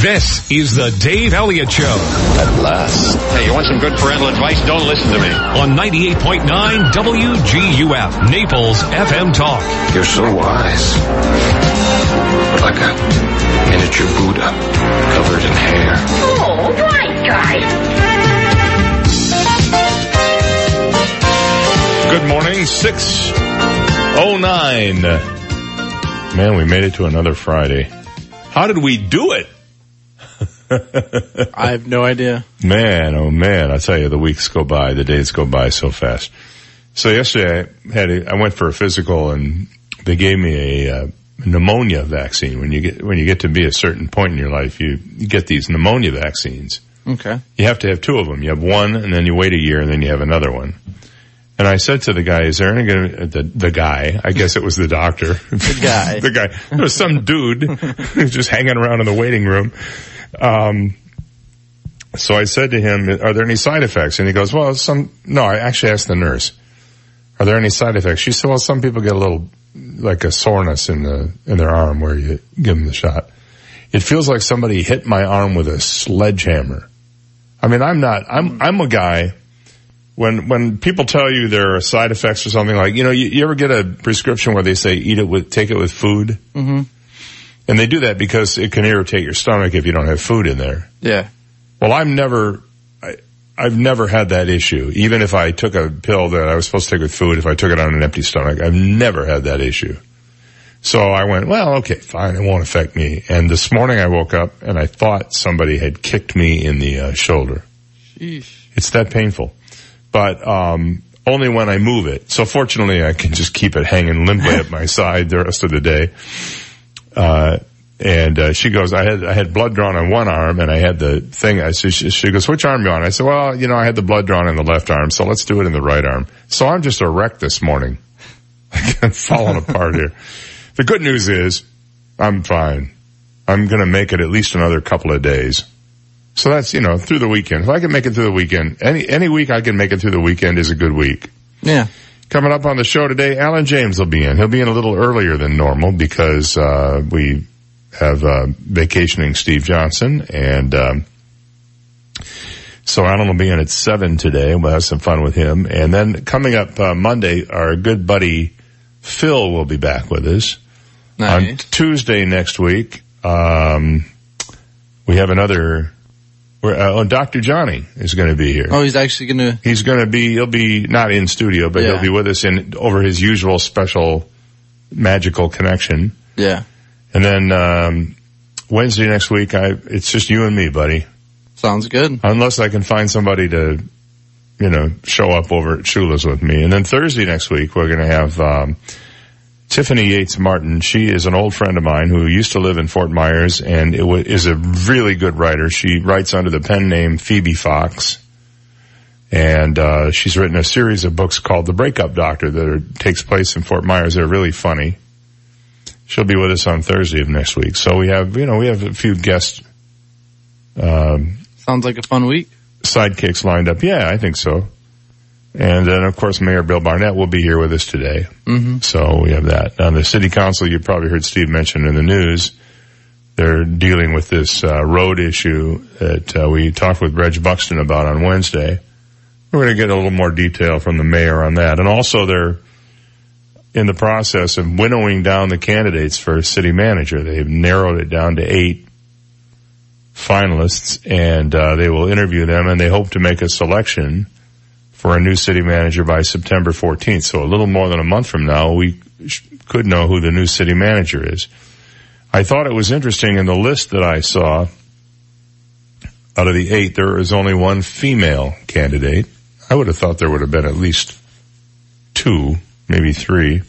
This is the Dave Elliott Show At last. Hey, you want some good parental advice? Don't listen to me. on 98.9 WGUF, Naples FM Talk. You're so wise. Like a miniature Buddha covered in hair. Oh, right, guy. Good morning, 609. Man, we made it to another Friday. How did we do it? I have no idea. Man, oh man, I tell you, the weeks go by, the days go by so fast. So yesterday I had a, I went for a physical and they gave me a uh, pneumonia vaccine. When you get when you get to be a certain point in your life, you, you get these pneumonia vaccines. Okay. You have to have two of them. You have one, and then you wait a year, and then you have another one. And I said to the guy, "Is there any gonna, the the guy? I guess it was the doctor. The guy. the guy. There was some dude just hanging around in the waiting room. Um, so I said to him, "Are there any side effects?" And he goes, "Well, some. No, I actually asked the nurse, "Are there any side effects?" She said, "Well, some people get a little like a soreness in the in their arm where you give them the shot. It feels like somebody hit my arm with a sledgehammer." I mean, I'm not. I'm I'm a guy. When when people tell you there are side effects or something like you know you, you ever get a prescription where they say eat it with take it with food, mm-hmm. And they do that because it can irritate your stomach if you don't have food in there. Yeah. Well, I'm never, I, I've never had that issue. Even if I took a pill that I was supposed to take with food, if I took it on an empty stomach, I've never had that issue. So I went, well, okay, fine, it won't affect me. And this morning I woke up and I thought somebody had kicked me in the uh, shoulder. Sheesh. It's that painful. But, um, only when I move it. So fortunately I can just keep it hanging limply at my side the rest of the day. Uh, and uh, she goes, I had I had blood drawn on one arm, and I had the thing. I she, she goes, which arm you on? I said, well, you know, I had the blood drawn in the left arm, so let's do it in the right arm. So I'm just a wreck this morning, I'm falling apart here. The good news is, I'm fine. I'm to make it at least another couple of days. So that's you know through the weekend. If I can make it through the weekend, any any week I can make it through the weekend is a good week. Yeah. Coming up on the show today, Alan James will be in. He'll be in a little earlier than normal because uh, we have uh, vacationing Steve Johnson, and um, so Alan will be in at seven today. We'll have some fun with him, and then coming up uh, Monday, our good buddy Phil will be back with us. On Tuesday next week, um, we have another. We're, uh, oh, Dr. Johnny is going to be here. Oh, he's actually gonna. He's going to be, he'll be not in studio, but Yeah. he'll be with us in over his usual special magical connection. Yeah. And then, um, Wednesday next week, I, it's just you and me, buddy. Sounds good. Unless I can find somebody to, you know, show up over at Shula's with me. And then Thursday next week, we're going to have, um, Tiffany Yates Martin. She is an old friend of mine who used to live in Fort Myers and it wa is a really good writer. She writes under the pen name Phoebe Fox. And, uh, she's written a series of books called The Breakup Doctor that are, takes place in Fort Myers. They're really funny. She'll be with us on Thursday of next week. So we have, you know, we have a few guests. um, Sounds like a fun week. sidekicks lined up. Yeah, I think so. And then of course Mayor Bill Barnett will be here with us today. Mm-hmm. So we have that. Now the city council, you probably heard Steve mention in the news, they're dealing with this uh, road issue that uh, we talked with Reg Buxton about on Wednesday. We're going to get a little more detail from the mayor on that. And also they're in the process of winnowing down the candidates for city manager. They've narrowed it down to eight finalists and uh, they will interview them and they hope to make a selection for a new city manager by September 14th. So a little more than a month from now, we sh- could know who the new city manager is. I thought it was interesting in the list that I saw out of the eight, there is only one female candidate. I would have thought there would have been at least two, maybe three.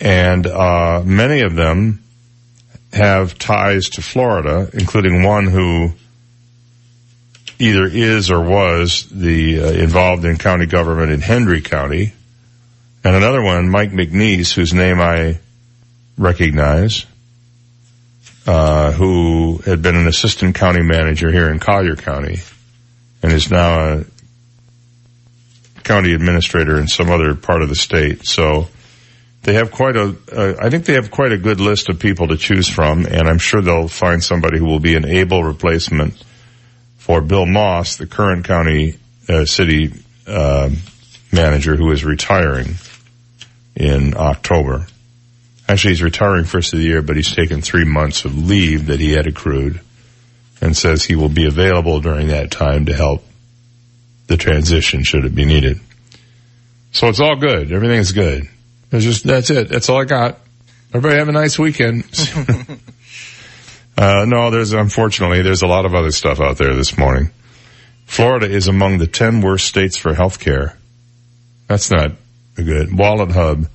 And, uh, many of them have ties to Florida, including one who either is or was the uh, involved in county government in Hendry County, and another one, Mike McNees, whose name I recognize, uh, who had been an assistant county manager here in Collier County, and is now a county administrator in some other part of the state. So they have quite a. Uh, I think they have quite a good list of people to choose from, and I'm sure they'll find somebody who will be an able replacement for Bill Moss, the current county uh, city uh, manager who is retiring in October. Actually, he's retiring first of the year, but he's taken three months of leave that he had accrued and says he will be available during that time to help the transition should it be needed. So it's all good. Everything's good. It's just, that's it. That's all I got. Everybody have a nice weekend. uh, no, there's, unfortunately, there's a lot of other stuff out there this morning. Florida is among the 10 worst states for health care. That's not good. Wallet Hub,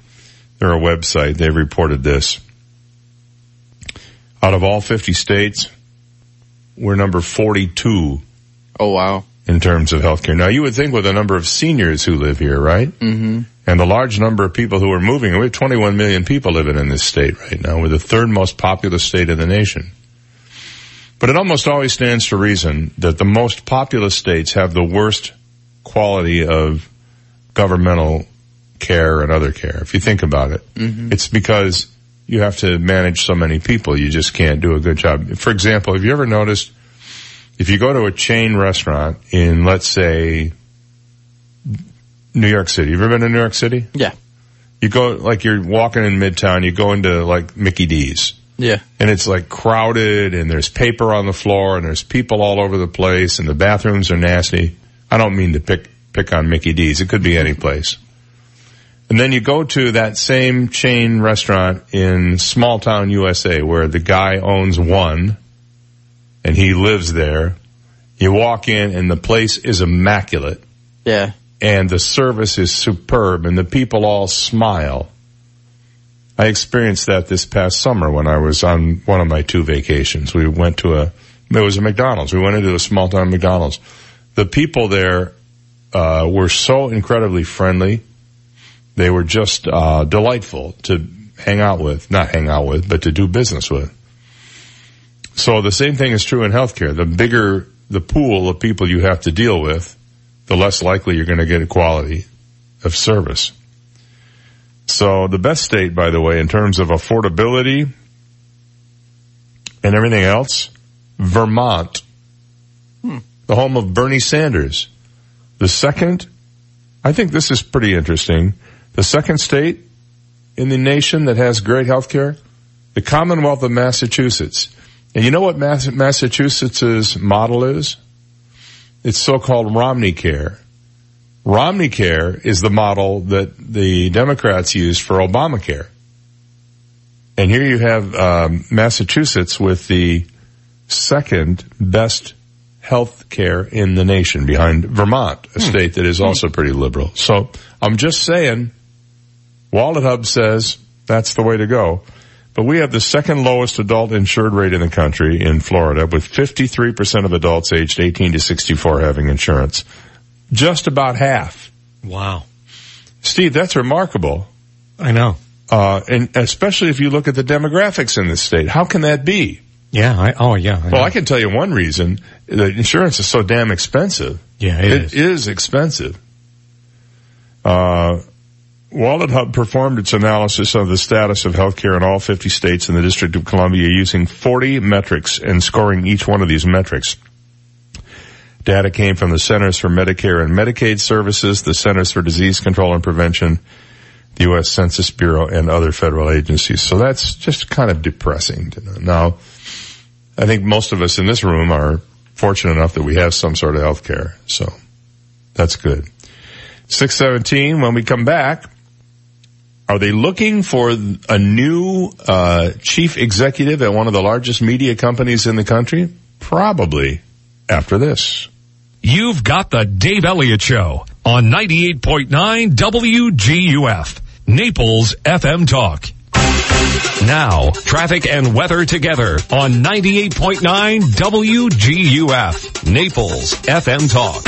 they're a website. They've reported this. Out of all 50 states, we're number 42 Oh wow. in terms of healthcare. Now you would think with the number of seniors who live here, right? Mm-hmm. And the large number of people who are moving, we have 21 million people living in this state right now. We're the third most populous state in the nation. But it almost always stands to reason that the most populous states have the worst quality of governmental care and other care. If you think about it, mm-hmm. it's because you have to manage so many people. You just can't do a good job. For example, have you ever noticed if you go to a chain restaurant in, let's say, New York City. You ever been to New York City? Yeah. You go, like you're walking in Midtown, you go into like Mickey D's. Yeah. And it's like crowded and there's paper on the floor and there's people all over the place and the bathrooms are nasty. I don't mean to pick, pick on Mickey D's. It could be any place. And then you go to that same chain restaurant in small town USA where the guy owns one and he lives there. You walk in and the place is immaculate Yeah. and the service is superb and the people all smile. I experienced that this past summer when I was on one of my two vacations. We went to a, it was a McDonald's. We went into a small town McDonald's. The people there, uh, were so incredibly friendly. They were just, uh, delightful to hang out with, not hang out with, but to do business with. So the same thing is true in healthcare. The bigger the pool of people you have to deal with, the less likely you're going to get a quality of service. So the best state, by the way, in terms of affordability and everything else, Vermont, hmm. the home of Bernie Sanders. The second, I think this is pretty interesting. The second state in the nation that has great health care, the Commonwealth of Massachusetts. And you know what Mass- Massachusetts' model is? It's so-called Romney Care. Romney Care is the model that the Democrats used for Obamacare. And here you have um, Massachusetts with the second best health care in the nation behind Vermont, a state that is also pretty liberal. So I'm just saying, Wallet Hub says that's the way to go. But we have the second lowest adult insured rate in the country in Florida with 53% of adults aged 18 to 64 having insurance. Just about half. Wow. Steve, that's remarkable. I know. Uh, and especially if you look at the demographics in this state. How can that be? Yeah. I, oh, yeah. I know. Well, I can tell you one reason. The insurance is so damn expensive. yeah, it is. It is expensive. Uh, Wallet Hub performed its analysis of the status of healthcare in all 50 states in the District of Columbia using 40 metrics and scoring each one of these metrics. Data came from the Centers for Medicare and Medicaid Services, the Centers for Disease Control and Prevention, the U.S. Census Bureau, and other federal agencies. So that's just kind of depressing. Now, I think most of us in this room are fortunate enough that we have some sort of health care. So that's good. 617, when we come back, are they looking for a new uh, chief executive at one of the largest media companies in the country? Probably after this. You've got the Dave Elliott Show on 98.9 WGUF, Naples FM Talk. Now, traffic and weather together on 98.9 WGUF. Naples FM Talk.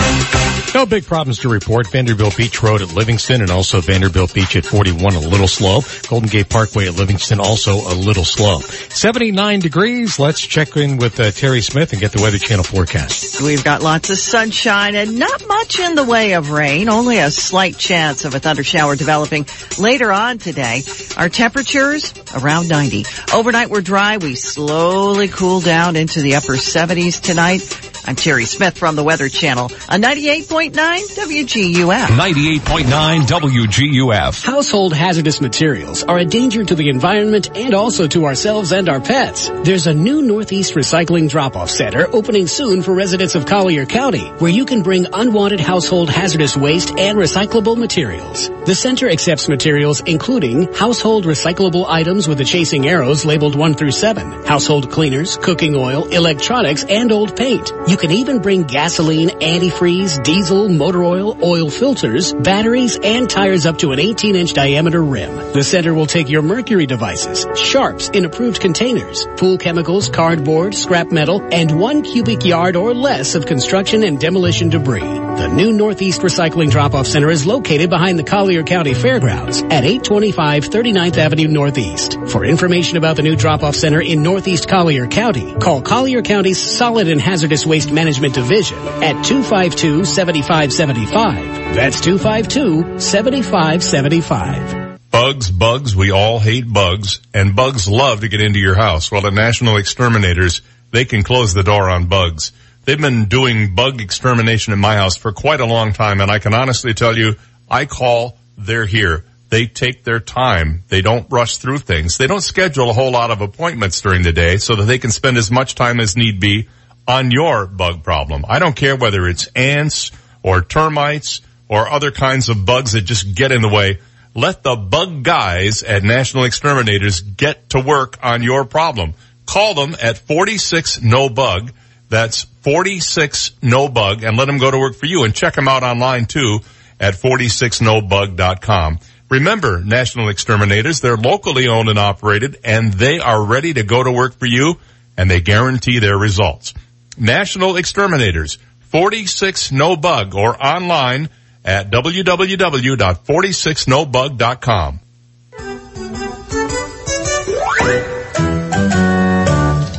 No big problems to report. Vanderbilt Beach Road at Livingston and also Vanderbilt Beach at 41 a little slow. Golden Gate Parkway at Livingston also a little slow. 79 degrees. Let's check in with uh, Terry Smith and get the Weather Channel forecast. We've got lots of sunshine and not much in the way of rain. Only a slight chance of a thunder shower developing later on today. Our temperatures around 90. Overnight we're dry. We slowly cool down into the upper 70s tonight. I'm Terry Smith from the Weather Channel on 98.9 WGUF. 98.9 WGUF. Household hazardous materials are a danger to the environment and also to ourselves and our pets. There's a new Northeast Recycling Drop-Off Center opening soon for residents of Collier County, where you can bring unwanted household hazardous waste and recyclable materials. The center accepts materials including household recyclable items with the chasing arrows labeled 1 through 7, household cleaners, cooking oil, electronics, and old paint. You can even bring gasoline, antifreeze, diesel, motor oil, oil filters, batteries, and tires up to an 18-inch diameter rim. The center will take your mercury devices, sharps in approved containers, pool chemicals, cardboard, scrap metal, and one cubic yard or less of construction and demolition debris. The new Northeast Recycling Drop-Off Center is located behind the Collier County Fairgrounds at 825 39th Avenue Northeast. For information about the new Drop-Off Center in Northeast Collier County, call Collier County's Solid and Hazardous Waste Management Division at 252-7575. That's 252-7575. Bugs, bugs, we all hate bugs, and bugs love to get into your house. Well, at National Exterminators, they can close the door on bugs. They've been doing bug extermination in my house for quite a long time, and I can honestly tell you, I call, they're here. They take their time. They don't rush through things. They don't schedule a whole lot of appointments during the day so that they can spend as much time as need be on your bug problem. I don't care whether it's ants or termites or other kinds of bugs that just get in the way. Let the bug guys at National Exterminators get to work on your problem. Call them at 46 no bug. That's 46 no bug and let them go to work for you and check them out online too at 46nobug.com. Remember, National Exterminators, they're locally owned and operated and they are ready to go to work for you and they guarantee their results. National Exterminators, 46 no bug or online at www.46nobug.com.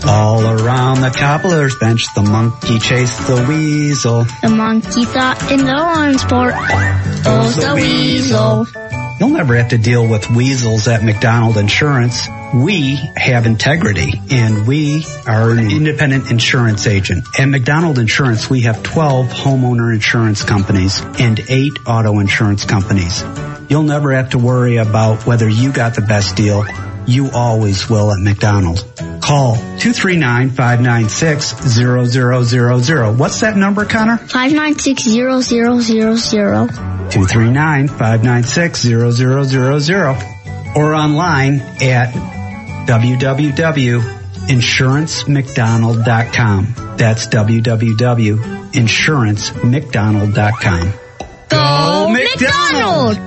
All around the cobbler's bench, the monkey chased the weasel. The monkey thought in the lawn sport, oh the weasel. You'll never have to deal with weasels at McDonald Insurance. We have integrity and we are an independent insurance agent. At McDonald Insurance, we have 12 homeowner insurance companies and 8 auto insurance companies. You'll never have to worry about whether you got the best deal. You always will at McDonald's. Call 239-596-0000. What's that number, Connor? 596-0000. 239-596-0000 or online at www.insurancemcdonald.com. That's www.insurancemcdonald.com. Go McDonald!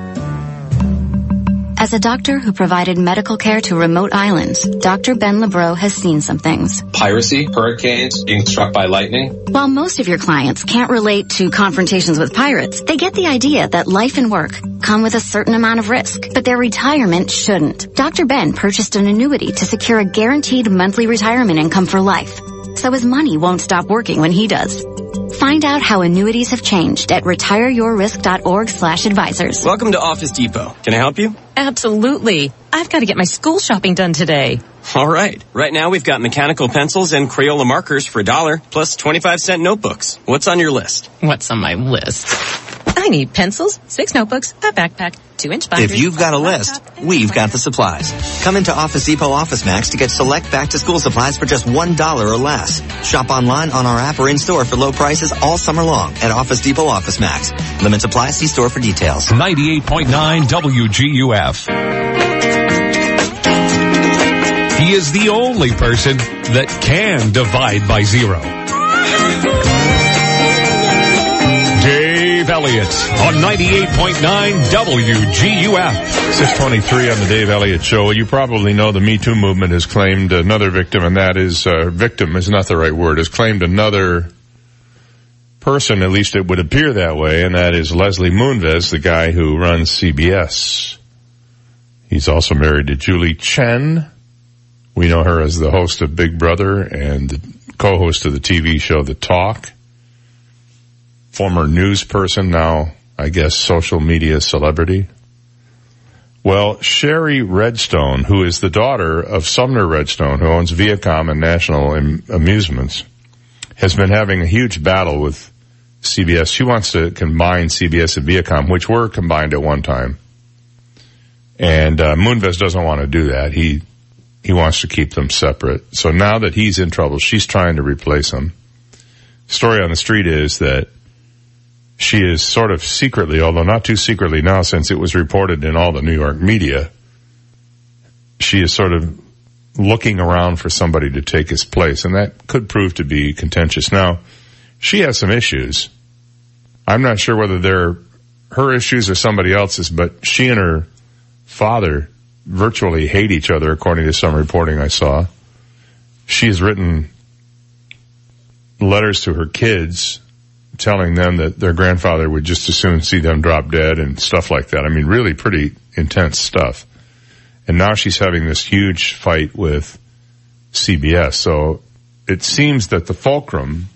As a doctor who provided medical care to remote islands, Dr. Ben Lebrow has seen some things. Piracy, hurricanes, being struck by lightning. While most of your clients can't relate to confrontations with pirates, they get the idea that life and work come with a certain amount of risk, but their retirement shouldn't. Dr. Ben purchased an annuity to secure a guaranteed monthly retirement income for life, so his money won't stop working when he does. Find out how annuities have changed at retireyourrisk.org slash advisors. Welcome to Office Depot. Can I help you? Absolutely. I've got to get my school shopping done today. All right. Right now we've got mechanical pencils and Crayola markers for a dollar plus 25 cent notebooks. What's on your list? What's on my list? I need pencils, six notebooks, a backpack, two inch binders. If you've got a list, we've got the supplies. Come into Office Depot Office Max to get select back to school supplies for just one dollar or less. Shop online on our app or in store for low prices all summer long at Office Depot Office Max. Limit supply, see store for details. 98.9 WGUF. He is the only person that can divide by zero. Elliott on 98.9 WGUF. 623 on the Dave Elliott Show. You probably know the Me Too movement has claimed another victim, and that is, uh, victim is not the right word, has claimed another person, at least it would appear that way, and that is Leslie Moonves, the guy who runs CBS. He's also married to Julie Chen. We know her as the host of Big Brother and the co-host of the TV show The Talk. Former news person, now I guess social media celebrity. Well, Shari Redstone, who is the daughter of Sumner Redstone, who owns Viacom and National Amusements, has been having a huge battle with CBS. She wants to combine CBS and Viacom, which were combined at one time. And uh, Moonves doesn't want to do that. He he wants to keep them separate. So now that he's in trouble, she's trying to replace him. Story on the street is that she is sort of secretly, although not too secretly now since it was reported in all the New York media, she is sort of looking around for somebody to take his place, and that could prove to be contentious. Now, she has some issues. I'm not sure whether they're her issues or somebody else's, but she and her father virtually hate each other, according to some reporting I saw. She's written letters to her kids telling them that their grandfather would just as soon see them drop dead and stuff like that. I mean, really pretty intense stuff. And now she's having this huge fight with CBS. So it seems that the fulcrum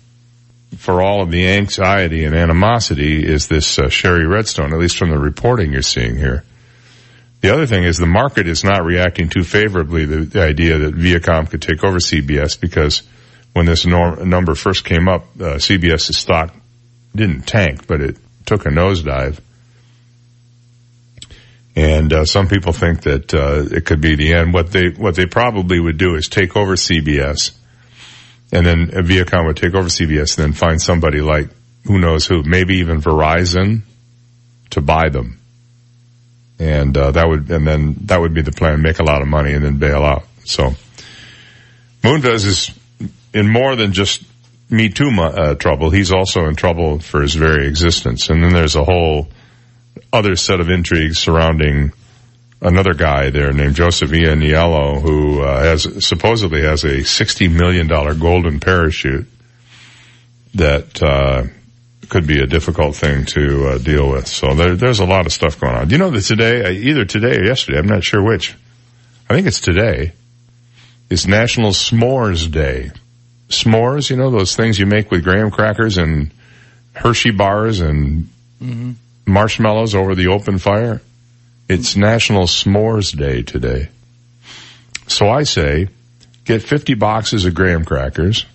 for all of the anxiety and animosity is this uh, Shari Redstone, at least from the reporting you're seeing here. The other thing is the market is not reacting too favorably to the idea that Viacom could take over CBS because when this number first came up, uh, CBS's stock didn't tank, but it took a nosedive. And uh, some people think that uh, it could be the end. What they what they probably would do is take over CBS, and then Viacom would take over CBS, and then find somebody like who knows who, maybe even Verizon, to buy them. And uh, that would and then that would be the plan: make a lot of money and then bail out. So Moonves is in more than just Me Too uh, trouble. He's also in trouble for his very existence. And then there's a whole other set of intrigues surrounding another guy there named Joseph Ianniello who uh, has supposedly has a sixty million dollar golden parachute that uh, could be a difficult thing to uh, deal with. So there, there's a lot of stuff going on. Do you know that today, uh, either today or yesterday, I'm not sure which. I think it's today. It's National S'mores Day. S'mores, you know those things you make with graham crackers and Hershey bars and Mm-hmm. marshmallows over the open fire. It's National S'mores Day today. So I say, get 50 boxes of graham crackers,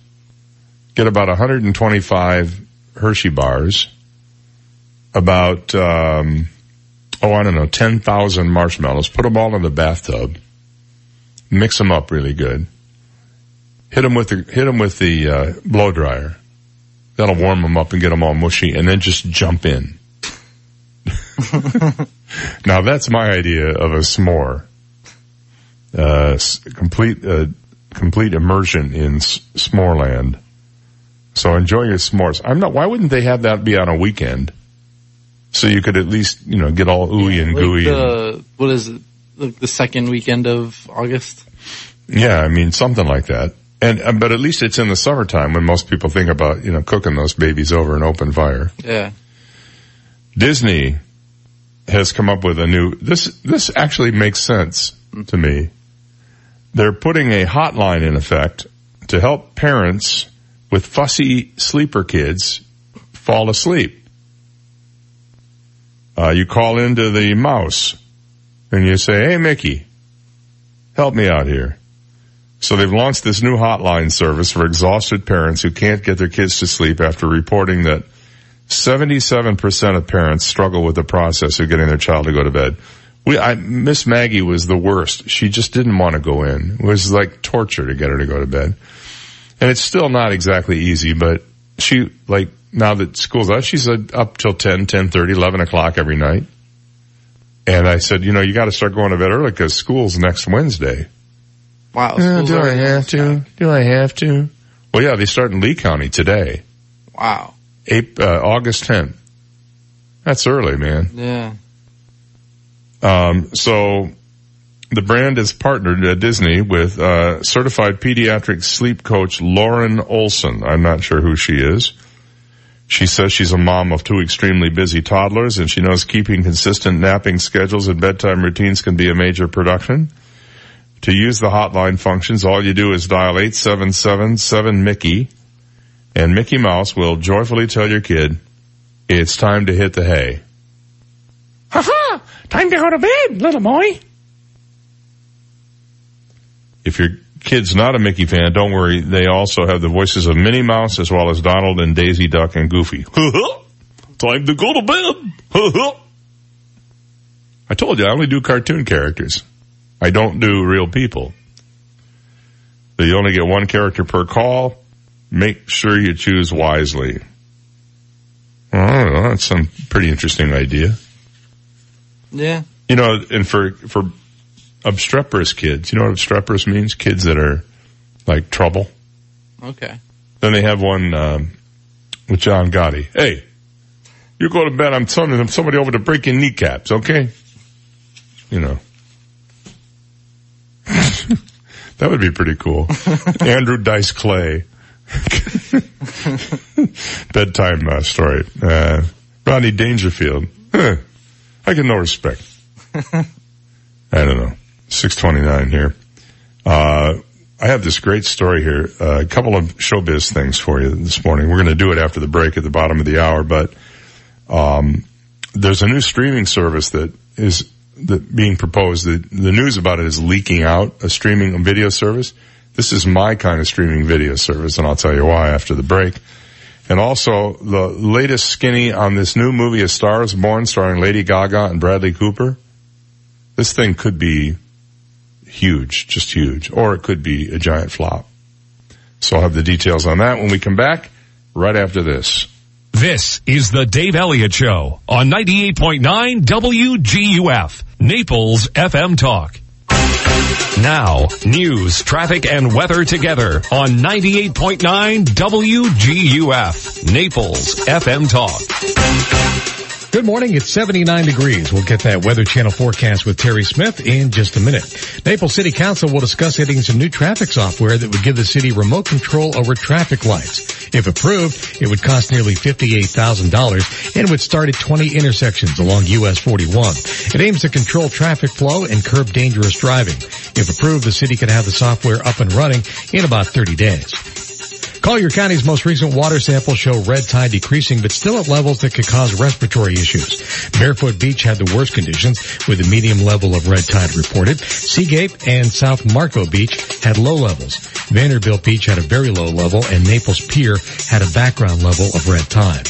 get about 125 Hershey bars, about, um, oh, I don't know, 10,000 marshmallows, put them all in the bathtub, mix them up really good, hit them with the, hit them with the, uh, blow dryer. That'll warm them up and get them all mushy and then just jump in. now that's my idea of a s'more. Uh, s- complete, uh, complete immersion in s- s'more land. So enjoy your s'mores. I'm not, why wouldn't they have that be on a weekend? So you could at least, you know, get all ooey and Like gooey. and- what is it? The, the second weekend of August? Yeah, I mean something like that. And uh, but at least it's in the summertime when most people think about you know cooking those babies over an open fire. Yeah. Disney has come up with a new this this actually makes sense to me. They're putting a hotline in effect to help parents with fussy sleeper kids fall asleep. Uh, you call into the mouse and you say, "Hey, Mickey, help me out here." So they've launched this new hotline service for exhausted parents who can't get their kids to sleep after reporting that 77% of parents struggle with the process of getting their child to go to bed. We, I, Miss Maggie was the worst. She just didn't want to go in. It was like torture to get her to go to bed. And it's still not exactly easy, but she, like, now that school's out, she's up till 10, 10, 11 o'clock every night. And I said, you know, you gotta start going to bed early because school's next Wednesday. Wow. Yeah, do I have to? Do I have to? Well, yeah, they start in Lee County today. Wow. April, uh, August 10th. That's early, man. Yeah. Um, so the brand has partnered at Disney with uh, certified pediatric sleep coach Lauren Olson. I'm not sure who she is. She says she's a mom of two extremely busy toddlers and she knows keeping consistent napping schedules and bedtime routines can be a major production. To use the hotline functions, all you do is dial 877-7-MICKEY and Mickey Mouse will joyfully tell your kid, it's time to hit the hay. Ha ha! Time to go to bed, little boy. If your kid's not a Mickey fan, don't worry. They also have the voices of Minnie Mouse as well as Donald and Daisy Duck and Goofy. Time to go to bed. I told you I only do cartoon characters. I don't do real people. So you only get one character per call. Make sure you choose wisely. Oh, that's some pretty interesting idea. Yeah. You know, and for, for obstreperous kids, you know what obstreperous means? Kids that are like trouble. Okay. Then they have one, um, with John Gotti. Hey, you go to bed, I'm sending somebody over to break your kneecaps, okay? You know. That would be pretty cool. Andrew Dice Clay. Bedtime uh, story. Uh, Rodney Dangerfield. Huh. I get no respect. I don't know. 629 here. Uh, I have this great story here. Uh, a couple of showbiz things for you this morning. We're going to do it after the break at the bottom of the hour, but, um, there's a new streaming service that is that being proposed. The, the news about it is leaking out, a streaming video service. This is my kind of streaming video service, and I'll tell you why after the break. And also, the latest skinny on this new movie, A Star is Born, starring Lady Gaga and Bradley Cooper. This thing could be huge, just huge, or it could be a giant flop. So I'll have the details on that when we come back, right after this. This is the Dave Elliott Show on 98.9 WGUF, Naples FM Talk. Now, news, traffic, and weather together on 98.9 WGUF, Naples FM Talk. Good morning. It's 79 degrees. We'll get that Weather Channel forecast with Terry Smith in just a minute. Naples City Council will discuss adding some new traffic software that would give the city remote control over traffic lights. If approved, it would cost nearly $58,000 and would start at 20 intersections along US 41. It aims to control traffic flow and curb dangerous driving. If approved, the city could have the software up and running in about 30 days. Collier County's most recent water samples show red tide decreasing, but still at levels that could cause respiratory issues. Barefoot Beach had the worst conditions, with a medium level of red tide reported. Seagate and South Marco Beach had low levels. Vanderbilt Beach had a very low level, and Naples Pier had a background level of red tide.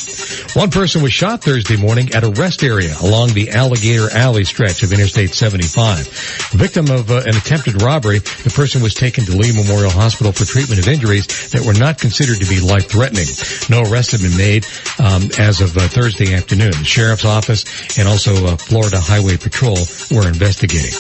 One person was shot Thursday morning at a rest area along the Alligator Alley stretch of Interstate 75. Victim of uh, an attempted robbery, the person was taken to Lee Memorial Hospital for treatment of injuries that were not considered to be life-threatening. No arrests have been made um, as of uh, Thursday afternoon. The sheriff's office and also uh, Florida Highway Patrol were investigating.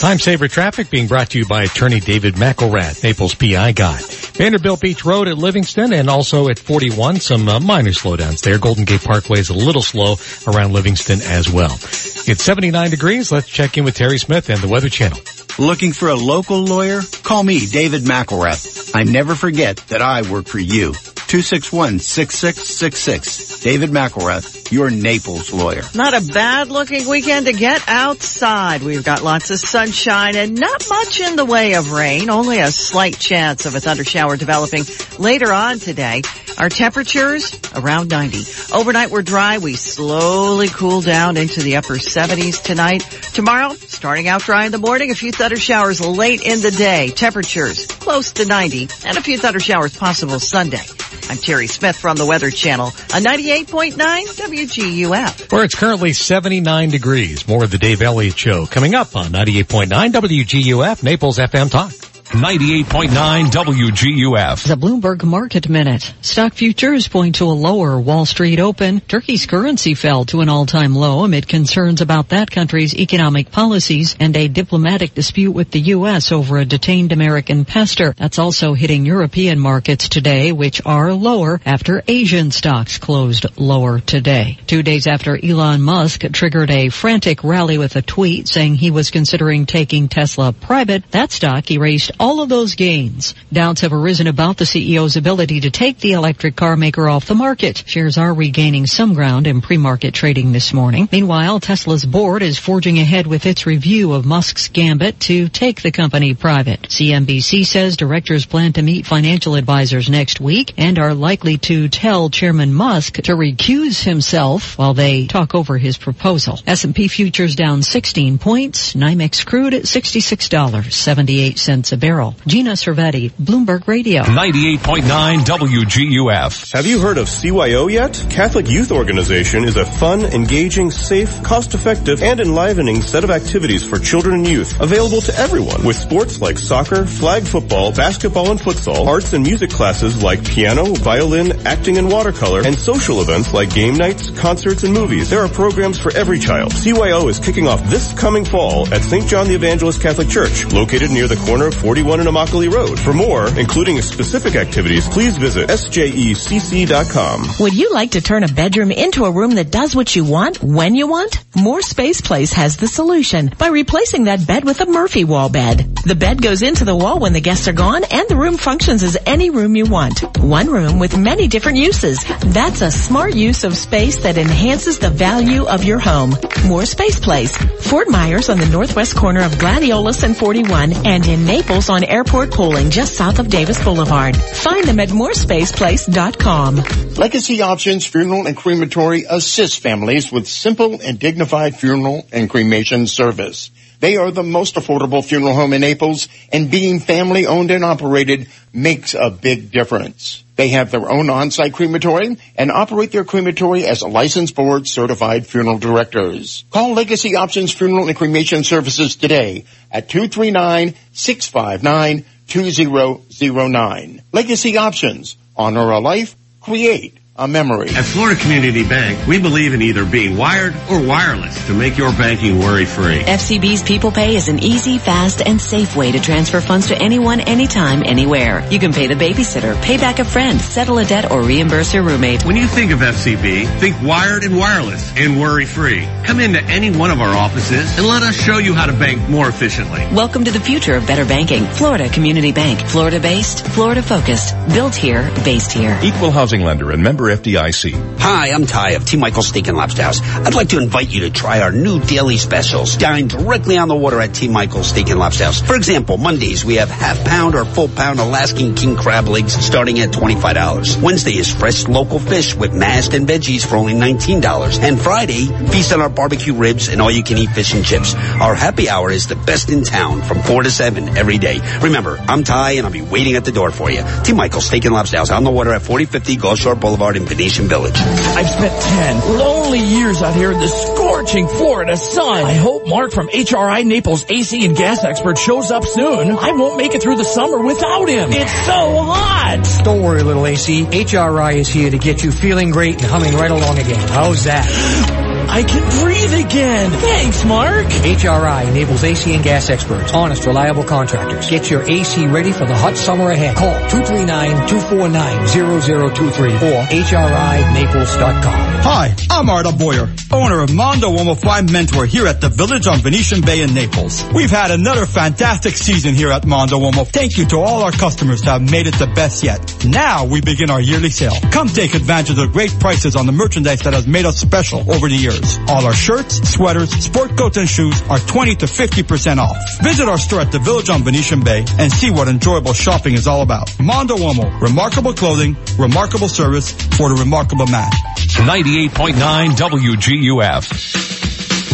Time saver traffic being brought to you by attorney David McElrath, Naples PI guy. Vanderbilt Beach Road at Livingston and also at 41, some uh, minor slowdowns there. Golden Gate Parkway is a little slow around Livingston as well. It's 79 degrees. Let's check in with Terry Smith and the Weather Channel. Looking for a local lawyer? Call me, David McElrath. I never forget that I work for you. 261-6666. David McElrath, your Naples lawyer. Not a bad looking weekend to get outside. We've got lots of sunshine and not much in the way of rain. Only a slight chance of a thunder shower developing later on today. Our temperatures around 90. Overnight we're dry. We slowly cool down into the upper 70s tonight. Tomorrow, starting out dry in the morning, a few thunder showers late in the day. Temperatures close to 90 and a few thunder showers possible Sunday. I'm Terry Smith from the Weather Channel on 98.9 WGUF. Where it's currently 79 degrees. More of the Dave Elliott Show coming up on 98.9 WGUF, Naples FM Talk. 98.9 WGUF. The Bloomberg Market Minute. Stock futures point to a lower Wall Street open. Turkey's currency fell to an all-time low amid concerns about that country's economic policies and a diplomatic dispute with the U.S. over a detained American pastor. That's also hitting European markets today, which are lower after Asian stocks closed lower today. Two days after Elon Musk triggered a frantic rally with a tweet saying he was considering taking Tesla private, that stock erased all of those gains. Doubts have arisen about the CEO's ability to take the electric car maker off the market. Shares are regaining some ground in pre-market trading this morning. Meanwhile, Tesla's board is forging ahead with its review of Musk's gambit to take the company private. CNBC says directors plan to meet financial advisors next week and are likely to tell Chairman Musk to recuse himself while they talk over his proposal. S&P futures down 16 points. NYMEX crude at $66.78 a barrel. Gina Cervetti, Bloomberg Radio. 98.9 WGUF. Have you heard of CYO yet? Catholic Youth Organization is a fun, engaging, safe, cost-effective, and enlivening set of activities for children and youth available to everyone with sports like soccer, flag football, basketball and futsal, arts and music classes like piano, violin, acting and watercolor, and social events like game nights, concerts, and movies. There are programs for every child. CYO is kicking off this coming fall at St. John the Evangelist Catholic Church, located near the corner of 41 and Immokalee Road. For more, including specific activities, please visit sjecc.com. Would you like to turn a bedroom into a room that does what you want, when you want? More Space Place has the solution by replacing that bed with a Murphy wall bed. The bed goes into the wall when the guests are gone and the room functions as any room you want. One room with many different uses. That's a smart use of space that enhances the value of your home. More Space Place. Fort Myers on the northwest corner of Gladiolus and 41 and in Naples on Airport Pulling just south of Davis Boulevard. Find them at morespaceplace.com. Legacy Options Funeral and Crematory assists families with simple and dignified funeral and cremation service. They are the most affordable funeral home in Naples and being family owned and operated makes a big difference. They have their own on-site crematory and operate their crematory as licensed board certified funeral directors. Call Legacy Options Funeral and Cremation Services today at 239-659-2009. Legacy Options. Honor a life. Create a memory. At Florida Community Bank, we believe in either being wired or wireless to make your banking worry-free. FCB's People Pay is an easy, fast, and safe way to transfer funds to anyone, anytime, anywhere. You can pay the babysitter, pay back a friend, settle a debt, or reimburse your roommate. When you think of FCB, think wired and wireless and worry-free. Come into any one of our offices and let us show you how to bank more efficiently. Welcome to the future of better banking. Florida Community Bank. Florida-based, Florida-focused. Built here, based here. Equal housing lender and member FDIC. Hi, I'm Ty of T. Michael Steak and Lobster House. I'd like to invite you to try our new daily specials. Dine directly on the water at T. Michael Steak and Lobster House. For example, Mondays we have half pound or full pound Alaskan king crab legs starting at $25. Wednesday is fresh local fish with mashed and veggies for only $19. And Friday, feast on our barbecue ribs and all you can eat fish and chips. Our happy hour is the best in town from 4 to 7 every day. Remember, I'm Ty and I'll be waiting at the door for you. T. Michael Steak and Lobster House on the water at 4050 Gulf Shore Boulevard in Venetian Village. I've spent 10 lonely years out here in the scorching Florida sun. I hope Mark from HRI Naples AC and gas expert shows up soon. I won't make it through the summer without him. It's so hot. Don't worry, little AC. HRI is here to get you feeling great and humming right along again. How's that? I can breathe again. Thanks, Mark. HRI Naples AC and gas experts, honest, reliable contractors. Get your AC ready for the hot summer ahead. Call 239-249-0023 or HRINaples.com. Hi, I'm Arda Boyer, owner of Mondo Uomo Mentor here at the Village on Venetian Bay in Naples. We've had another fantastic season here at Mondo Uomo. Thank you to all our customers that have made it the best yet. Now we begin our yearly sale. Come take advantage of the great prices on the merchandise that has made us special over the years. All our shirts, sweaters, sport coats, and shoes are 20 to 50% off. Visit our store at the Village on Venetian Bay and see what enjoyable shopping is all about. Mondo Uomo, remarkable clothing, remarkable service for the remarkable man. 98.9 WGUF.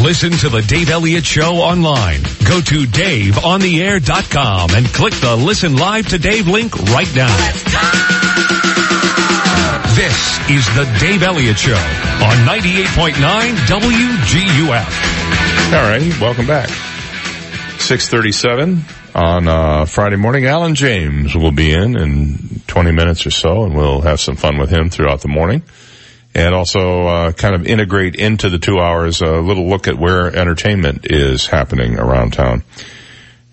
Listen to the Dave Elliott Show online. Go to DaveOnTheAir.com and click the Listen Live to Dave link right now. This is the Dave Elliott Show on 98.9 WGUF. All right, welcome back. 637 on uh, Friday morning. Alan James will be in in 20 minutes or so, and we'll have some fun with him throughout the morning. And also uh, kind of integrate into the two hours a little look at where entertainment is happening around town.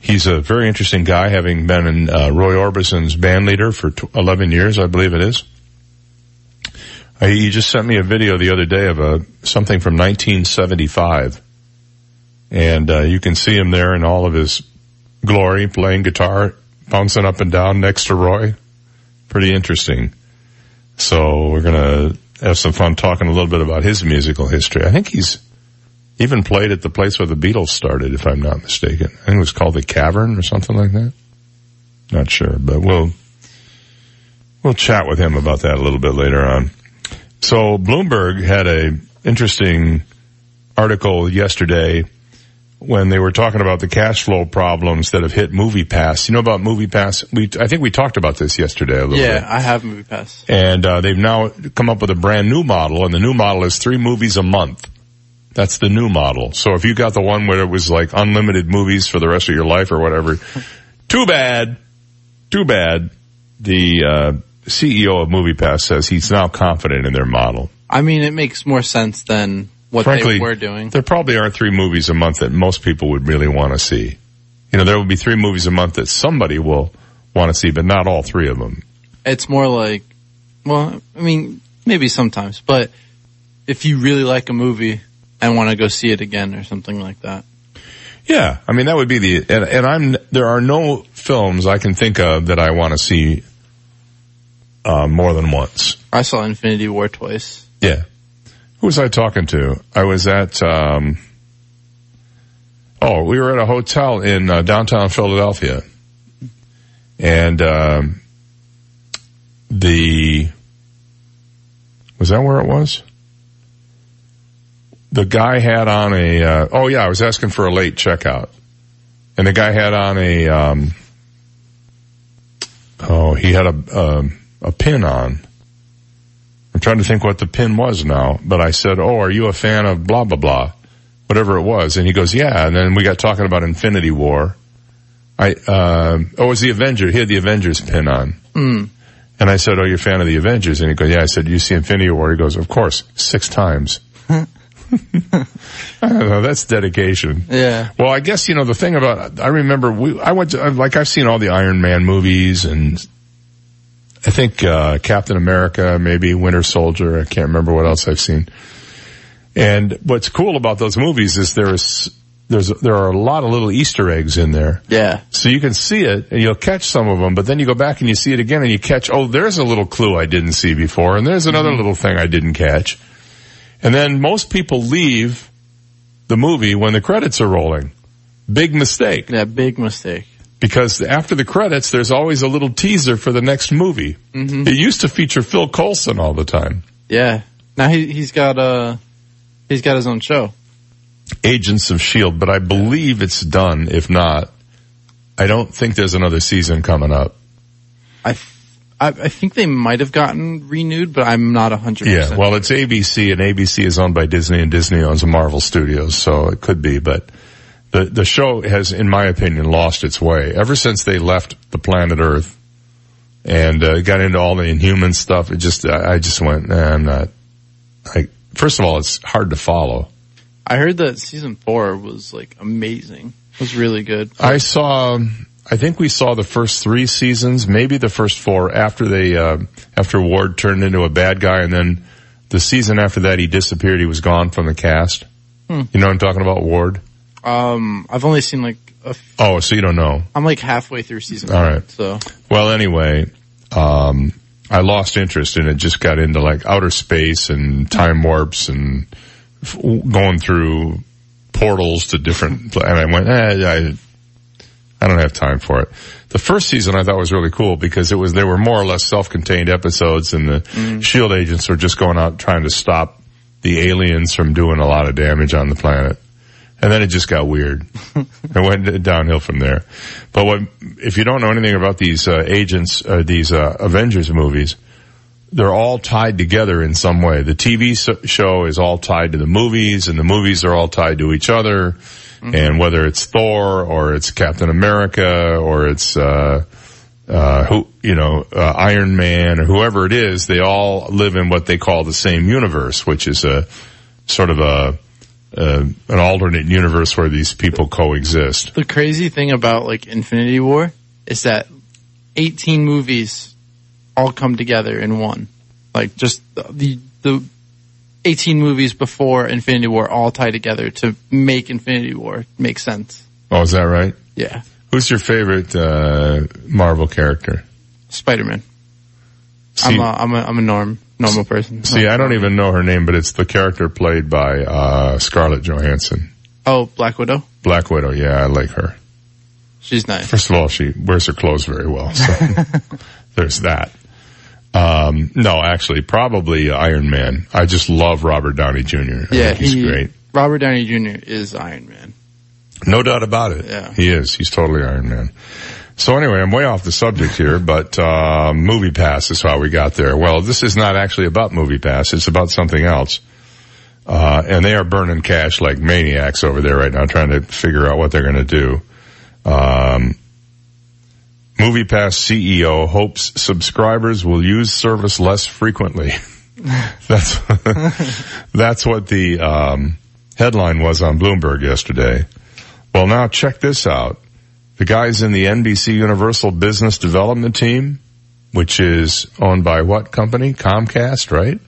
He's a very interesting guy, having been in uh, Roy Orbison's band leader for t- 11 years, I believe it is. Uh, he just sent me a video the other day of a something from 1975, and uh, you can see him there in all of his glory, playing guitar, bouncing up and down next to Roy. Pretty interesting. So we're gonna have some fun talking a little bit about his musical history. I think he's even played at the place where the Beatles started, if I'm not mistaken. I think it was called the Cavern or something like that. Not sure, but we'll we'll chat with him about that a little bit later on. So Bloomberg had a interesting article yesterday when they were talking about the cash flow problems that have hit Movie Pass. You know about Movie Pass? We I think we talked about this yesterday a little Yeah, bit. I have Movie Pass. And uh, they've now come up with a brand new model, and the new model is three movies a month. That's the new model. So if you got the one where it was like unlimited movies for the rest of your life or whatever, too bad, too bad. The uh, CEO of MoviePass says he's now confident in their model. I mean, it makes more sense than what Frankly, they were doing. there probably aren't three movies a month that most people would really want to see. You know, there will be three movies a month that somebody will want to see, but not all three of them. It's more like, well, I mean, maybe sometimes, but if you really like a movie and want to go see it again or something like that. Yeah, I mean that would be the and, and I'm there are no films I can think of that I want to see uh, more than once. I saw Infinity War twice. Yeah, who was I talking to? I was at um, oh we were at a hotel in uh, downtown Philadelphia, and um, the was that where it was? the guy had on a uh, oh yeah, I was asking for a late checkout, and the guy had on a um, oh he had a um, a pin on. I'm trying to think what the pin was now, but I said, "Oh, are you a fan of blah blah blah, whatever it was?" And he goes, "Yeah." And then we got talking about Infinity War. I uh, oh, it was the Avenger. He had the Avengers pin on. Mm. And I said, "Oh, you're a fan of the Avengers?" And he goes, "Yeah." I said, "You see Infinity War?" He goes, "Of course, six times." I don't know. That's dedication. Yeah. Well, I guess you know the thing about I remember we I went to like I've seen all the Iron Man movies and I think uh Captain America, maybe Winter Soldier. I can't remember what else I've seen. And what's cool about those movies is there's there's there are a lot of little Easter eggs in there. Yeah. So you can see it and you'll catch some of them, but then you go back and you see it again and you catch, oh, there's a little clue I didn't see before and there's another little thing I didn't catch. And then most people leave the movie when the credits are rolling. Big mistake. Yeah, big mistake. Because after the credits, there's always a little teaser for the next movie. Mhm. It used to feature Phil Coulson all the time. Yeah. Now he he's got uh he's got his own show. Agents of S.H.I.E.L.D., but I believe it's done. If not, I don't think there's another season coming up. I th- I, I think they might have gotten renewed, but I'm not a hundred Yeah, well, it's ABC, and ABC is owned by Disney, and Disney owns Marvel Studios, so it could be. But the the show has, in my opinion, lost its way ever since they left the planet Earth and uh, got into all the Inhuman stuff. It just, I, I just went, nah, I'm not. I first of all, it's hard to follow. I heard that season four was like amazing. It was really good. I saw, I think we saw the first three seasons, maybe the first four after they, uh, after Ward turned into a bad guy and then the season after that he disappeared, he was gone from the cast. Hmm. You know what I'm talking about, Ward? Um, I've only seen like a f- Oh, so you don't know. I'm like halfway through season. All one, right. So Well, anyway, um, I lost interest and it just got into like outer space and time warps and f- going through portals to different, and I went, eh, I, I don't have time for it. The first season I thought was really cool because it was, they were more or less self-contained episodes and the shield agents were just going out trying to stop the aliens from doing a lot of damage on the planet. And then it just got weird. it went downhill from there. But what, if you don't know anything about these uh, agents, uh, these uh, Avengers movies, they're all tied together in some way. The TV so- show is all tied to the movies, and the movies are all tied to each other. And whether it's Thor or it's Captain America or it's uh, uh, who you know uh, Iron Man or whoever it is, they all live in what they call the same universe, which is a sort of a uh, an alternate universe where these people coexist. the crazy thing about like Infinity War is that 18 movies all come together in one. Like just the the, the 18 movies before Infinity War all tie together to make Infinity War make sense. Oh, is that right? Yeah. Who's your favorite uh, Marvel character? Spider Man. See- I'm a, I'm a I'm a norm normal person. See, I don't even know her name, but it's the character played by uh, Scarlett Johansson. Oh, Black Widow. Black Widow, yeah, I like her. She's nice. First of all, she wears her clothes very well, so there's that. Um, no, actually, probably Iron Man. I just love Robert Downey Jr. I Yeah, think he's he- great. Robert Downey Jr. is Iron Man. No doubt about it. Yeah. He is. He's totally Iron Man. So anyway, I'm way off the subject here, but uh, Movie Pass is how we got there. Well, this is not actually about Movie Pass. It's about something else. Uh, and they are burning cash like maniacs over there right now, trying to figure out what they're going to do. Um, Movie Pass CEO hopes subscribers will use service less frequently. that's that's what the um, headline was on Bloomberg yesterday. Well, now check this out. The guys in the NBC Universal Business Development Team, which is owned by what company? Comcast, right?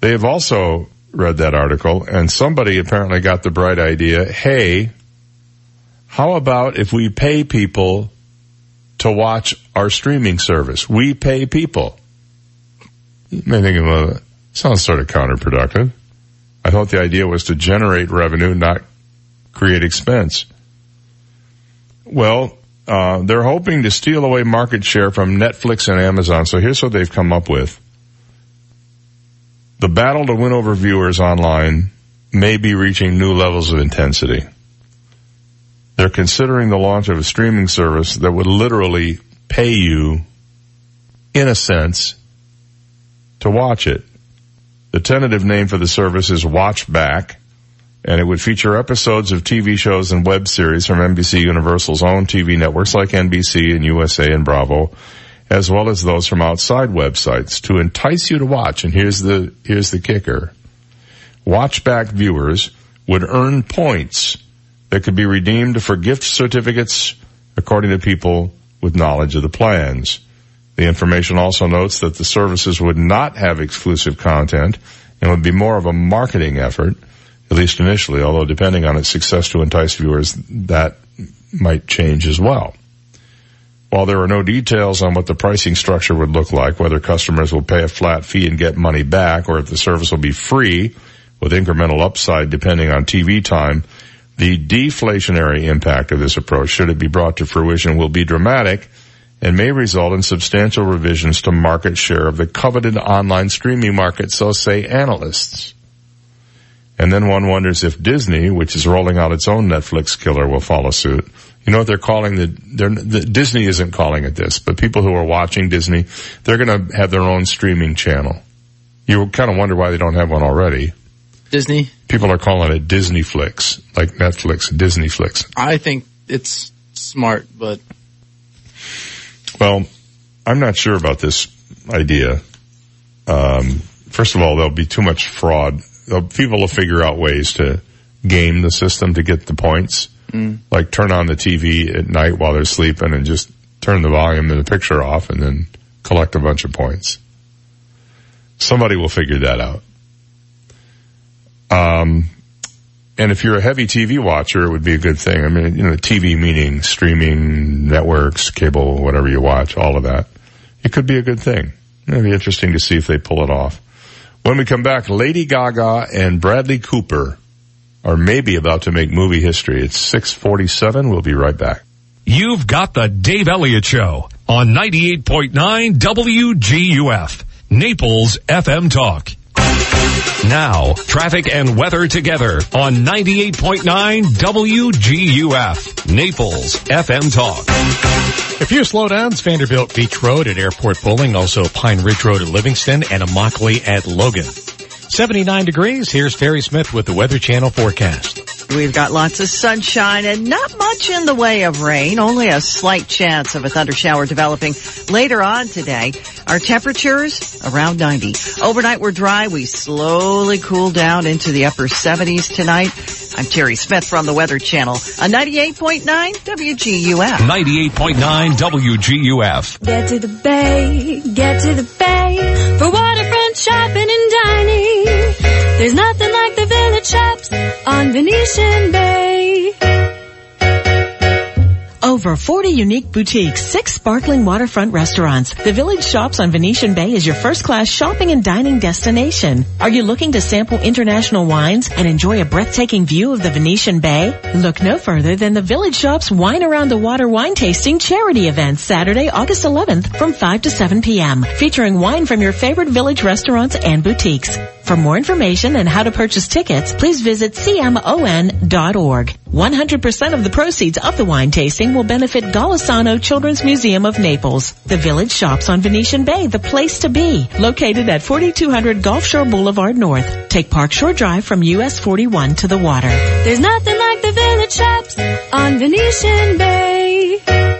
They have also read that article and somebody apparently got the bright idea, hey, how about if we pay people to watch our streaming service? We pay people. You may think, well, sounds sort of counterproductive. I thought the idea was to generate revenue, not create expense. Well, uh, they're hoping to steal away market share from Netflix and Amazon. So here's what they've come up with. The battle to win over viewers online may be reaching new levels of intensity. They're considering the launch of a streaming service that would literally pay you, in a sense, to watch it. The tentative name for the service is Watchback, and it would feature episodes of TV shows and web series from NBC Universal's own TV networks like NBC and USA and Bravo, as well as those from outside websites to entice you to watch. And here's the, here's the kicker. Watchback viewers would earn points that could be redeemed for gift certificates according to people with knowledge of the plans. The information also notes that the services would not have exclusive content and would be more of a marketing effort, at least initially, although depending on its success to entice viewers, that might change as well. While there are no details on what the pricing structure would look like, whether customers will pay a flat fee and get money back, or if the service will be free with incremental upside depending on TV time, the deflationary impact of this approach, should it be brought to fruition, will be dramatic and may result in substantial revisions to market share of the coveted online streaming market, so say analysts. And then one wonders if Disney, which is rolling out its own Netflix killer, will follow suit. You know what they're calling the, they're, the Disney isn't calling it this, but people who are watching Disney, they're going to have their own streaming channel. You kind of wonder why they don't have one already. Disney. People are calling it Disney Flicks, like Netflix, Disney Flicks. I think it's smart, but Well, I'm not sure about this idea. Um, first of all, there'll be too much fraud. They'll- People will figure out ways to game the system to get the points. Mm. Like turn on the TV at night while they're sleeping and just turn the volume and the picture off and then collect a bunch of points. Somebody will figure that out. Um, and if you're a heavy TV watcher, it would be a good thing. I mean, you know, TV meaning streaming networks, cable, whatever you watch, all of that. It could be a good thing. It'd be interesting to see if they pull it off. When we come back, Lady Gaga and Bradley Cooper are maybe about to make movie history. It's 647. We'll be right back. You've got the Dave Elliott Show on 98.9 WGUF, Naples FM Talk. Now, traffic and weather together on 98.9 WGUF, Naples FM Talk. A few slowdowns, Vanderbilt Beach Road at Airport Pulling, also Pine Ridge Road at Livingston, and Immokalee at Logan. 79 degrees, here's Terry Smith with the Weather Channel forecast. We've got lots of sunshine and not much in the way of rain, only a slight chance of a thunder shower developing later on today. Our temperatures around 90. Overnight we're dry. We slowly cool down into the upper 70s tonight. I'm Terry Smith from the Weather Channel on 98.9 WGUF. 98.9 WGUF. Get to the bay, get to the bay for waterfront shopping and dining. There's nothing like the on Venetian Bay. Over 40 unique boutiques, six sparkling waterfront restaurants. The Village Shops on Venetian Bay is your first class shopping and dining destination. Are you looking to sample international wines and enjoy a breathtaking view of the Venetian Bay? Look no further than the Village Shops Wine Around the Water wine tasting charity event Saturday, August 11th from 5 to 7 p.m. featuring wine from your favorite village restaurants and boutiques. For more information and how to purchase tickets, please visit cmon.org. 100% of the proceeds of the wine tasting will benefit Golisano Children's Museum of Naples. The Village Shops on Venetian Bay, the place to be. Located at 4200 Gulf Shore Boulevard North. Take Park Shore Drive from US 41 to the water. There's nothing like the village shops on Venetian Bay.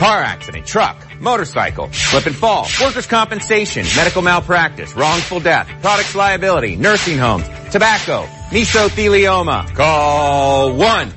Car accident, truck, motorcycle, slip and fall, workers' compensation, medical malpractice, wrongful death, products liability, nursing homes, tobacco, mesothelioma. Call 1.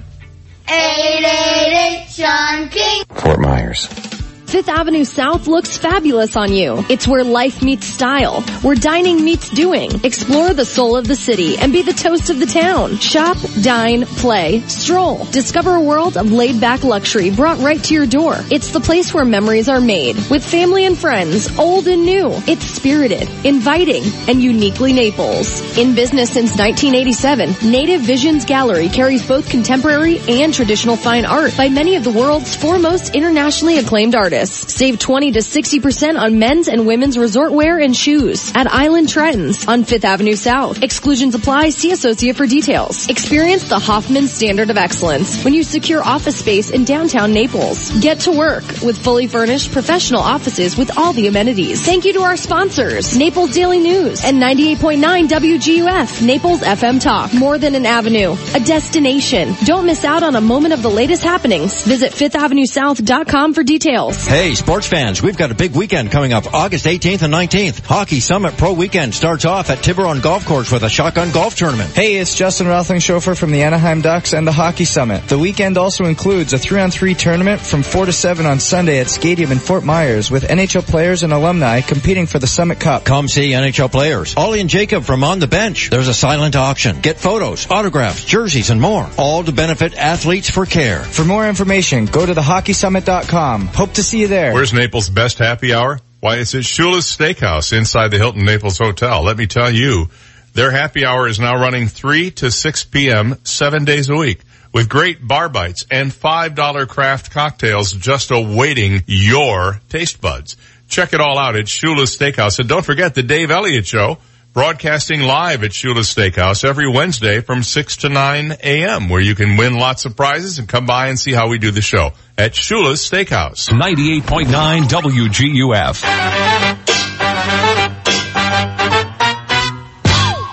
888 Sean King. Fort Myers. Fifth Avenue South looks fabulous on you. It's where life meets style, where dining meets doing. Explore the soul of the city and be the toast of the town. Shop, dine, play, stroll. Discover a world of laid back luxury brought right to your door. It's the place where memories are made with family and friends, old and new. It's spirited, inviting, and uniquely Naples. In business since 1987, Native Visions Gallery carries both contemporary and traditional fine art by many of the world's foremost internationally acclaimed artists. Save 20 to 60% on men's and women's resort wear and shoes at Island Trends on 5th Avenue South. Exclusions apply. See associate for details. Experience the Hoffman standard of excellence when you secure office space in downtown Naples. Get to work with fully furnished professional offices with all the amenities. Thank you to our sponsors, Naples Daily News and 98.9 WGUF, Naples FM Talk. More than an avenue, a destination. Don't miss out on a moment of the latest happenings. Visit 5thAvenueSouth.com for details. Hey, sports fans, we've got a big weekend coming up August 18th and 19th. Hockey Summit Pro Weekend starts off at Tiburon Golf Course with a shotgun golf tournament. Hey, it's Justin Roethling from the Anaheim Ducks and the Hockey Summit. The weekend also includes a 3-on-3 tournament from 4 to 7 on Sunday at Stadium in Fort Myers with NHL players and alumni competing for the Summit Cup. Come see NHL players. Ollie and Jacob from On the Bench. There's a silent auction. Get photos, autographs, jerseys, and more. All to benefit athletes for care. For more information, go to thehockeysummit.com. Hope to see you there. Where's Naples' best happy hour? Why, it's at Shula's Steakhouse inside the Hilton Naples Hotel. Let me tell you, their happy hour is now running 3 to 6 p.m. seven days a week with great bar bites and $5 craft cocktails just awaiting your taste buds. Check it all out at Shula's Steakhouse. And don't forget the Dave Elliott Show broadcasting live at Shula's Steakhouse every Wednesday from 6 to 9 a.m. where you can win lots of prizes and come by and see how we do the show at Shula's Steakhouse. 98.9 WGUF.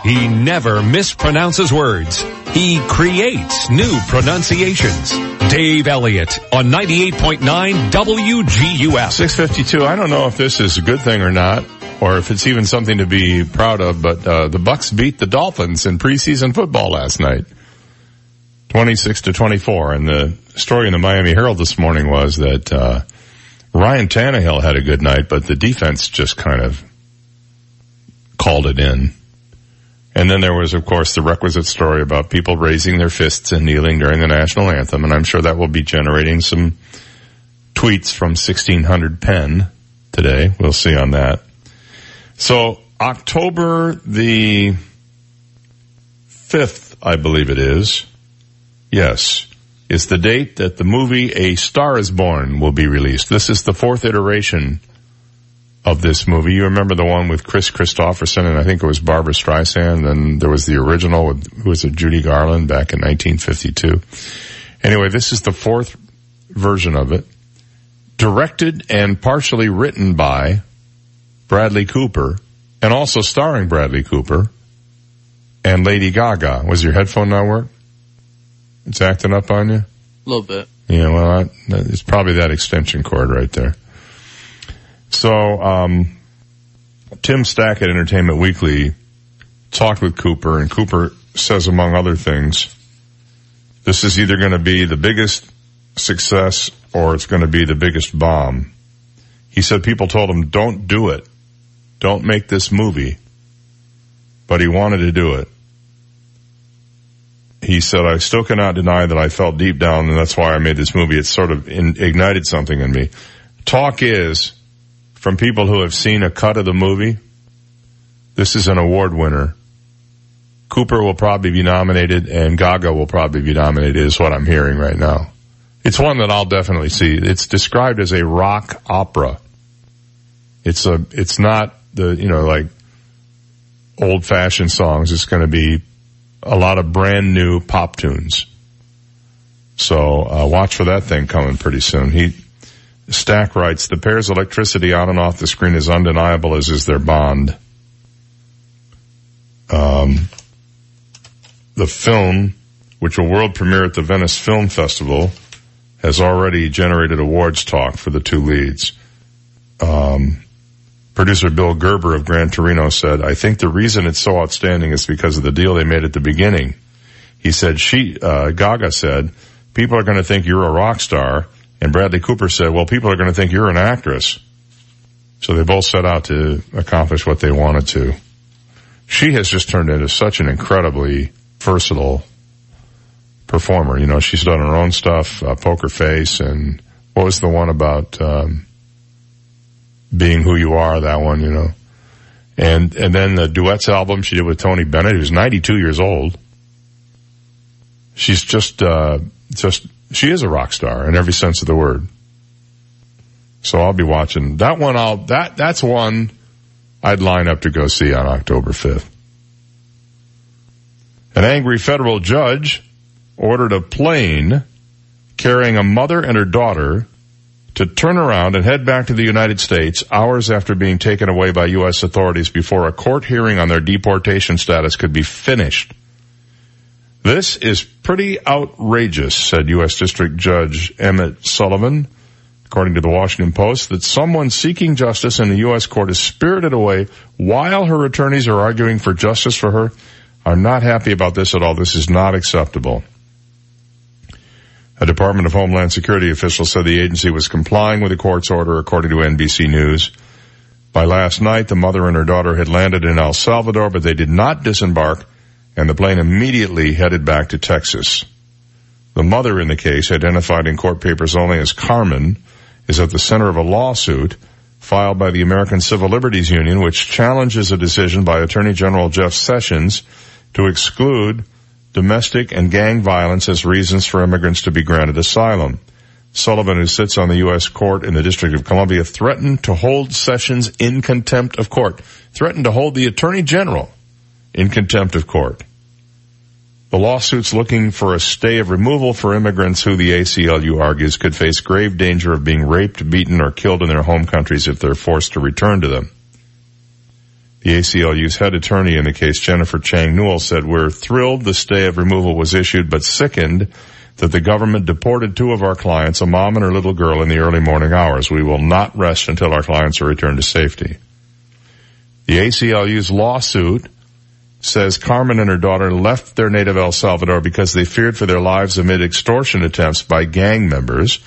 He never mispronounces words. He creates new pronunciations. Dave Elliott on 98.9 WGUF. 652. I don't know if this is a good thing or not, or if it's even something to be proud of, but uh, the Bucks beat the Dolphins in preseason football last night. 26 to 24. And the story in the Miami Herald this morning was that, uh, Ryan Tannehill had a good night, but the defense just kind of called it in. And then there was, of course, the requisite story about people raising their fists and kneeling during the national anthem. And I'm sure that will be generating some tweets from 1600 Penn today. We'll see on that. So October the 5th, I believe it is. Yes. It's the date that the movie A Star is Born will be released. This is the fourth iteration of this movie. You remember the one with Kris Kristofferson and I think it was Barbra Streisand. And there was the original with, who was it, Judy Garland back in 1952. Anyway, this is the fourth version of it. Directed and partially written by Bradley Cooper and also starring Bradley Cooper and Lady Gaga. Was your headphone not work? It's acting up on you? A little bit. Yeah, well, that, it's probably that extension cord right there. So, um, Tim Stack at Entertainment Weekly talked with Cooper, and Cooper says, among other things, this is either going to be the biggest success or it's going to be the biggest bomb. He said people told him, don't do it. Don't make this movie. But he wanted to do it. He said, I still cannot deny that I felt deep down and that's why I made this movie. It sort of in, ignited something in me. Talk is, from people who have seen a cut of the movie, this is an award winner. Cooper will probably be nominated and Gaga will probably be nominated is what I'm hearing right now. It's one that I'll definitely see. It's described as a rock opera. It's a, it's not the, you know, like old fashioned songs. It's going to be a lot of brand new pop tunes. So, uh, watch for that thing coming pretty soon. He, Stack writes, the pair's electricity on and off the screen is undeniable as is their bond. Um, the film, which will world premiere at the Venice Film Festival, has already generated awards talk for the two leads. Um, producer Bill Gerber of Gran Torino said, I think the reason it's so outstanding is because of the deal they made at the beginning. He said, she, uh, Gaga said, people are going to think you're a rock star. And Bradley Cooper said, well, people are going to think you're an actress. So they both set out to accomplish what they wanted to. She has just turned into such an incredibly versatile performer. You know, she's done her own stuff, uh, Poker Face, and what was the one about um, being who you are? That one, you know, and and then the duets album she did with Tony Bennett, who's 92 years old. She's just uh, just she is a rock star in every sense of the word. So I'll be watching that one. I'll that that's one I'd line up to go see on October 5th. An angry federal judge ordered a plane carrying a mother and her daughter to turn around and head back to the United States hours after being taken away by U.S. authorities before a court hearing on their deportation status could be finished. This is pretty outrageous, said U.S. District Judge Emmett Sullivan, according to the Washington Post, that someone seeking justice in the U.S. court is spirited away while her attorneys are arguing for justice for her. I'm not happy about this at all. This is not acceptable. A Department of Homeland Security official said the agency was complying with the court's order, according to NBC News. By last night, the mother and her daughter had landed in El Salvador, but they did not disembark, and the plane immediately headed back to Texas. The mother in the case, identified in court papers only as Carmen, is at the center of a lawsuit filed by the American Civil Liberties Union, which challenges a decision by Attorney General Jeff Sessions to exclude domestic and gang violence as reasons for immigrants to be granted asylum. Sullivan, who sits on the U.S. court in the District of Columbia, threatened to hold Sessions in contempt of court. Threatened to hold the Attorney General in contempt of court. The lawsuit's looking for a stay of removal for immigrants who the ACLU argues could face grave danger of being raped, beaten, or killed in their home countries if they're forced to return to them. The ACLU's head attorney in the case, Jennifer Chang Newell, said, we're thrilled the stay of removal was issued, but sickened that the government deported two of our clients, a mom and her little girl, in the early morning hours. We will not rest until our clients are returned to safety. The ACLU's lawsuit says Carmen and her daughter left their native El Salvador because they feared for their lives amid extortion attempts by gang members.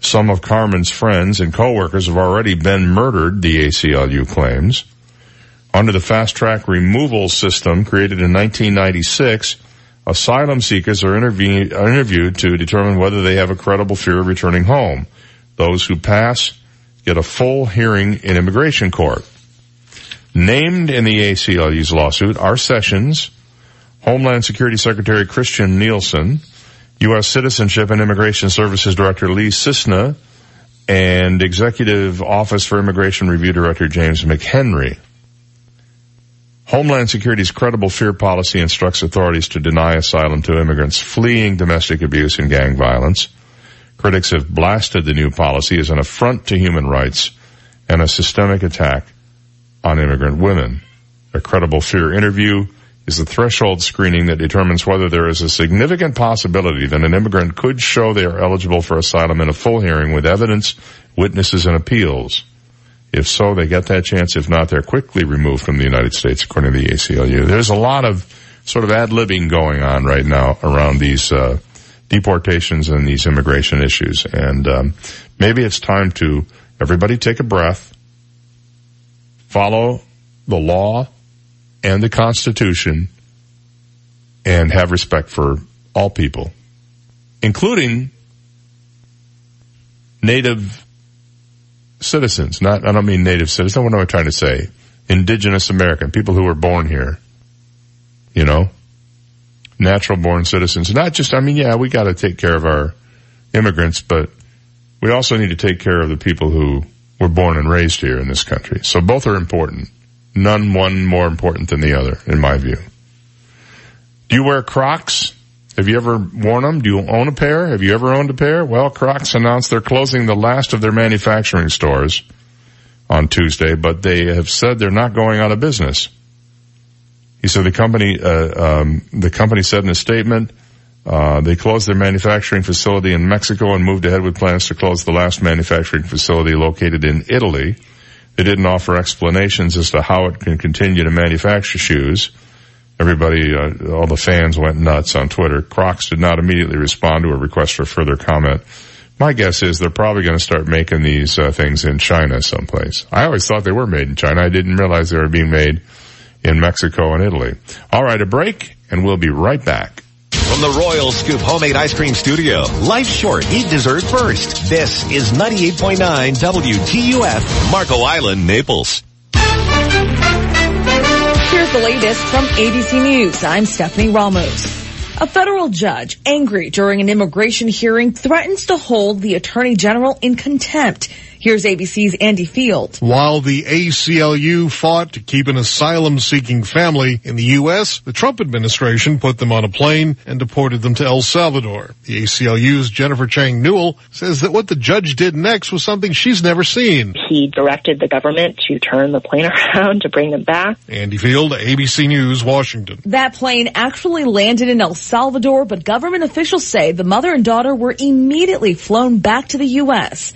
Some of Carmen's friends and coworkers have already been murdered, the ACLU claims. Under the fast track removal system created in 1996, asylum seekers are, interview- are interviewed to determine whether they have a credible fear of returning home. Those who pass get a full hearing in immigration court. Named in the ACLU's lawsuit are Sessions, Homeland Security Secretary Kirstjen Nielsen, U.S. Citizenship and Immigration Services Director Lee Cissna, and Executive Office for Immigration Review Director James McHenry. Homeland Security's credible fear policy instructs authorities to deny asylum to immigrants fleeing domestic abuse and gang violence. Critics have blasted the new policy as an affront to human rights and a systemic attack on immigrant women. A credible fear interview is the threshold screening that determines whether there is a significant possibility that an immigrant could show they are eligible for asylum in a full hearing with evidence, witnesses, and appeals. If so, they get that chance. If not, they're quickly removed from the United States, according to the ACLU. There's a lot of sort of ad-libbing going on right now around these uh, deportations and these immigration issues. And um, maybe it's time to everybody take a breath, follow the law and the Constitution, and have respect for all people, including native citizens. Not, I don't mean native citizens. What am I trying to say? Indigenous American, people who were born here. You know? Natural born citizens. Not just, I mean, yeah, we gotta take care of our immigrants, but we also need to take care of the people who were born and raised here in this country. So both are important. None one more important than the other, in my view. Do you wear Crocs? Have you ever worn them? Do you own a pair? Have you ever owned a pair? Well, Crocs announced they're closing the last of their manufacturing stores on Tuesday, but they have said they're not going out of business. He said the company, uh, um, the company said in a statement, uh, they closed their manufacturing facility in Mexico and moved ahead with plans to close the last manufacturing facility located in Italy. They didn't offer explanations as to how it can continue to manufacture shoes. Everybody, uh, all the fans went nuts on Twitter. Crocs did not immediately respond to a request for further comment. My guess is they're probably going to start making these uh, things in China someplace. I always thought they were made in China. I didn't realize they were being made in Mexico and Italy. All right, a break, and we'll be right back. From the Royal Scoop Homemade Ice Cream Studio, life short, eat dessert first. This is 98.9 WGUF, Marco Island, Naples. Here's the latest from ABC News. I'm Stephanie Ramos. A federal judge, angry during an immigration hearing, threatens to hold the attorney general in contempt. Here's ABC's Andy Field. While the ACLU fought to keep an asylum seeking family in the U.S., the Trump administration put them on a plane and deported them to El Salvador. The ACLU's Jennifer Chang Newell says that what the judge did next was something she's never seen. He directed the government to turn the plane around to bring them back. Andy Field, ABC News, Washington. That plane actually landed in El Salvador, but government officials say the mother and daughter were immediately flown back to the U.S.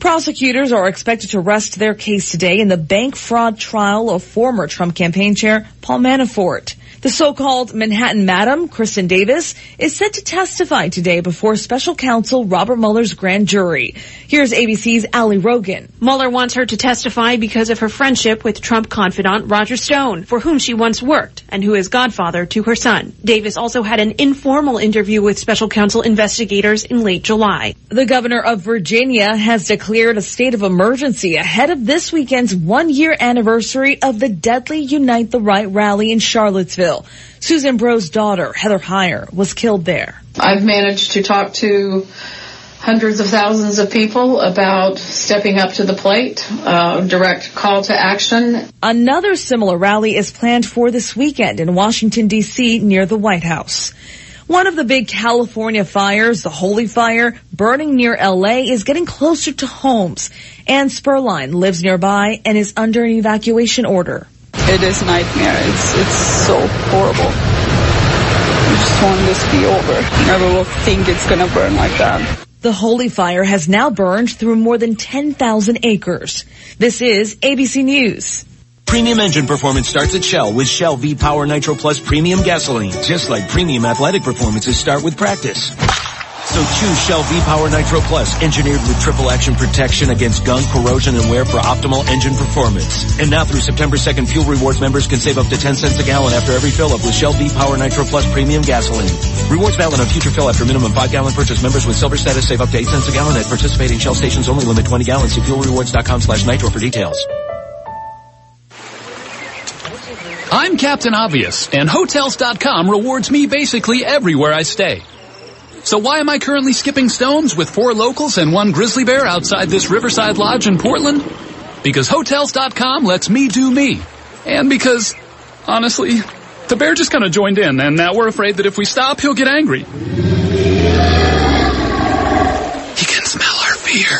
Prosecutors are expected to rest their case today in the bank fraud trial of former Trump campaign chair Paul Manafort. The so-called Manhattan Madam, Kristin Davis, is set to testify today before special counsel Robert Mueller's grand jury. Here's ABC's Ali Rogin. Mueller wants her to testify because of her friendship with Trump confidant Roger Stone, for whom she once worked and who is godfather to her son. Davis also had an informal interview with special counsel investigators in late July. The governor of Virginia has declared a state of emergency ahead of this weekend's one-year anniversary of the deadly Unite the Right rally in Charlottesville. Susan Bro's daughter, Heather Heyer, was killed there. I've managed to talk to hundreds of thousands of people about stepping up to the plate, uh, direct call to action. Another similar rally is planned for this weekend in Washington, D.C. near the White House. One of the big California fires, the Holy Fire, burning near LA is getting closer to homes. Ann Spurline lives nearby and is under an evacuation order. It is nightmare. It's it's so horrible. I just want this to be over. Never will think it's gonna burn like that. The Holy Fire has now burned through more than 10,000 acres. This is ABC News. Premium engine performance starts at Shell with Shell V-Power Nitro Plus Premium Gasoline. Just like premium athletic performances start with practice. So choose Shell V-Power Nitro Plus, engineered with triple action protection against gunk, corrosion, and wear for optimal engine performance. And now through September 2nd, Fuel Rewards members can save up to 10 cents a gallon after every fill-up with Shell V-Power Nitro Plus Premium Gasoline. Rewards valid on future fill after minimum 5-gallon purchase. Members with silver status save up to 8 cents a gallon at participating Shell stations only. Limit 20 gallons. See fuelrewards.com slash nitro for details. I'm Captain Obvious, and Hotels.com rewards me basically everywhere I stay. So why am I currently skipping stones with four locals and one grizzly bear outside this Riverside Lodge in Portland? Because Hotels.com lets me do me. And because, honestly, the bear just kind of joined in, and now we're afraid that if we stop, he'll get angry. He can smell our fear.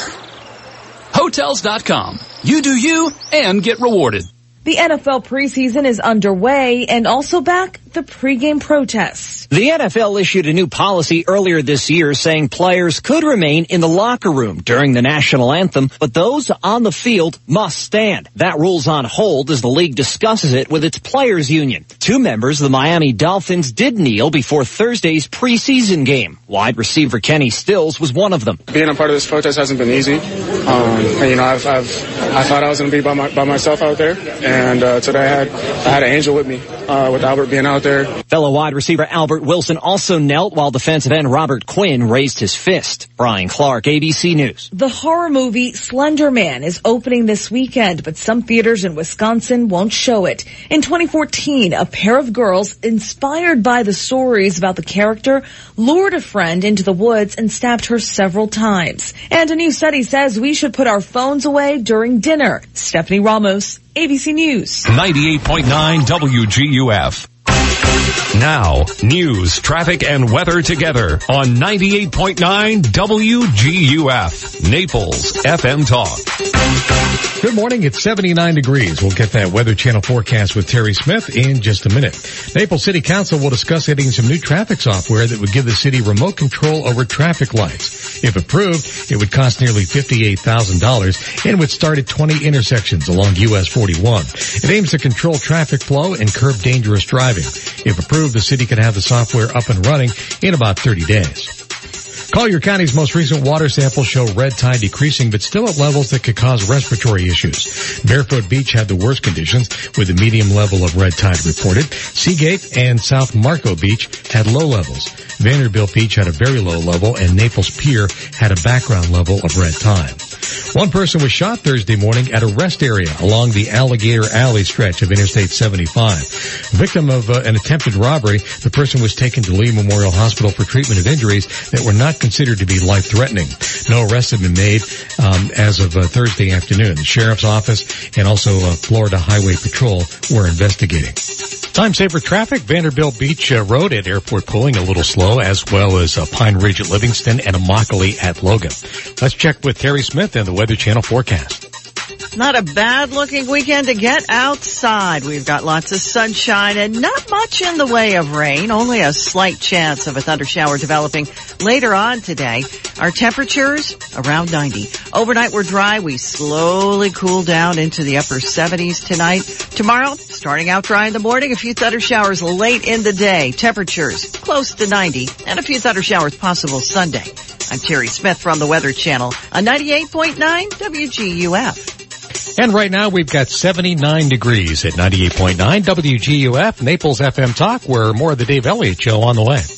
Hotels.com. You do you and get rewarded. The NFL preseason is underway and also back, the pregame protests. The NFL issued a new policy earlier this year saying players could remain in the locker room during the national anthem, but those on the field must stand. That rule's on hold as the league discusses it with its players union. Two members of the Miami Dolphins did kneel before Thursday's preseason game. Wide receiver Kenny Stills was one of them. Being a part of this protest hasn't been easy. Um, and, you know, I've, I've, I thought I was going to be by, my, by myself out there, and uh, today I had, I had an angel with me, uh, with Albert being out there. Fellow wide receiver Albert Wilson also knelt while defensive end Robert Quinn raised his fist. Brian Clark, ABC News. The horror movie Slender Man is opening this weekend, but some theaters in Wisconsin won't show it. In 2014, a pair of girls inspired by the stories about the character lured a friend into the woods and stabbed her several times. And a new study says we should put our phones away during dinner. Stephanie Ramos, ABC News. 98.9 WGUF. Now, news, traffic, and weather together on 98.9 WGUF, Naples FM Talk. Good morning. It's 79 degrees. We'll get that Weather Channel forecast with Terry Smith in just a minute. Naples City Council will discuss adding some new traffic software that would give the city remote control over traffic lights. If approved, it would cost nearly $58,000 and would start at 20 intersections along US 41. It aims to control traffic flow and curb dangerous driving. If approved, the city can have the software up and running in about 30 days. Collier County's most recent water samples show red tide decreasing, but still at levels that could cause respiratory issues. Barefoot Beach had the worst conditions, with a medium level of red tide reported. Seagate and South Marco Beach had low levels. Vanderbilt Beach had a very low level, and Naples Pier had a background level of red tide. One person was shot Thursday morning at a rest area along the Alligator Alley stretch of Interstate 75. Victim of uh, an attempted robbery, the person was taken to Lee Memorial Hospital for treatment of injuries that were not considered to be life-threatening. No arrests have been made um, as of uh, Thursday afternoon. The sheriff's office and also uh, Florida Highway Patrol were investigating. Time saver traffic, Vanderbilt Beach uh, Road at Airport pulling a little slow, as well as uh, Pine Ridge at Livingston and Immokalee at Logan. Let's check with Terry Smith and the Weather Channel forecast. Not a bad looking weekend to get outside. We've got lots of sunshine and not much in the way of rain, only a slight chance of a thunder shower developing later on today. Our temperatures around 90. Overnight we're dry. We slowly cool down into the upper 70s tonight. Tomorrow, starting out dry in the morning, a few thunder showers late in the day. Temperatures close to 90 and a few thunder showers possible Sunday. I'm Terry Smith from the Weather Channel on 98.9 WGUF. And right now we've got 79 degrees at 98.9 WGUF, Naples FM Talk, where more of the Dave Elliott Show on the way.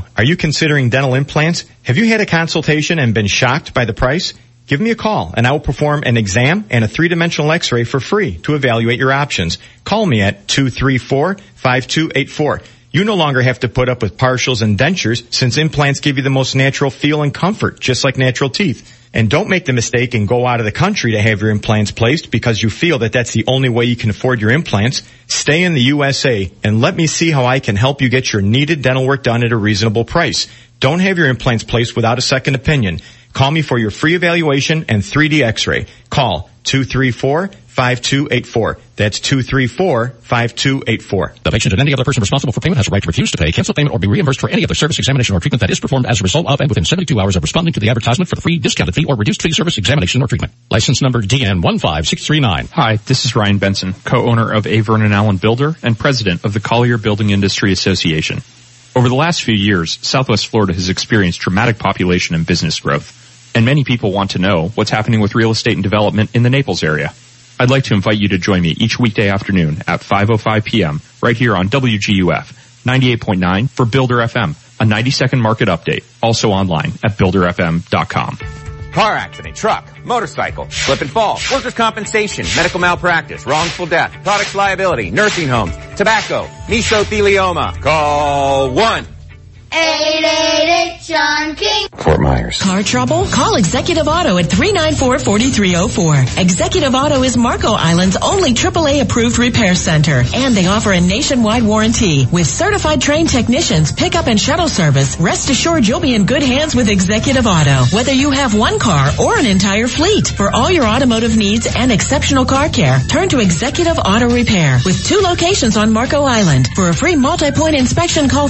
Are you considering dental implants? Have you had a consultation and been shocked by the price? Give me a call and I will perform an exam and a three-dimensional x-ray for free to evaluate your options. Call me at 234-5284. You no longer have to put up with partials and dentures since implants give you the most natural feel and comfort, just like natural teeth. And don't make the mistake and go out of the country to have your implants placed because you feel that that's the only way you can afford your implants. Stay in the USA and let me see how I can help you get your needed dental work done at a reasonable price. Don't have your implants placed without a second opinion. Call me for your free evaluation and 3D x-ray. Call 234-5284. That's 234-5284. The patient and any other person responsible for payment has a right to refuse to pay, cancel payment, or be reimbursed for any other service, examination, or treatment that is performed as a result of and within 72 hours of responding to the advertisement for the free, discounted fee, or reduced fee service, examination, or treatment. License number DN15639. Hi, this is Ryan Benson, co-owner of A. Vernon Allen Builder and president of the Collier Building Industry Association. Over the last few years, Southwest Florida has experienced dramatic population and business growth, and many people want to know what's happening with real estate and development in the Naples area. I'd like to invite you to join me each weekday afternoon at 5.05 p.m. right here on WGUF 98.9 for Builder FM, a 90 second market update, also online at builderfm.com. Car accident, truck, motorcycle, slip and fall, workers' compensation, medical malpractice, wrongful death, products liability, nursing homes, tobacco, mesothelioma. Call 1. 888 John King. Fort Myers. Car trouble? Call Executive Auto at 394-4304. Executive Auto is Marco Island's only AAA approved repair center. And they offer a nationwide warranty. With certified trained technicians, pickup and shuttle service, rest assured you'll be in good hands with Executive Auto. Whether you have one car or an entire fleet. For all your automotive needs and exceptional car care, turn to Executive Auto Repair. With two locations on Marco Island. For a free multi-point inspection, call oh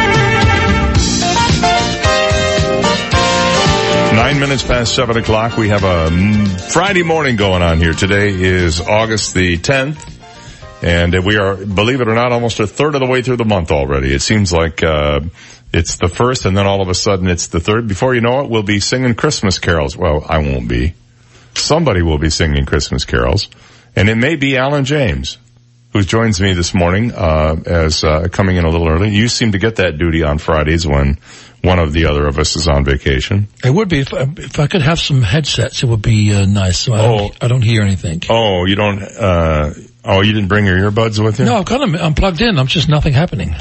Nine minutes past seven o'clock. We have a Friday morning going on here. Today is August the 10th. And we are, believe it or not, almost a third of the way through the month already. It seems like, uh, it's the first and then all of a sudden it's the third. Before you know it, we'll be singing Christmas carols. Well, I won't be. Somebody will be singing Christmas carols. And it may be Alan James, who joins me this morning, uh, as, uh, coming in a little early. You seem to get that duty on Fridays when one of the other of us is on vacation. It would be if, if I could have some headsets. It would be uh, nice. So I, don't, I don't hear anything. Oh, you don't, uh, oh, you didn't bring your earbuds with you? No, I've got them. I'm plugged in. I'm just nothing happening.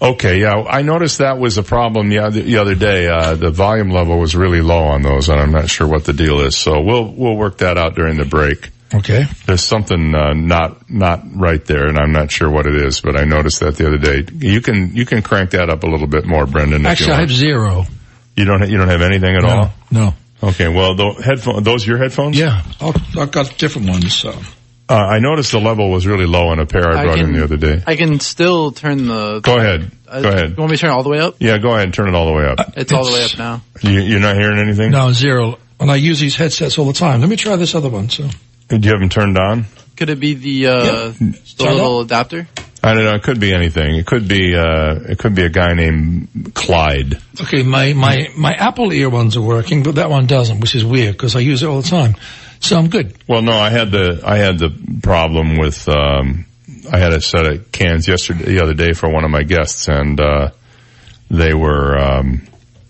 Okay, yeah, I noticed that was a problem the other, the other day. Uh, the volume level was really low on those and I'm not sure what the deal is. So we'll, we'll work that out during the break. Okay. There's something, uh, not, not right there and I'm not sure what it is, but I noticed that the other day. You can, you can crank that up a little bit more, Brendan. if Actually, you I have zero. You don't, you don't have anything at No, all? no. Okay, well, the headphone, those your headphones? Yeah, I'll, I've got different ones. So Uh, I noticed the level was really low on a pair I I brought in the other day. I can still turn the. Go ahead. Uh, Go ahead. You want me to turn it all the way up? Yeah, go ahead and turn it all the way up. It's all the way up now. You, you're not hearing anything? no zero. And I use these headsets all the time. Let me try this other one. So Do you have them turned on? Could it be the uh, the little adapter? I don't know. It could be anything. It could be, uh, it could be a guy named Clyde. okay, my my my Apple ear ones are working, but that one doesn't, which is weird because I use it all the time. So I'm good. Well, no, I had the, I had the problem with, um, I had a set of cans yesterday, the other day for one of my guests and, uh, they were, um,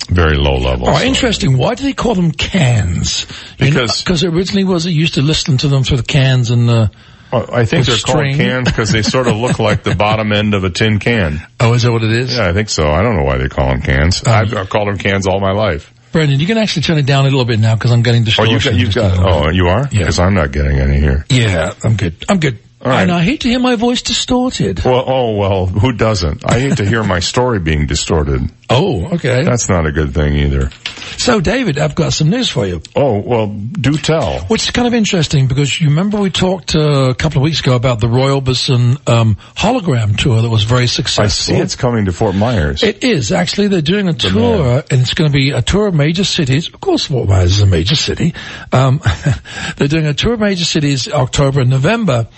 very low level. Oh, interesting. Why do they call them cans? Because- because originally was it used to listen to them through the cans and the. I think they're with called cans because they sort of look like the bottom end of a tin can. Oh, is that what it is? Yeah, I think so. I don't know why they call them cans. Um, I've, I've called them cans all my life. Brendan, you can actually turn it down a little bit now because I'm getting Oh, distortion. you've got, you've got, oh, you are? Yeah. Because I'm not getting any here. Yeah, I'm good. I'm good. All right. And I hate to hear my voice distorted. Well, oh, well, who doesn't? I hate to hear my story being distorted. Oh, okay. That's not a good thing either. So, David, I've got some news for you. Oh, well, do tell. Which is kind of interesting because you remember we talked uh, a couple of weeks ago about the Roy Orbison um, hologram tour that was very successful. I see it's coming to Fort Myers. It is actually. They're doing a tour, and it's going to be a tour of major cities. Of course, Fort Myers is a major city. Um, they're doing a tour of major cities October and November.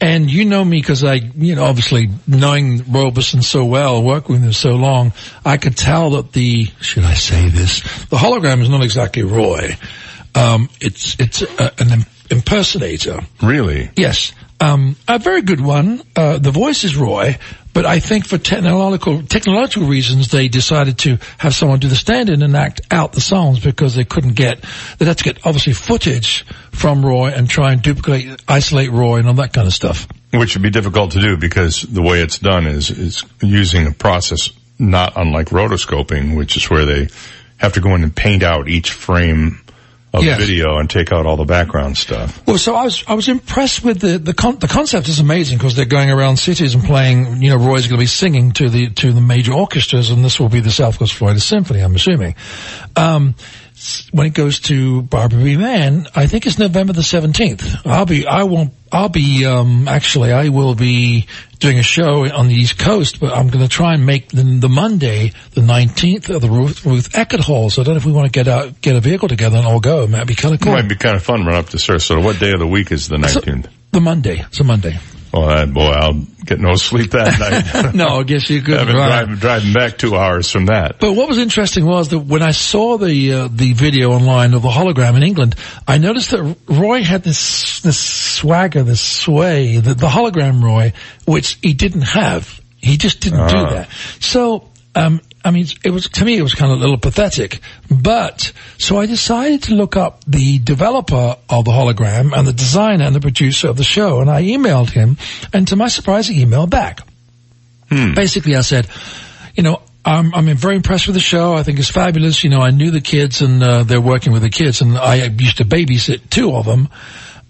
And you know me because I, you know, obviously knowing Orbison so well, working with him so long, I could tell that the, should I say this, the hologram is not exactly Roy. Um, it's, it's a, an impersonator. Really? Yes. Um, a very good one. Uh, the voice is Roy, but I think for technological technological reasons they decided to have someone do the stand-in and act out the songs because they couldn't get they had to get obviously footage from Roy and try and duplicate, isolate Roy and all that kind of stuff. Which would be difficult to do because the way it's done is, is using a process not unlike rotoscoping, which is where they have to go in and paint out each frame of Yes. video and take out all the background stuff. Well, so I was I was impressed with the the con- the concept is amazing because they're going around cities and playing. You know, Roy's going to be singing to the to the major orchestras, and this will be the South Coast Florida Symphony. I'm assuming. Um, when it goes to Barbara B. Mann, I think it's November the 17th. I'll be, I won't, I'll be, um, actually, I will be doing a show on the East Coast, but I'm going to try and make the, the Monday, the 19th, of the Ruth, Ruth Eckerd Hall. So I don't know if we want to get out, get a vehicle together and all go. It might be kind of It cool. might be kind of fun run up to Sarasota. What day of the week is the 19th? The Monday. It's a Monday. Well, that, boy, I'll get no sleep that night. no, I guess you could. I've been right. driving, driving back two hours from that. But what was interesting was that when I saw the uh, the video online of the hologram in England, I noticed that Roy had this this swagger, this sway, the, the hologram Roy, which he didn't have. He just didn't do Ah. that. So, um, I mean, it was to me it was kind of a little pathetic. But so I decided to look up the developer of the hologram and the designer and the producer of the show, and I emailed him, and to my surprise, he emailed back. Basically, I said, you know, I'm, I'm very impressed with the show. I think it's fabulous. You know, I knew the kids and uh, they're working with the kids and I used to babysit two of them.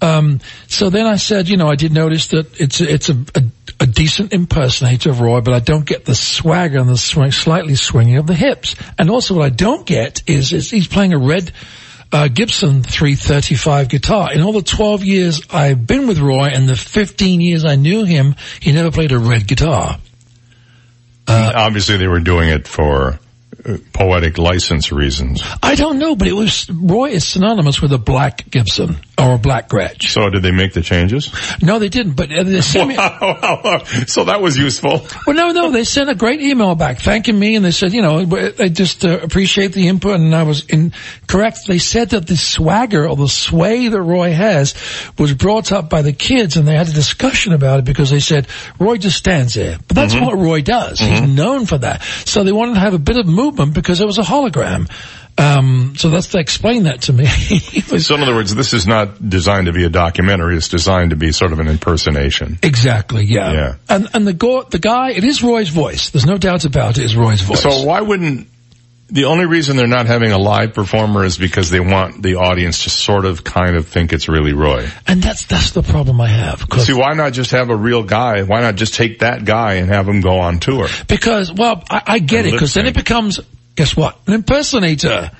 Um, so then I said, you know, I did notice that it's it's a, a, a decent impersonator of Roy, but I don't get the swagger and the swing, slightly swinging of the hips. And also what I don't get is, is he's playing a red, uh, Gibson 335 guitar. In all the 12 years I've been with Roy and the 15 years I knew him, he never played a red guitar. Obviously, they were doing it for uh, poetic license reasons. I don't know, but it was Roy is synonymous with a black Gibson or a black Gretsch. So, did they make the changes? No, they didn't. But uh, they sent me. so that was useful. Well, no, no, they sent a great email back thanking me, and they said, you know, they just uh, appreciate the input, and I was incorrect. They said that the swagger or the sway that Roy has was brought up by the kids, and they had a discussion about it because they said Roy just stands there, but that's Mhm. what Roy does. He's known for that. So they wanted to have a bit of movement because it was a hologram. Um, so that's to explain that to me. So, in other words, this is not designed to be a documentary. It's designed to be sort of an impersonation. Exactly. Yeah. Yeah. And and the go- the guy, it is Roy's voice. There's no doubt about. It's Roy's voice. So, why wouldn't the only reason they're not having a live performer is because they want the audience to sort of kind of think it's really Roy. And that's that's the problem I have. See, why not just have a real guy? Why not just take that guy and have him go on tour? Because, well, I, I get And it, because then it becomes, guess what? An impersonator.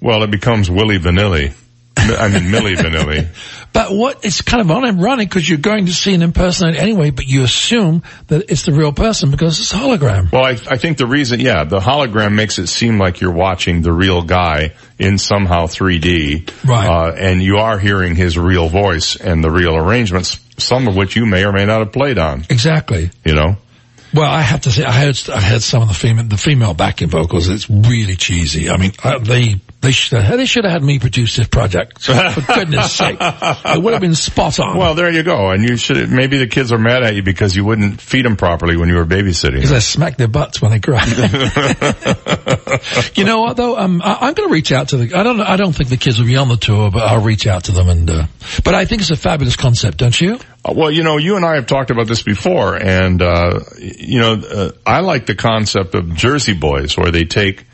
Well, it becomes Willie Vanilli. I mean, Milli Vanilli. But what, it's kind of unironic because you're going to see an impersonator anyway, but you assume that it's the real person because it's a hologram. Well, I, I think the reason, yeah, the hologram makes it seem like you're watching the real guy in somehow 3D. Right. Uh, and you are hearing his real voice and the real arrangements, some of which you may or may not have played on, Exactly. you know? Well, I have to say, I heard, I heard some of the female, the female backing vocals. It's really cheesy. I mean, uh, they, they should have, they should have had me produce this project. For goodness sake. It would have been spot on. Well, there you go. And you should, maybe the kids are mad at you because you wouldn't feed them properly when you were babysitting. Because I smack their butts when they cry. you know what though? Um, I, I'm going to reach out to the. I don't. I don't think the kids will be on the tour, but I'll reach out to them and. Uh, but I think it's a fabulous concept, don't you? Uh, Well, you know, you and I have talked about this before, and uh, you know, uh, I like the concept of Jersey Boys, where they take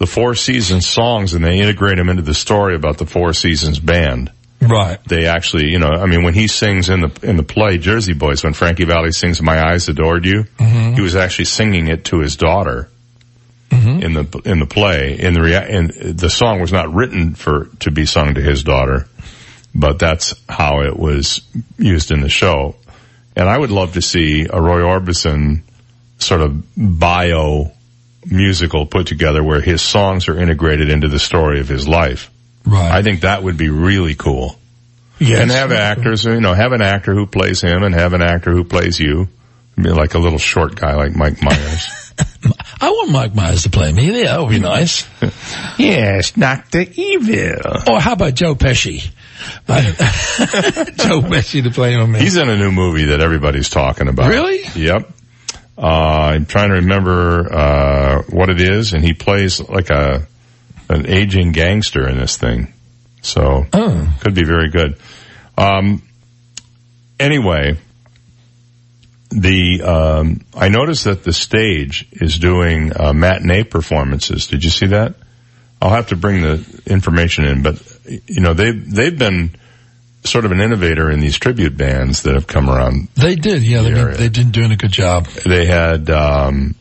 the Four Seasons songs and they integrate them into the story about the Four Seasons band. Right. They actually, you know, I mean, when he sings in the in the play Jersey Boys, when Frankie Valli sings "My Eyes Adored You," Mhm. he was actually singing it to his daughter Mm-hmm. in the in the play. In the rea- and the song was not written for to be sung to his daughter, but that's how it was used in the show. And I would love to see a Roy Orbison sort of bio musical put together where his songs are integrated into the story of his life. Right. I think that would be really cool. Yes. And have actors, you know, have an actor who plays him and have an actor who plays you. I mean, like a little short guy like Mike Myers. I want Mike Myers to play me. Yeah, that would be nice. yes, Doctor Evil. Or how about Joe Pesci? Joe Pesci to play on me. He's in a new movie that everybody's talking about. Really? Yep. Uh, I'm trying to remember, uh, what it is and he plays like a, an aging gangster in this thing. So, Oh. could be very good. Um, anyway, the, um, I noticed that the stage is doing, uh, matinee performances. Did you see that? I'll have to bring the information in, but, you know, they've, they've been sort of an innovator in these tribute bands that have come around They did, yeah. They've been, they've been doing a good job. they had um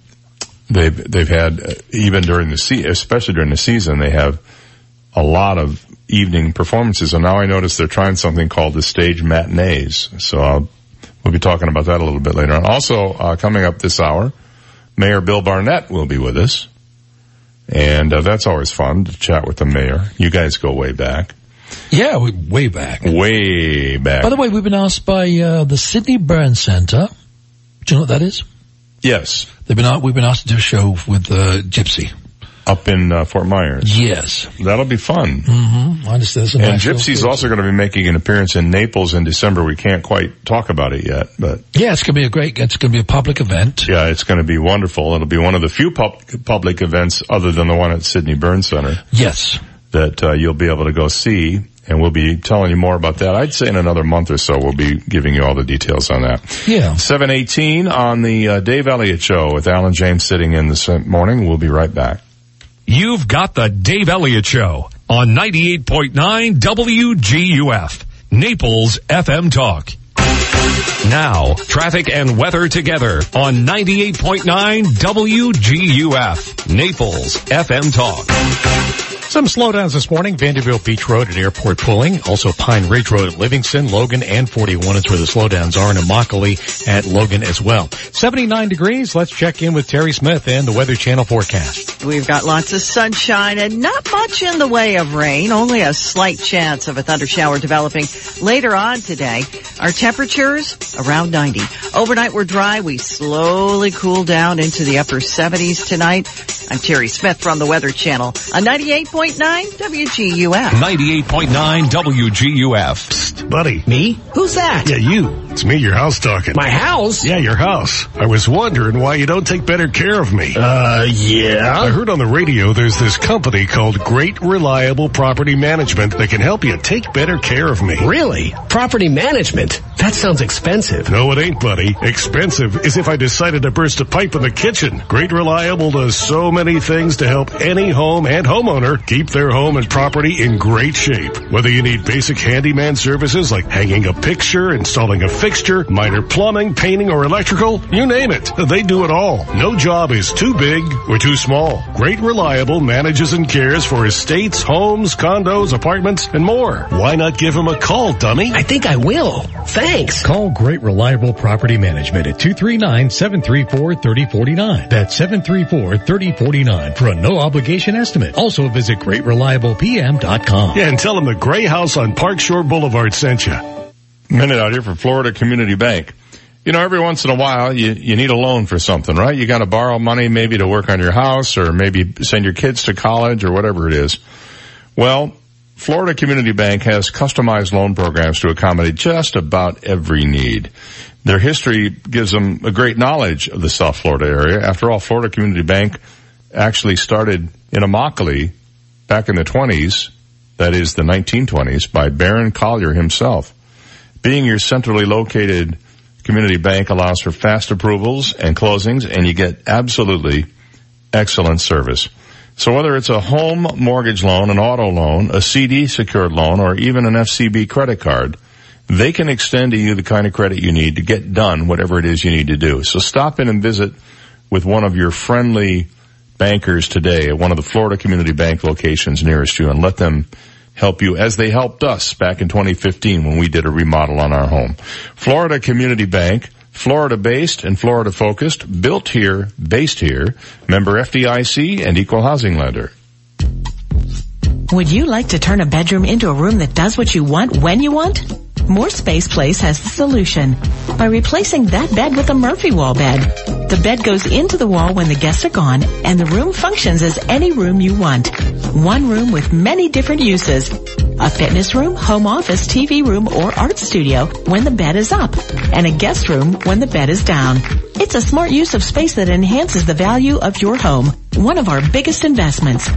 they've they've had uh, even during the se- especially during the season they have a lot of evening performances. And now I notice they're trying something called the stage matinees. So I'll we'll be talking about that a little bit later on. Also uh, coming up this hour Mayor Bill Barnett will be with us. And uh, that's always fun to chat with the mayor. You guys go way back Yeah, we, way back. Way back. By the way, we've been asked by uh, the Sidney Berne Centre. Do you know what that is? Yes. They've been we've been asked to do a show with uh, Gypsy. Up in uh, Fort Myers. Yes. That'll be fun. Mm-hmm. I understand. And Gypsy's also going to be making an appearance in Naples in December. We can't quite talk about it yet, but Yeah, it's going to be a great. It's going to be a public event. yeah, it's going to be wonderful. It'll be one of the few pub- public events other than the one at Sidney Berne Center Yes. That uh, you'll be able to go see. And we'll be telling you more about that. I'd say in another month or so, we'll be giving you all the details on that. Yeah. 718 on the uh, Dave Elliott Show with Alan James sitting in this morning. We'll be right back. You've got the Dave Elliott Show on 98.9 WGUF, Naples FM Talk. Now, traffic and weather together on 98.9 WGUF, Naples FM Talk. Some slowdowns this morning. Vanderbilt Beach Road at Airport pulling. Also Pine Ridge Road at Livingston, Logan, and 41 is where the slowdowns are. And Immokalee at Logan as well. 79 degrees. Let's check in with Terry Smith and the Weather Channel forecast. We've got lots of sunshine and not much in the way of rain, only a slight chance of a thunder shower developing later on today. Our temperatures around 90. Overnight we're dry. We slowly cool down into the upper 70s tonight. I'm Terry Smith from the Weather Channel on 98.9 WGUF. 98.9 WGUF. Psst, Buddy. Me? Who's that? Yeah, you. It's me, your house talking. My house? Yeah, your house. I was wondering why you don't take better care of me. Uh, yeah? I heard on the radio there's this company called Great Reliable Property Management that can help you take better care of me. Really? Property management? That sounds expensive. No, it ain't, buddy. Expensive is if I decided to burst a pipe in the kitchen. Great Reliable does so many things to help any home and homeowner keep their home and property in great shape. Whether you need basic handyman services like hanging a picture, installing a fixture, minor plumbing, painting, or electrical, you name it. They do it all. No job is too big or too small. Great Reliable manages and cares for estates, homes, condos, apartments, and more. Why not give them a call, dummy? I think I will. Thanks. Call Great Reliable Property Management at 239-734-3049. That's 734-3049 for a no obligation estimate. Also visit greatreliablepm.com. Yeah, and tell them the gray house on Park Shore Boulevard sent you. Minute out here for Florida Community Bank. You know, every once in a while, you, you need a loan for something, right? You gotta borrow money maybe to work on your house or maybe send your kids to college or whatever it is. Well, Florida Community Bank has customized loan programs to accommodate just about every need. Their history gives them a great knowledge of the South Florida area. After all, Florida Community Bank actually started in Immokalee back in the 20s, that is the 1920s, by Baron Collier himself. Being your centrally located community bank allows for fast approvals and closings and you get absolutely excellent service. So whether it's a home mortgage loan, an auto loan, a CD secured loan, or even an FCB credit card, they can extend to you the kind of credit you need to get done whatever it is you need to do. So stop in and visit with one of your friendly bankers today at one of the Florida Community Bank locations nearest you and let them help you as they helped us back in 2015 when we did a remodel on our home. Florida Community Bank, Florida based and Florida focused, built here, based here, member FDIC and equal housing lender. Would you like to turn a bedroom into a room that does what you want when you want? More Space Place has the solution by replacing that bed with a Murphy wall bed. The bed goes into the wall when the guests are gone and the room functions as any room you want. One room with many different uses. A fitness room, home office, TV room, or art studio when the bed is up, and a guest room when the bed is down. It's a smart use of space that enhances the value of your home, one of our biggest investments.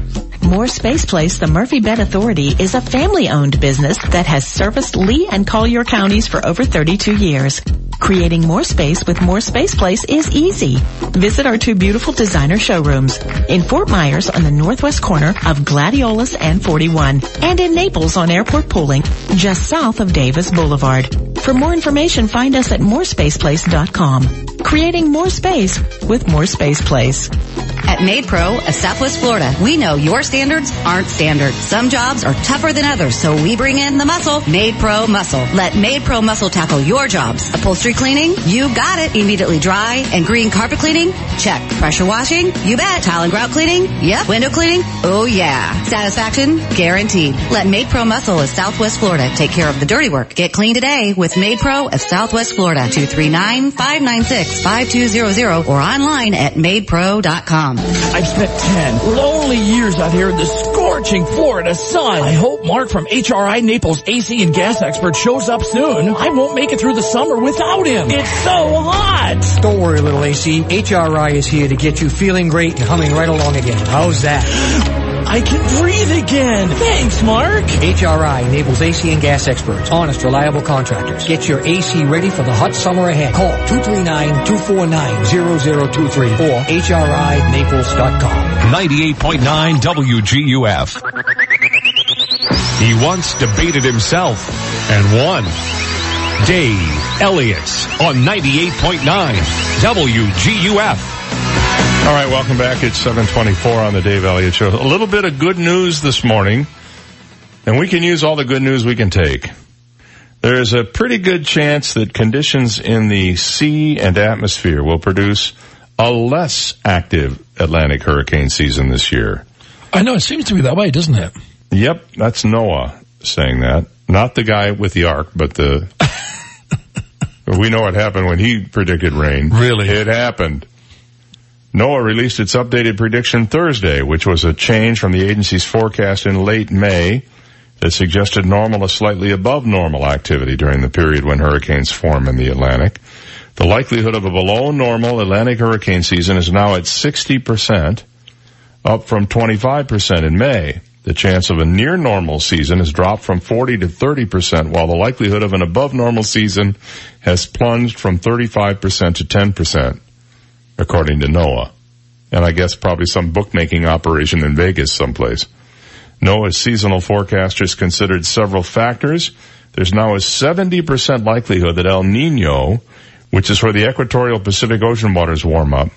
More Space Place, the Murphy Bed Authority, is a family-owned business that has serviced Lee and Collier counties for over 32 years. Creating more space with More Space Place is easy. Visit our two beautiful designer showrooms in Fort Myers on the northwest corner of Gladiolus and 41 and in Naples on Airport Pulling just south of Davis Boulevard. For more information, find us at morespaceplace.com. creating more space with More Space Place. At MaidPro of Southwest Florida, we know your standards aren't standard. Some jobs are tougher than others, so we bring in the muscle. MaidPro Muscle. Let MaidPro Muscle tackle your jobs. Upholstery cleaning? You got it. Immediately dry and green carpet cleaning? Check. Pressure washing? You bet. Tile and grout cleaning? Yep. Window cleaning? Oh yeah. Satisfaction? Guaranteed. Let MaidPro Muscle of Southwest Florida take care of the dirty work. Get clean today with MaidPro of Southwest Florida. 239-596-5200 or online at maidpro.com. I've spent 10 lonely years out here in the scorching Florida sun. I hope Mark from HRI Naples AC and gas expert shows up soon. I won't make it through the summer without him. It's so hot. Don't worry, little AC. HRI is here to get you feeling great and humming right along again. How's that? I can breathe again. Thanks, Mark. HRI Naples AC and gas experts, honest, reliable contractors. Get your AC ready for the hot summer ahead. Call 239-249-0023 or HRINaples.com. 98.9 WGUF. He once debated himself and won. Dave Elliott on 98.9 WGUF. All right, welcome back. It's 724 on the Dave Elliott Show. A little bit of good news this morning, and we can use all the good news we can take. There is a pretty good chance that conditions in the sea and atmosphere will produce a less active Atlantic hurricane season this year. I know, it seems to be that way, doesn't it? Yep, that's Noah saying that. Not the guy with the ark, but the... we know what happened when he predicted rain. Really? It happened. NOAA released its updated prediction Thursday, which was a change from the agency's forecast in late May that suggested normal to slightly above normal activity during the period when hurricanes form in the Atlantic. The likelihood of a below normal Atlantic hurricane season is now at 60%, up from 25% in May. The chance of a near normal season has dropped from 40 to 30%, while the likelihood of an above normal season has plunged from 35% to 10% according to NOAA. And I guess probably some bookmaking operation in Vegas someplace. NOAA's seasonal forecasters considered several factors. There's now a 70% likelihood that El Nino, which is where the equatorial Pacific Ocean waters warm up,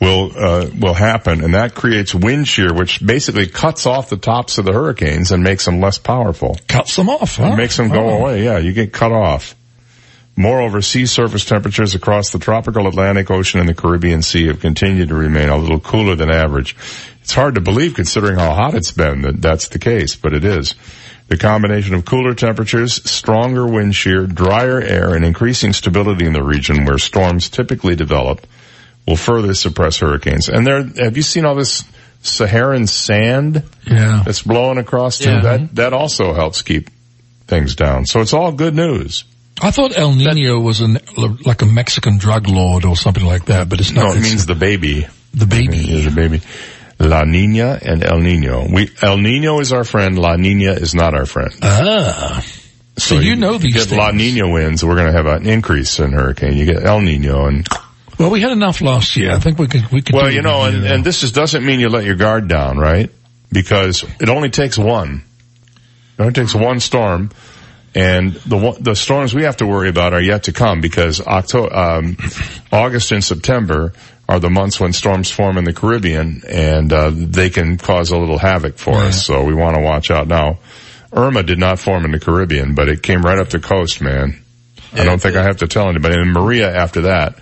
will uh, will happen, and that creates wind shear, which basically cuts off the tops of the hurricanes and makes them less powerful. Cuts them off, huh? Makes them go Oh. away. Yeah, you get cut off. Moreover, sea surface temperatures across the tropical Atlantic Ocean and the Caribbean Sea have continued to remain a little cooler than average. It's hard to believe considering how hot it's been that that's the case, but it is. The combination of cooler temperatures, stronger wind shear, drier air, and increasing stability in the region where storms typically develop will further suppress hurricanes. And there, have you seen all this Saharan sand Yeah. that's blowing across too? Yeah. That, that also helps keep things down. So it's all good news. I thought El Nino was an, like a Mexican drug lord or something like that, but it's not. No, it means the baby. The baby. A baby. La Nina and El Nino. We, El Nino is our friend. La Nina is not our friend. Ah. So, you know these you get things. La Nina winds, we're going to have an increase in hurricane. You get El Nino and, Well, we had enough last year. I think we could, we could well, you know, and, and this is, doesn't mean you let your guard down, right? Because it only takes one. It only takes one storm. And the the storms we have to worry about are yet to come because October, um, August and September are the months when storms form in the Caribbean, and uh, they can cause a little havoc for us. So we want to watch out. Now, Irma did not form in the Caribbean, but it came right up the coast, man. I don't think I have to tell anybody. And Maria after that.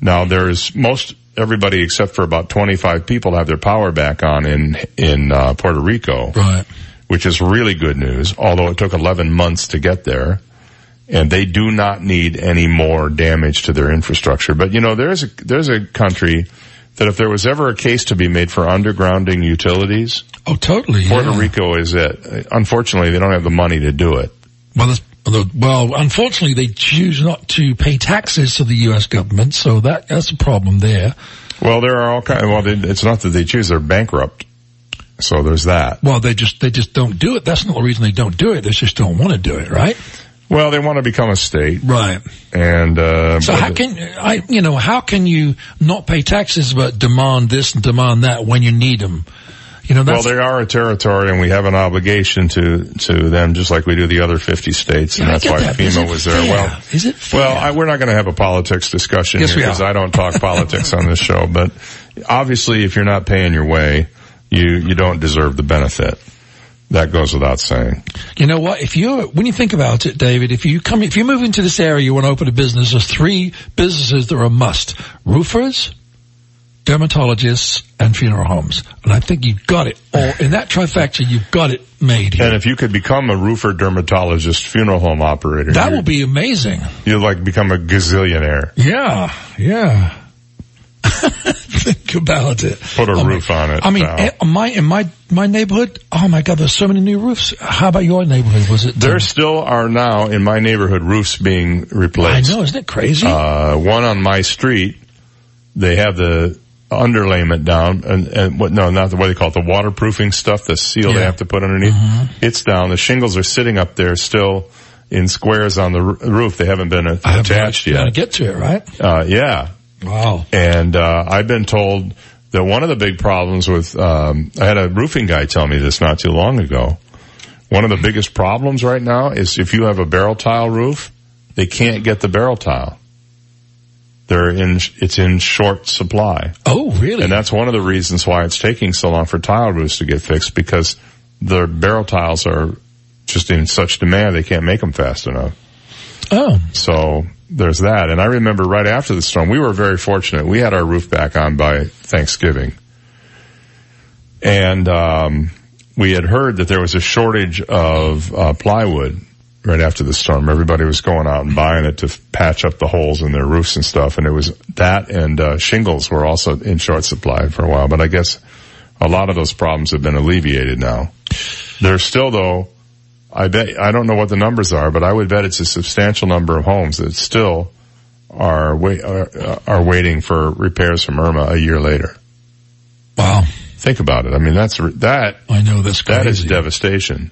Now there's most everybody except for about 25 people have their power back on in in uh, Puerto Rico right? Which is really good news, although it took 11 months to get there. And they do not need any more damage to their infrastructure. But you know, there's a, there's a country that if there was ever a case to be made for undergrounding utilities, Oh, totally. Puerto yeah. Rico is it. Unfortunately, they don't have the money to do it. Well, well, unfortunately, they choose not to pay taxes to the U.S. government, so that that's a problem there. Well, there are all kinds, well, they, it's not that they choose, they're bankrupt. So there's that. Well, they just they just don't do it. That's not the reason they don't do it. They just don't want to do it, right? Well, they want to become a state. Right. And, uh, So how can I? You know, how can you not pay taxes but demand this and demand that when you need them? You know, well, they are a territory, and we have an obligation to to them, just like we do the other 50 states, and Yeah, that's why that. FEMA was there. fair? Well, is it fair? well, I, we're not going to have a politics discussion Yes, here because. I don't talk politics on this show. But obviously, if you're not paying your way, you you don't deserve the benefit. That goes without saying. You know what? If you when you think about it, David, if you come, if you move into this area, you want to open a business. There's three businesses that are a must: roofers, dermatologists, and funeral homes. And I think you've got it all in that trifecta. You've got it made. Here. And if you could become a roofer, dermatologist, funeral home operator, That will be amazing. You'll like become a gazillionaire. Yeah, yeah. Think about it. Put a I mean- roof on it. I mean, pal. eh, my in my my neighborhood. Oh my God, there's so many new roofs. How about your neighborhood? Was it? There still are now in my neighborhood roofs being replaced. I know, isn't it crazy? Uh, one on my street, they have the underlayment down, and, and what? No, not the what they call it, the waterproofing stuff, the seal they have to put underneath. It's down. The shingles are sitting up there still in squares on the r- roof. They haven't been a- I have attached to yet. get to it, right? Uh, yeah. Wow. And uh, I've been told that one of the big problems with um, I had a roofing guy tell me this not too long ago. One of the biggest problems right now is if you have a barrel tile roof, they can't get the barrel tile. They're in it's in short supply. Oh, really? And that's one of the reasons why it's taking so long for tile roofs to get fixed because the barrel tiles are just in such demand they can't make them fast enough. Oh. So there's that. And I remember right after the storm, we were very fortunate. We had our roof back on by Thanksgiving. And, um, we had heard that there was a shortage of uh, plywood right after the storm. Everybody was going out and buying it to patch up the holes in their roofs and stuff. And it was that and uh, shingles were also in short supply for a while. But I guess a lot of those problems have been alleviated now. There's still though, I bet, I don't know what the numbers are, but I would bet it's a substantial number of homes that still are, wait, are, are waiting for repairs from Irma a year later. Wow. Think about it. I mean, that's, that, I know that's that is devastation.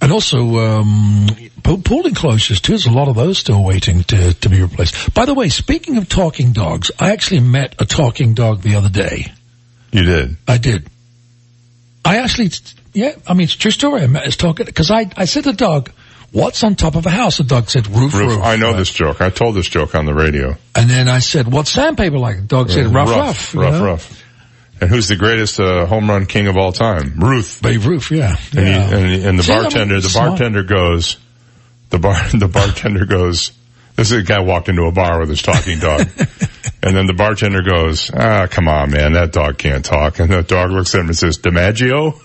And also, um, enclosures too. There's a lot of those still waiting to, to be replaced. By the way, speaking of talking dogs, I actually met a talking dog the other day. You did? I did. I actually, yeah, I mean, it's a true story. I met this talking, cause I, I said to the dog, what's on top of a house? The dog said roof, roof. Roof. I know this joke. I told this joke on the radio. And then I said, what's sandpaper like? The dog said, rough, rough. rough, rough, know? rough. And who's the greatest uh, home run king of all time? Ruth. Babe Ruth, yeah. And, yeah. he, and, he- and the See, bartender, the smart. bartender goes, the bar, the bartender goes, this is a guy walked into a bar with his talking dog. and then the bartender goes, ah, come on, man, that dog can't talk. And the dog looks at him and says, DiMaggio?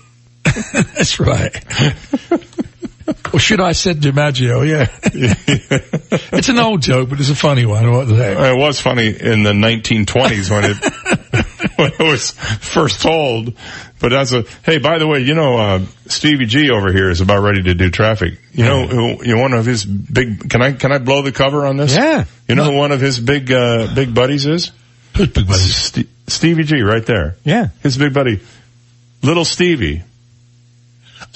That's right. or should I said DiMaggio, yeah. it's an old joke, but it's a funny one. What the heck? It was funny in the 1920s when it, when it was first told. But as a, hey, by the way, you know, uh, Stevie G over here is about ready to do traffic. You know who, you know, one of his big, can I, can I blow the cover on this? Yeah. You know who one of his big, uh, big buddies is? Who's big buddies? Ste- Stevie G right there. Yeah. His big buddy. Little Stevie.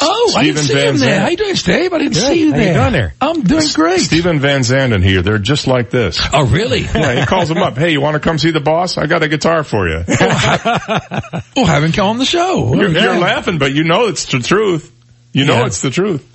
Oh, I didn't see Van him there. Zandt. How you doing, Steve? I didn't Good. see you How you there. doing there? I'm doing great. Steven Van Zanden here. They're just like this. Oh, really? Yeah, he calls him up. Hey, you want to come see the boss? I got a guitar for you. Well, have him come on the show. You're, Yeah. you're laughing, but you know it's the truth. You know Yeah. it's the truth.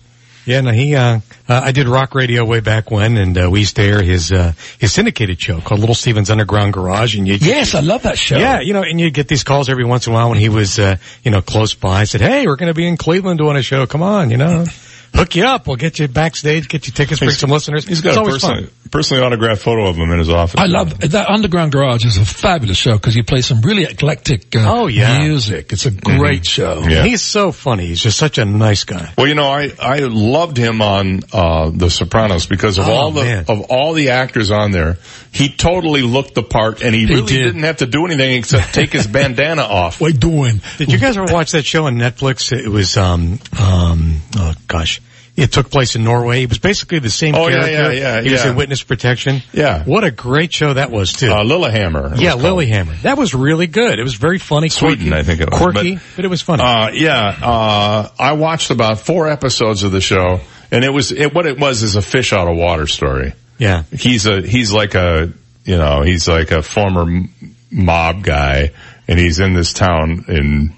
Yeah, no, he, uh, uh, I did rock radio way back when and, uh, we used to air his, uh, his syndicated show called Little Steven's Underground Garage and you, Yes, I love that show. Yeah, you know, and you get these calls every once in a while when he was, uh, you know, close by. I said, hey, we're going to be in Cleveland doing a show. Come on, you know, hook you up. We'll get you backstage, get you tickets, bring some listeners. He's got it's a personally, fun. personally autographed photo of him in his office. I love that Underground Garage is a fabulous show because you play some really eclectic uh, Oh, yeah. music. It's a great show. Yeah. He's so funny. He's just such a nice guy. Well, you know, I, I loved him on, uh, The Sopranos because of Oh, all the, man. of all the actors on there. He totally looked the part and he, really did. didn't have to do anything except take his bandana off. What you doing? Did you guys ever watch that show on Netflix? It was, um, um, oh gosh. It took place in Norway. It was basically the same Oh, yeah, character. yeah, yeah, He was yeah. in Witness Protection. Yeah. What a great show that was too. Uh, Lillehammer. yeah. Lilyhammer. That was really good. It was very funny. Sweden, quirky, I think it was. Quirky, But- but, it was funny. Uh, yeah, uh, I watched about four episodes of the show and it was, it, what it was is a fish out of water story. yeah. he's a he's like a you know he's like a former m- mob guy and he's in this town in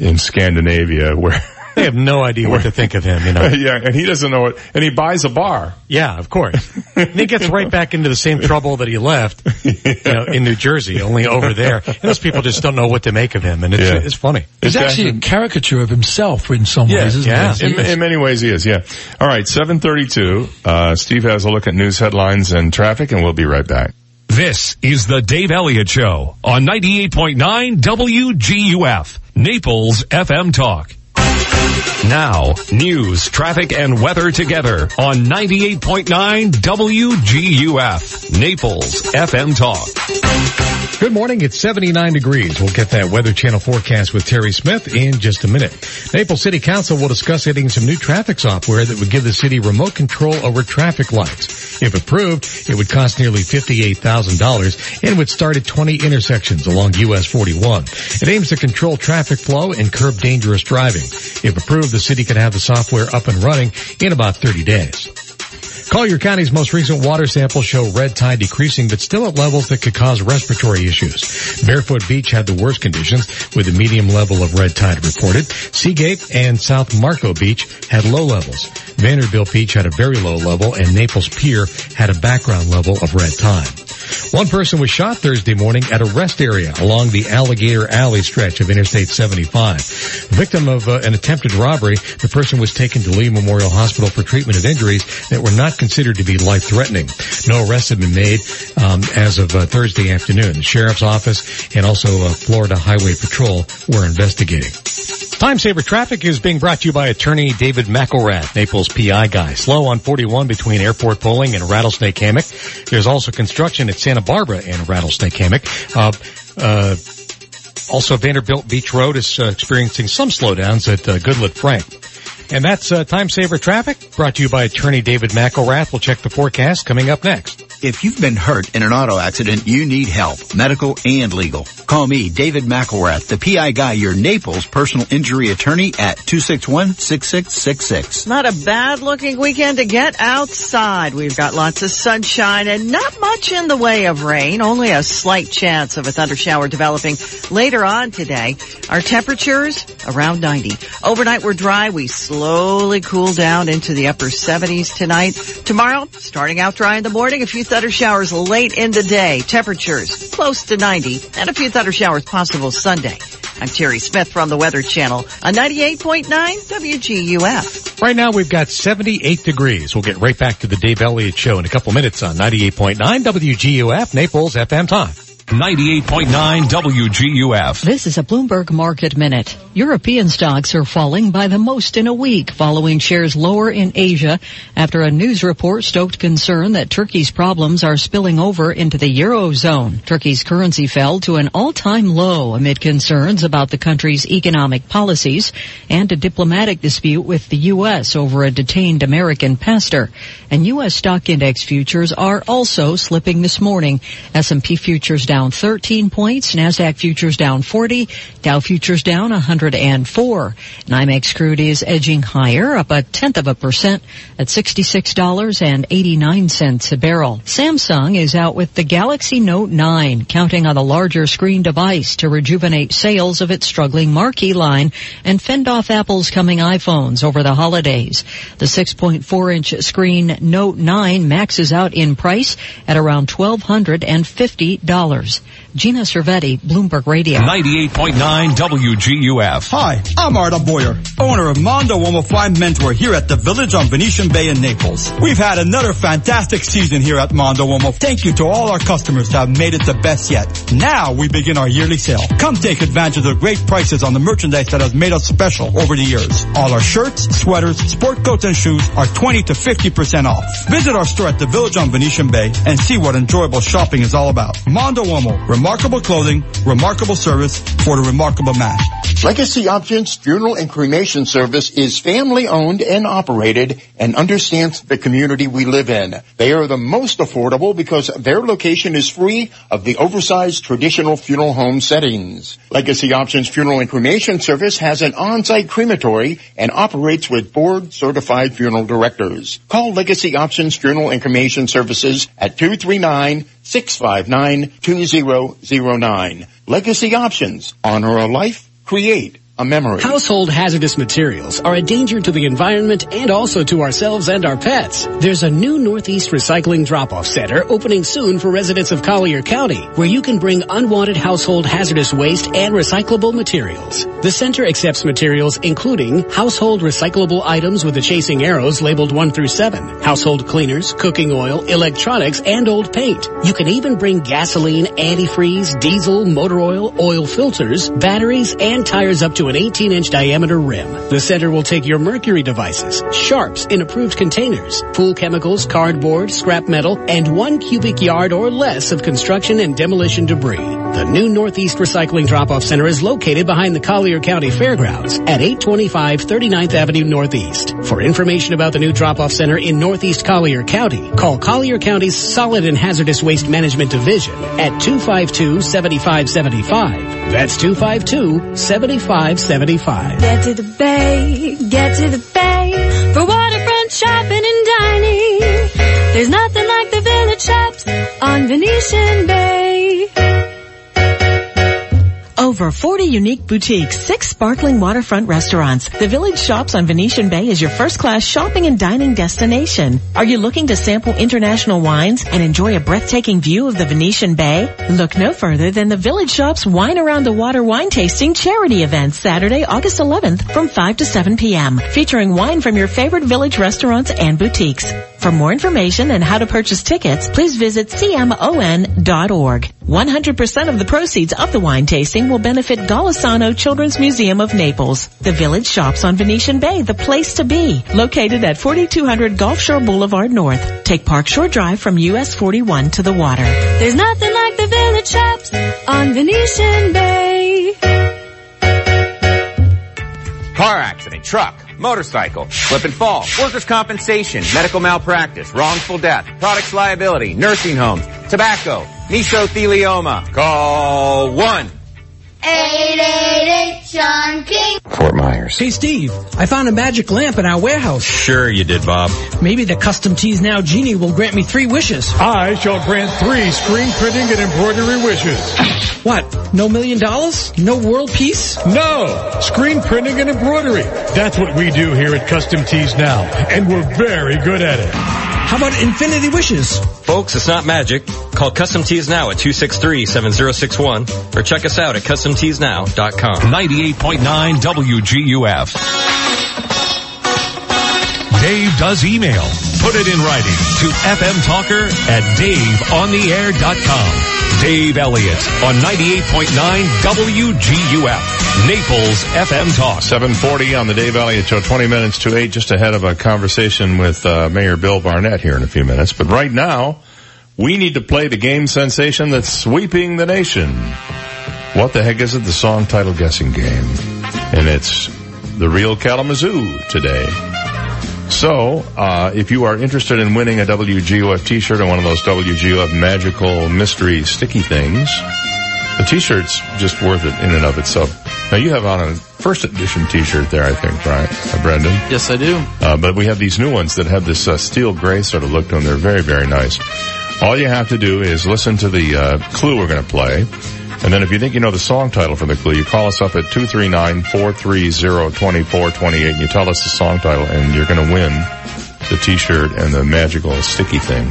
in Scandinavia where They have no idea what to think of him, you know. yeah, and he doesn't know it, and he buys a bar. Yeah, of course. and he gets right back into the same trouble that he left, you know, in New Jersey, only over there. And those people just don't know what to make of him, and it's, Yeah. it's funny. He's actually a caricature of himself in some ways, isn't yeah. he? In, in many ways, he is. Yeah. All right, seven thirty-two. Uh, Steve has a look at news headlines and traffic, and we'll be right back. This is the Dave Elliott Show on 98.9 WGUF, Naples FM Talk. Now, news, traffic, and weather together on 98.9 WGUF, Naples FM Talk. Good morning. It's 79 degrees. We'll get that Weather Channel forecast with Terry Smith in just a minute. Naples City Council will discuss adding some new traffic software that would give the city remote control over traffic lights. If approved, it would cost nearly $58,000 and would start at 20 intersections along US 41. It aims to control traffic flow and curb dangerous driving. If approved, the city could have the software up and running in about 30 days. Collier County's most recent water samples show red tide decreasing, but still at levels that could cause respiratory issues. Barefoot Beach had the worst conditions, with a medium level of red tide reported. Seagate and South Marco Beach had low levels. Vanderbilt Beach had a very low level, and Naples Pier had a background level of red tide. One person was shot Thursday morning at a rest area along the Alligator Alley stretch of Interstate 75. Victim of uh, an attempted robbery, the person was taken to Lee Memorial Hospital for treatment of injuries that were not considered to be life-threatening. No arrests have been made um, as of uh, Thursday afternoon. The sheriff's office and also uh, Florida Highway Patrol were investigating. Time Saver Traffic is being brought to you by attorney David McElrath, Naples PI guy. Slow on 41 between Airport Pulling and Rattlesnake Hammock. There's also construction at Santa Barbara and Rattlesnake Hammock. Uh, uh, also Vanderbilt Beach Road is uh, experiencing some slowdowns at uh, Goodlette Frank. And that's uh, Time Saver Traffic brought to you by attorney David McElrath. We'll check the forecast coming up next. If you've been hurt in an auto accident, you need help, medical and legal. Call me, David McElrath, the PI guy, your Naples personal injury attorney at 261-6666. Not a bad looking weekend to get outside. We've got lots of sunshine and not much in the way of rain. Only a slight chance of a thunder shower developing later on today. Our temperatures around 90. Overnight we're dry. We slowly cool down into the upper 70s tonight. Tomorrow, starting out dry in the morning, a few thunder showers late in the day. Temperatures close to 90 and a few thunder showers possible Sunday. I'm Terry Smith from the Weather Channel on 98.9 WGUF. Right now we've got 78 degrees. We'll get right back to the Dave Elliott Show in a couple minutes on 98.9 WGUF, Naples FM time. 98.9 WGUF. This is a Bloomberg Market Minute. European stocks are falling by the most in a week following shares lower in Asia after a news report stoked concern that Turkey's problems are spilling over into the Eurozone. Turkey's currency fell to an all-time low amid concerns about the country's economic policies and a diplomatic dispute with the U.S. over a detained American pastor. And U.S. stock index futures are also slipping this morning. S&P futures down 13 points, NASDAQ futures down 40, Dow futures down 104. NYMEX crude is edging higher, up a tenth of a percent at $66.89 a barrel. Samsung is out with the Galaxy Note 9, counting on a larger screen device to rejuvenate sales of its struggling marquee line and fend off Apple's coming iPhones over the holidays. The 6.4 inch screen Note 9 maxes out in price at around $1,250 years. Gina Cervetti, Bloomberg Radio. 98.9 WGUF. Hi, I'm Arda Boyer, owner of Mondo Uomo Fine Menswear here at the Village on Venetian Bay in Naples. We've had another fantastic season here at Mondo Uomo. Thank you to all our customers that have made it the best yet. Now we begin our yearly sale. Come take advantage of the great prices on the merchandise that has made us special over the years. All our shirts, sweaters, sport coats, and shoes are 20 to 50% off. Visit our store at the Village on Venetian Bay and see what enjoyable shopping is all about. Mondo Uomo, remarkable clothing, remarkable service for the remarkable man. Legacy Options Funeral and Cremation Service is family owned and operated and understands the community we live in. They are the most affordable because their location is free of the oversized traditional funeral home settings. Legacy Options Funeral and Cremation Service has an on-site crematory and operates with board certified funeral directors. Call Legacy Options Funeral and Cremation Services at 239 659 2009. Legacy Options. Honor a life. Create a memory. Household hazardous materials are a danger to the environment and also to ourselves and our pets. There's a new Northeast Recycling Drop-Off Center opening soon for residents of Collier County, where you can bring unwanted household hazardous waste and recyclable materials. The center accepts materials including household recyclable items with the chasing arrows labeled 1 through 7, household cleaners, cooking oil, electronics, and old paint. You can even bring gasoline, antifreeze, diesel, motor oil, oil filters, batteries, and tires up to an 18-inch diameter rim. The center will take your mercury devices, sharps in approved containers, pool chemicals, cardboard, scrap metal, and one cubic yard or less of construction and demolition debris. The new Northeast Recycling Drop-Off Center is located behind the Collier County Fairgrounds at 825 39th Avenue Northeast. For information about the new Drop-Off Center in Northeast Collier County, call Collier County's Solid and Hazardous Waste Management Division at 252-7575. That's 252-7575. Get to the bay, get to the bay for waterfront shopping and dining. There's nothing like the village shops on Venetian Bay. Over 40 unique boutiques, six sparkling waterfront restaurants. The Village Shops on Venetian Bay is your first class shopping and dining destination. Are you looking to sample international wines and enjoy a breathtaking view of the Venetian Bay? Look no further than the Village Shops Wine Around the Water wine tasting charity event Saturday, August 11th from 5 to 7 p.m. featuring wine from your favorite village restaurants and boutiques. For more information and how to purchase tickets, please visit cmon.org. 100% of the proceeds of the wine tasting will benefit Golisano Children's Museum of Naples. The Village Shops on Venetian Bay, the place to be. Located at 4200 Gulf Shore Boulevard North. Take Park Shore Drive from US 41 to the water. There's nothing like the village shops on Venetian Bay. Car accident, truck, motorcycle, slip and fall, workers' compensation, medical malpractice, wrongful death, products liability, nursing homes, tobacco, mesothelioma. Call 1 888 John King. Fort Myers. Hey Steve, I found a magic lamp in our warehouse. Sure you did, Bob. Maybe the Custom Tees Now Genie will grant me three wishes. I shall grant three screen printing and embroidery wishes. What? No million dollars? No world peace? No! Screen printing and embroidery. That's what we do here at Custom Tees Now, and we're very good at it. How about infinity wishes? Folks, it's not magic. Call Custom Tees Now at 263-7061 or check us out at CustomTeesNow.com. 98.9 WGUF. Dave does email. Put it in writing to fmtalker at daveontheair.com. Dave Elliott on 98.9 WGUF. Naples FM Talk. 740 on the Dave Elliott Show, 20 minutes to 8, just ahead of a conversation with uh, Mayor Bill Barnett here in a few minutes. But right now, we need to play the game sensation that's sweeping the nation. What the heck is it? The song title guessing game. And it's The Real Kalamazoo today. So, uh, if you are interested in winning a WGUF t-shirt or one of those WGUF magical mystery sticky things, the t-shirt's just worth it in and of itself. Now you have on a first edition t-shirt there, I think, right, uh, Brendan? Yes, I do. Uh, but we have these new ones that have this uh, steel gray sort of look to them. They're very, very nice. All you have to do is listen to the uh, clue we're going to play. And then if you think you know the song title for the clue, you call us up at 239-430-2428 and you tell us the song title and you're going to win the t-shirt and the magical sticky thing.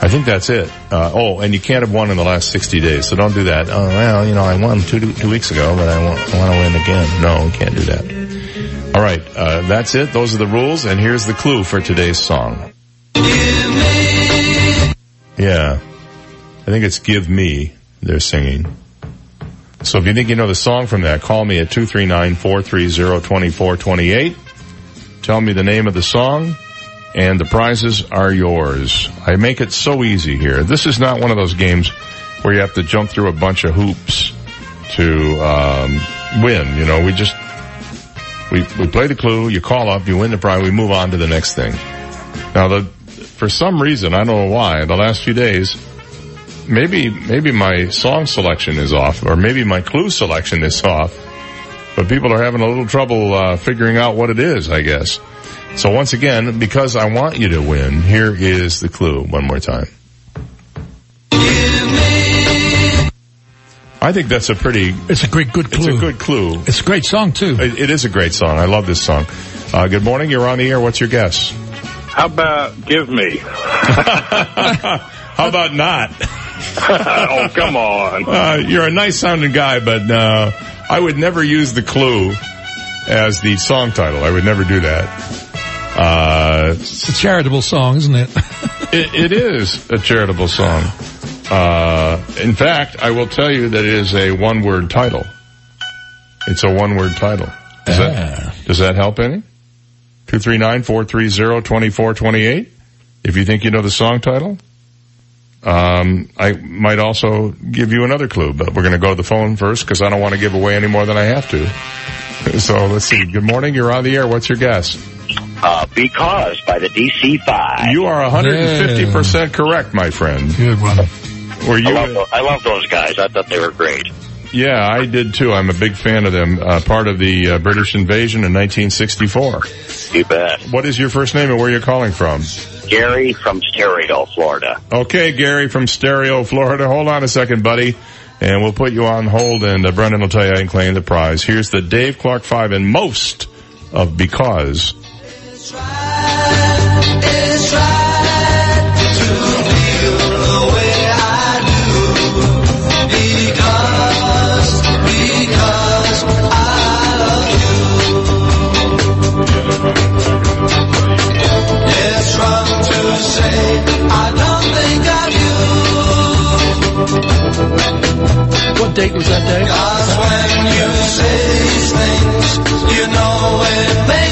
I think that's it. Uh, oh, and you can't have won in the last 60 days, so don't do that. Oh, well, you know, I won two, two weeks ago, but I want, I want to win again. No, we can't do that. All right, uh, that's it. Those are the rules, and here's the clue for today's song. Yeah. I think it's Give Me they're singing. So if you think you know the song from that, call me at 239-430-2428. Tell me the name of the song and the prizes are yours. I make it so easy here. This is not one of those games where you have to jump through a bunch of hoops to um, win. You know, we just we we play the clue, you call up, you win the prize, we move on to the next thing. Now the for some reason, I don't know why, the last few days maybe maybe my song selection is off, or maybe my clue selection is off. But people are having a little trouble uh, figuring out what it is, I guess. So once again, because I want you to win, here is the clue one more time. All I think that's a pretty. It's a great, good clue. It's a good clue. It's a great song too. It, it is a great song. I love this song. Uh, good morning. You're on the air. What's your guess? How about Give Me? How about not? oh, come on. Uh, you're a nice sounding guy, but uh, I would never use the clue as the song title. I would never do that. Uh, It's a charitable song, isn't it? it, it is a charitable song. Uh, in fact, I will tell you that it is a one word title. It's a one word title. Does, that, does that help any? 239-430-2428. If you think you know the song title. Um, I might also give you another clue, but we're going to go to the phone first because I don't want to give away any more than I have to. So let's see. Good morning. You're on the air. What's your guess? Uh, because by the DC-5. You are 150% correct, my friend. Good one. Were you? I love, tho- I love those guys. I thought they were great. Yeah, I did too. I'm a big fan of them. Uh, part of the uh, British invasion in 1964. You bet. What is your first name and where are you're calling from? Gary from Estero, Florida. Okay, Gary from Estero, Florida. Hold on a second, buddy. And we'll put you on hold and uh, Brendan will tell you I can claim the prize. Here's the Dave Clark 5 and most of Because. Date was that, Dave? Cause when you say things, you know it makes.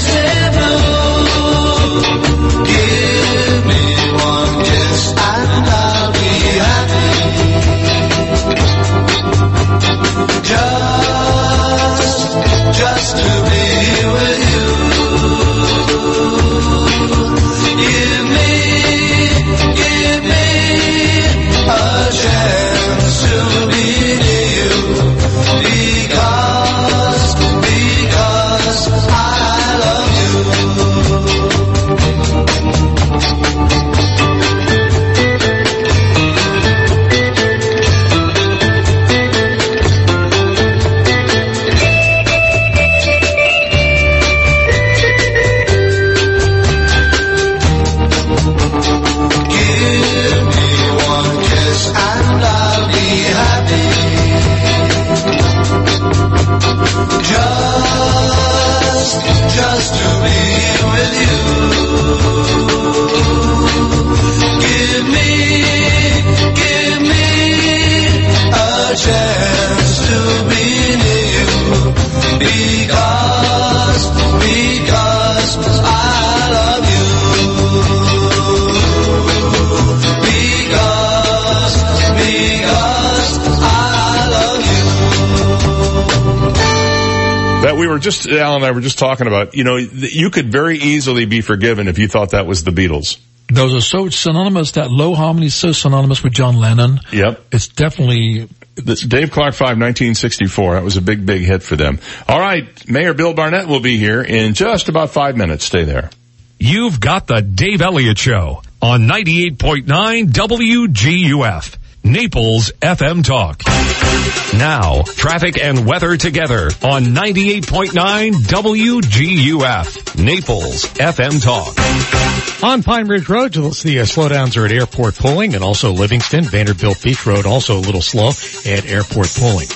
Just, Alan and I were just talking about, you know, you could very easily be forgiven if you thought that was the Beatles. Those are so synonymous. That low harmony is so synonymous with John Lennon. Yep. It's definitely This Dave Clark 5, 1964. That was a big, big hit for them. All right. Mayor Bill Barnett will be here in just about five minutes. Stay there. You've got the Dave Elliott Show on 98.9 WGUF, Naples FM Talk. Now, traffic and weather together on 98.9 WGUF, Naples FM Talk. On Pine Ridge Road, you'll see uh, slowdowns are at Airport Pulling and also Livingston. Vanderbilt Beach Road also a little slow at Airport Pulling.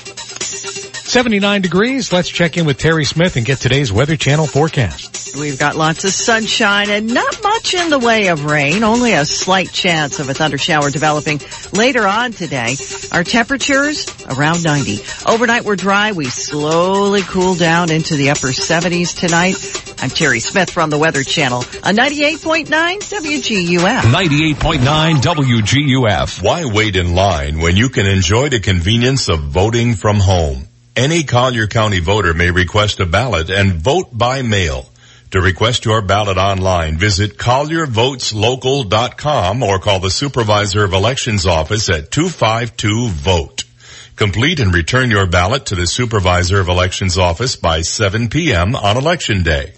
79 degrees. Let's check in with Terry Smith and get today's Weather Channel forecast. We've got lots of sunshine and not much in the way of rain, only a slight chance of a thundershower developing later on today. Our temperatures around 90. Overnight we're dry. We slowly cool down into the upper 70s tonight. I'm Terry Smith from the Weather Channel on 98.9 WGUF. 98.9 WGUF. Why wait in line when you can enjoy the convenience of voting from home? Any Collier County voter may request a ballot and vote by mail. To request your ballot online, visit colliervoteslocal.com or call the Supervisor of Elections office at 252-VOTE. Complete and return your ballot to the Supervisor of Elections office by 7 p.m. on Election Day.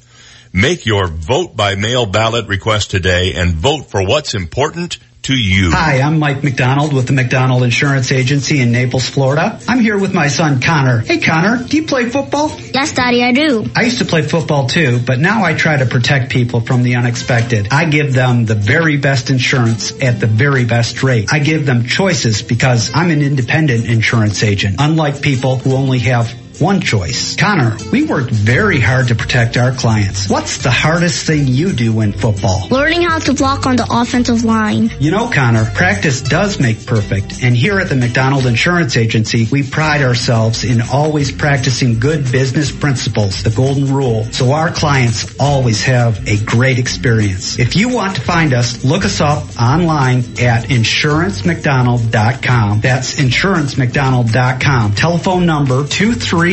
Make your vote by mail ballot request today and vote for what's important to to you. Hi, I'm Mike McDonald with the McDonald Insurance Agency in Naples, Florida. I'm here with my son Connor. Hey Connor, do you play football? Yes, Daddy, I do. I used to play football too, but now I try to protect people from the unexpected. I give them the very best insurance at the very best rate. I give them choices because I'm an independent insurance agent, unlike people who only have one choice. Connor, we work very hard to protect our clients. What's the hardest thing you do in football? Learning how to block on the offensive line. You know, Connor, practice does make perfect. And here at the McDonald Insurance Agency, we pride ourselves in always practicing good business principles, the golden rule, so our clients always have a great experience. If you want to find us, look us up online at insurancemcdonald.com. That's insurancemcdonald.com. Telephone number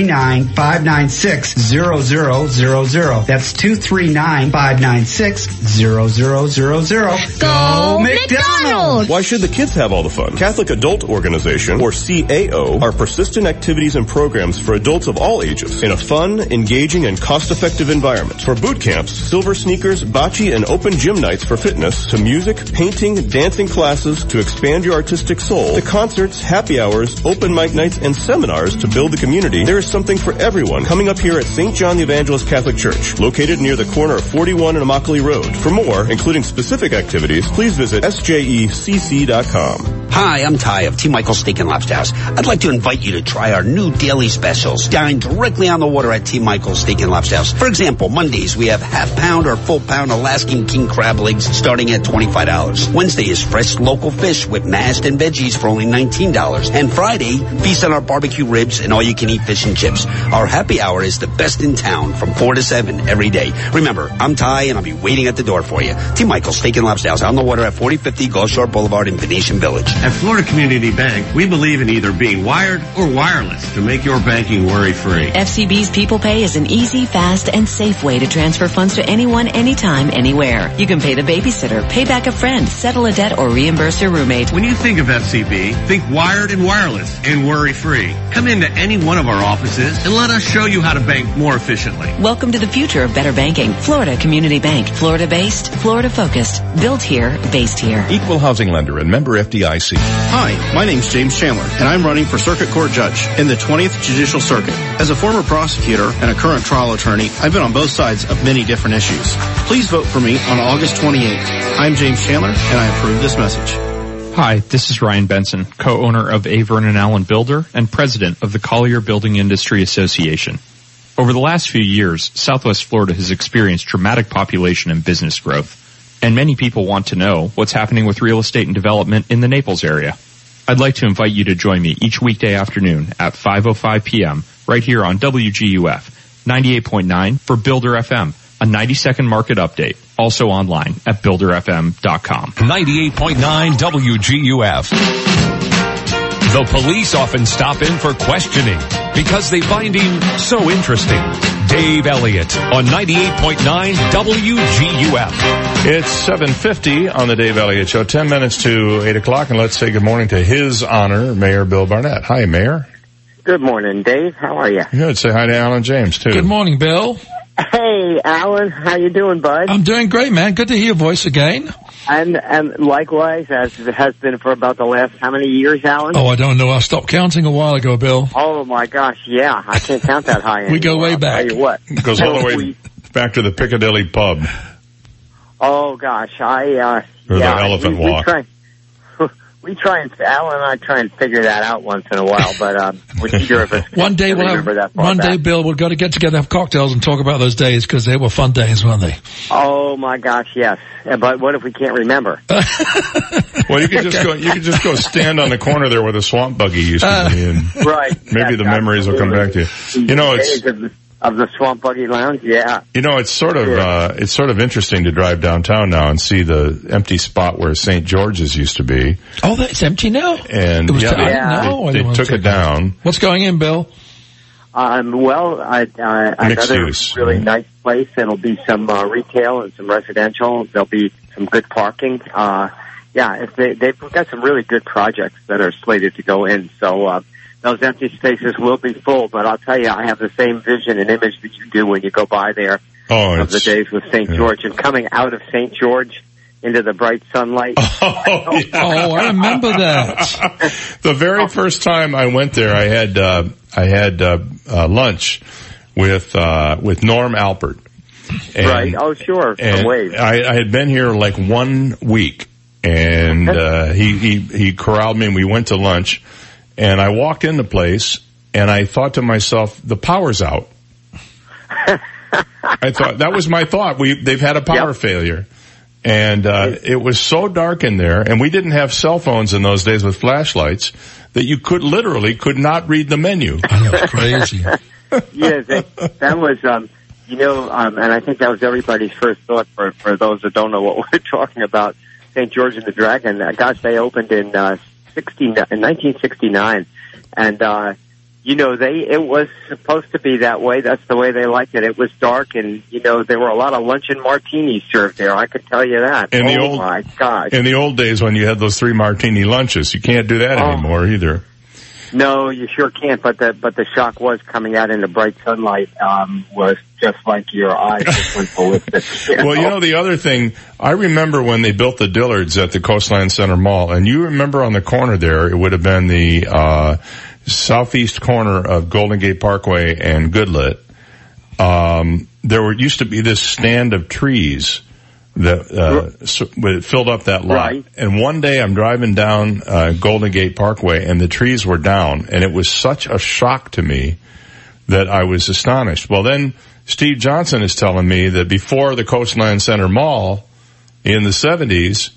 239-596-0000. That's 239-596-0000. Go McDonald's! Why should the kids have all the fun? Catholic Adult Organization, or CAO, are persistent activities and programs for adults of all ages in a fun, engaging, and cost-effective environment. For boot camps, silver sneakers, bocce, and open gym nights for fitness, to music, painting, dancing classes, to expand your artistic soul, to concerts, happy hours, open mic nights, and seminars to build the community, there is something for everyone coming up here at St. John the Evangelist Catholic Church, located near the corner of 41 and Immokalee Road. For more, including specific activities, please visit sjecc.com. Hi, I'm Ty of T. Michael's Steak and Lobster House. I'd like to invite you to try our new daily specials. Dine directly on the water at T. Michael's Steak and Lobster House. For example, Mondays we have half pound or full pound Alaskan king crab legs starting at $25. Wednesday is fresh local fish with mashed and veggies for only $19. And Friday, feast on our barbecue ribs and all you can eat fish and chips. Our happy hour is the best in town from 4 to 7 every day. Remember, I'm Ty and I'll be waiting at the door for you. T. Michael's Steak and Lobster House on the water at 4050 Gulf Shore Boulevard in Venetian Village. At Florida Community Bank, we believe in either being wired or wireless to make your banking worry-free. FCB's People Pay is an easy, fast, and safe way to transfer funds to anyone, anytime, anywhere. You can pay the babysitter, pay back a friend, settle a debt, or reimburse your roommate. When you think of FCB, think wired and wireless and worry-free. Come into any one of our offices and let us show you how to bank more efficiently. Welcome to the future of better banking. Florida Community Bank. Florida based, Florida focused. Built here, based here. Equal housing lender and member FDIC. Hi, my name's James Chandler, and I'm running for Circuit Court Judge in the 20th Judicial Circuit. As a former prosecutor and a current trial attorney, I've been on both sides of many different issues. Please vote for me on August 28th. I'm James Chandler, and I approve this message. Hi, this is Ryan Benson, co-owner of Avern and Allen Builder and president of the Collier Building Industry Association. Over the last few years, Southwest Florida has experienced dramatic population and business growth, and many people want to know what's happening with real estate and development in the Naples area. I'd like to invite you to join me each weekday afternoon at 5.05 p.m. right here on WGUF 98.9 for Builder FM, a 90 second market update, also online at builderfm.com. 98.9 WGUF. The police often stop in for questioning because they find him so interesting. Dave Elliott on 98.9 WGUF. It's 750 on the Dave Elliott Show, 10 minutes to 8 o'clock, and let's say good morning to his honor, Mayor Bill Barnett. Hi, Mayor. Good morning, Dave. How are you? Good. Say hi to Alan James, too. Good morning, Bill. Hey, Alan. How you doing, bud? I'm doing great, man. Good to hear your voice again. And and likewise, as it has been for about the last how many years, Alan? Oh, I don't know. I stopped counting a while ago, Bill. Oh my gosh, yeah. I can't count that high anymore. We go way I'll back. Tell you what. It goes all the way back to the Piccadilly pub. Oh gosh, I uh Or the yeah, elephant we, we walk. try, we try and Alan and I try and figure that out once in a while, but um, with either of us, One day we'll remember have, that one back. day, Bill, we'll go to get together, have cocktails, and talk about those days because they were fun days, weren't they? Oh my gosh, yes. Uh, But what if we can't remember? Well, you could just go. You could just go stand on the corner there where the swamp buggy used to be, and right. maybe the memories will come back to you. You know, it's Days of the, Swamp Buggy Lounge, yeah. you know, it's sort of uh, it's sort of interesting to drive downtown now and see the empty spot where St. George's used to be, Oh, that's empty now. and It was yeah, I they, didn't they, they took it down. What's going in, Bill? Um, well, I uh, uh, another use. really nice place. It'll be some uh, retail and some residential. There'll be some good parking. Uh, yeah, if they, they've got some really good projects that are slated to go in. So uh, those empty spaces will be full. But I'll tell you, I have the same vision and image that you do when you go by there Oh, of the days with St. George and coming out of St. George. into the bright sunlight. Oh, Oh, I remember that. the very first time I went there, I had uh, I had uh, uh, lunch with uh, with Norm Alpert. And, right. Oh, sure. And I, I had been here like one week, and uh, he he he corralled me, and we went to lunch. And I walked in the place, and I thought to myself, "The power's out." I thought that was my thought. We they've had a power failure. And uh, it was so dark in there, and we didn't have cell phones in those days with flashlights that you could literally could not read the menu. crazy. yeah, that, that was, um, you know, um, and I think that was everybody's first thought for, for those that don't know what we're talking about. St. George and the Dragon, uh, gosh, they opened in, uh, 60, in 1969. And, uh, you know, they, it was supposed to be that way. That's the way they liked it. It was dark and, you know, there were a lot of luncheon martinis served there. I could tell you that. In the oh old- my gosh. In the old days when you had those three martini lunches, you can't do that Oh. anymore either. No, you sure can't. But the but the shock was coming out in the bright sunlight. Um, was just like your eyes just went ballistic. Well, you know the other thing, I remember when they built the Dillards at the Coastland Center Mall, and you remember on the corner there, it would have been the uh, southeast corner of Golden Gate Parkway and Goodlette. Um, there were used to be this stand of trees that uh, so, it filled up that lot. Right. And one day I'm driving down uh, Golden Gate Parkway, and the trees were down, and it was such a shock to me that I was astonished. Well, then Steve Johnson is telling me that before the Coastland Center Mall in the 70s,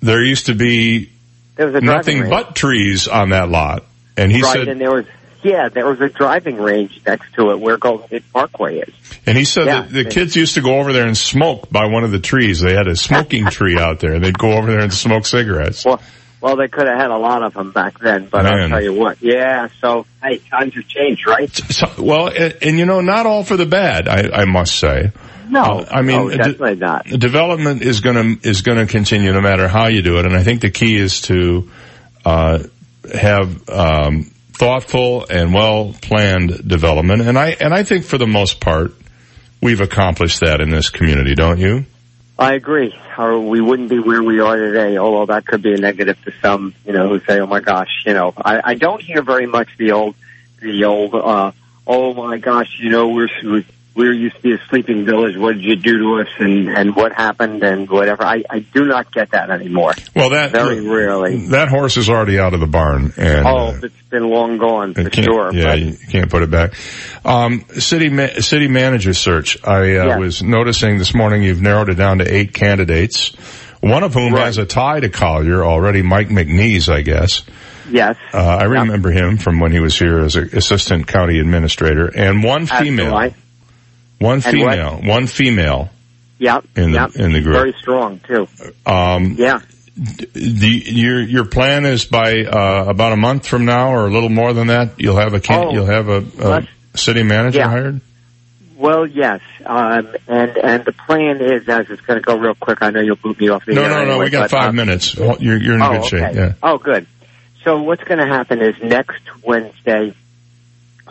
there used to be was nothing range. but trees on that lot. And he right, said, and there was yeah, there was a driving range next to it where Golden Gate Parkway is. And he said Yeah. that the kids used to go over there and smoke by one of the trees. They had a smoking tree out there. And they'd go over there and smoke cigarettes. Well, well, they could have had a lot of them back then, but Man. I'll tell you what. Yeah, so hey, times have changed, right? So, well, and, and you know, not all for the bad, I, I must say. No, Uh, I mean, no, de- definitely not. development is going to is going to continue no matter how you do it, and I think the key is to uh, have um, thoughtful and well planned development, and I and I think for the most part we've accomplished that in this community, don't you? I agree. Or we wouldn't be where we are today, although that could be a negative to some, you know, who say, oh my gosh, you know, I, I don't hear very much the old, the old, uh, oh my gosh, you know, we're, we're, we're used to be a sleeping village. What did you do to us and, and what happened and whatever. I, I do not get that anymore. Well, that Very rarely. that horse is already out of the barn, and Oh, uh, it's been long gone for sure. Yeah, but- you can't put it back. Um, city ma- city manager search. I uh, Yeah. was noticing this morning you've narrowed it down to eight candidates. One of whom has a tie to Collier already, Mike McNees, I guess. Yes. Uh, I remember him from when he was here as an assistant county administrator, and one female, I. one female, one female Yep. in the yep. in the group. Very strong too. Um, Yeah. the your your plan is by uh, about a month from now, or a little more than that, you'll have a can- Oh, you'll have a, a city manager Yeah. hired. Well, yes, um, and and the plan is, as it's going to go real quick. I know you'll boot me off the No, air no, no. anyway, We got but, five um, minutes. You're you're in oh, good shape. Yeah. Oh, good. So what's going to happen is next Wednesday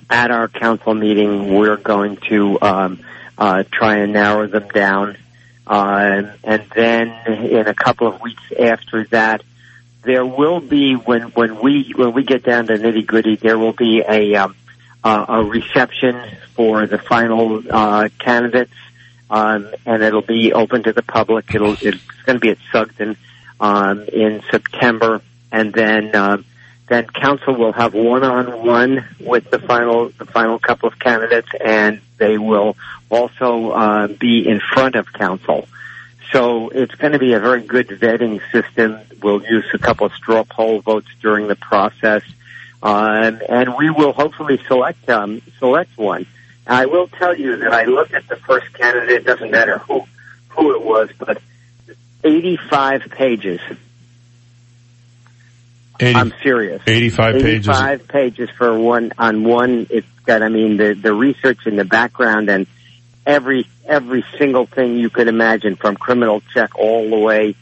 at our council meeting, we're going to um, uh, try and narrow them down, um, and then in a couple of weeks after that, there will be when when we when we get down to nitty gritty, there will be a um, uh, a reception for the final uh, candidates, um, and it'll be open to the public. It'll it's going to be at Sugden um, in September, and then um, then council will have one on one with the final the final couple of candidates, and they will also uh, be in front of council. So it's going to be a very good vetting system. We'll use a couple of straw poll votes during the process, um, and we will hopefully select um, select one. I will tell you that I looked at the first candidate. It doesn't matter who who it was, but 85 pages. 80, I'm serious. 85 pages. 85 pages for one on one. It's got, I mean, the the research in the background and every every single thing you could imagine, from criminal check all the way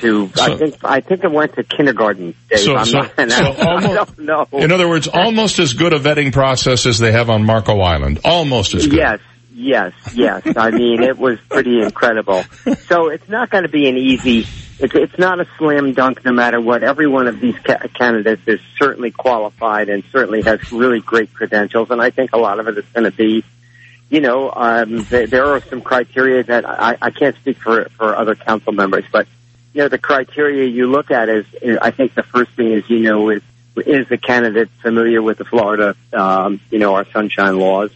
to. I think I think it went to kindergarten. Dave. So- I'm so- not, so almost- I don't know. In other words, almost as good a vetting process as they have on Marco Island. Almost as good. Yes, Yes, yes. I mean, it was pretty incredible. So it's not going to be an easy. It's it's not a slam dunk, no matter what. Every one of these ca- candidates is certainly qualified and certainly has really great credentials, and I think a lot of it is going to be, you know, um, th- there are some criteria that I, I can't speak for for other council members, but you know, the criteria you look at is, is I think the first thing is, you know, is is the candidate familiar with the Florida, um, you know, our sunshine laws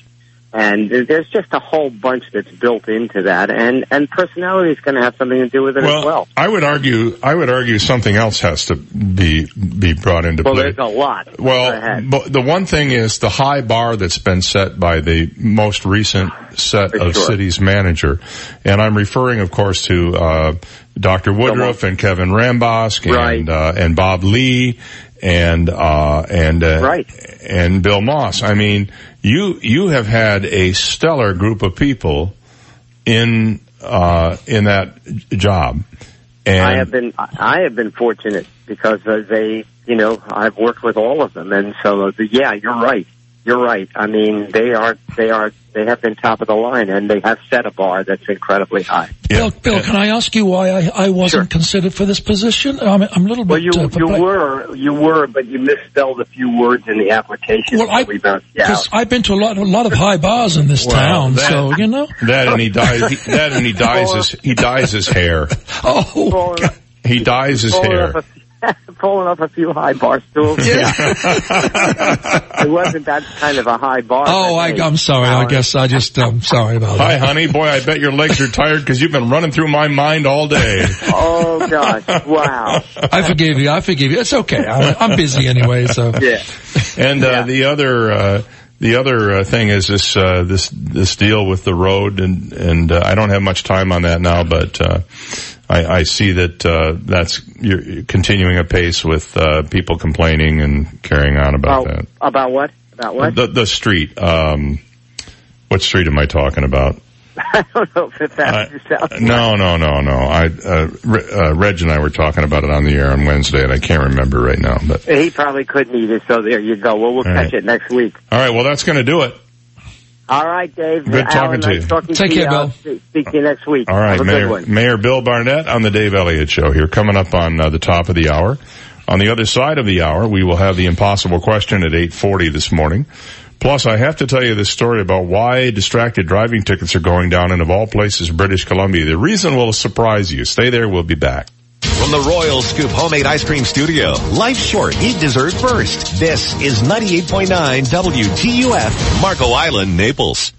and there's just a whole bunch that's built into that, and and personality is going to have something to do with it well, as well. I would argue, I would argue something else has to be be brought into Well, play. Well, there's a lot. Well, but the one thing is the high bar that's been set by the most recent set of sure. cities manager, and I'm referring, of course, to uh, Dr. Woodruff and Kevin Rambosk and uh, and Bob Lee and uh, and uh, and Bill Moss. I mean, you you have had a stellar group of people in uh, in that job, and I have been I have been fortunate because uh, they, you know, I've worked with all of them, and so uh, yeah, you're right. You're right. I mean, they are they are they have been top of the line, and they have set a bar that's incredibly high. Bill, Bill, can I ask you why I, I wasn't considered for this position? I'm, I'm a little Well, bit. you uh, you were you were, but you misspelled a few words in the application. Well, I- we bounced you out. Because I've been to a lot, a lot of high bars in this Well, town, that- so you know. that and he dyes he, that and he dyes his he dyes his hair. Oh, He dyes his hair. Up a, pulling up a few high bar stools. it wasn't that kind of a high bar. Oh, I, I'm sorry. I guess I just, I'm sorry about Hi, that. honey. Boy, I bet your legs are tired because you've been running through my mind all day. Oh gosh! Wow. I forgive you. I forgive you. It's okay. I, I'm busy anyway, so. Yeah. And uh, the other uh, the other uh, thing is this uh, this this deal with the road, and and uh, I don't have much time on that now, but uh, I, I see that uh, that's you're continuing apace with uh, people complaining and carrying on about Oh, that. about what? About what? The the street. Um, what street am I talking about? I don't know if it's South. No, no, no, no. I uh, Re- uh, Reg and I were talking about it on the air on Wednesday, and I can't remember right now. But He probably couldn't either. So there you go. Well, we'll All catch right. it next week. all right, well, that's going to do it. All right, Dave. Good talking Alan, to nice you. Talking Take to care, you. Bill. I'll speak speak to you next week. All right, Mayor. Mayor Bill Barnett on the Dave Elliott Show here, coming up on uh, the top of the hour. On the other side of the hour, we will have the impossible question at 8.40 this morning. Plus, I have to tell you this story about why distracted driving tickets are going down in, of all places, British Columbia. The reason will surprise you. Stay there, we'll be back. From the Royal Scoop Homemade Ice Cream Studio, life's short, eat dessert first. This is 98.9 WGUF, Marco Island, Naples.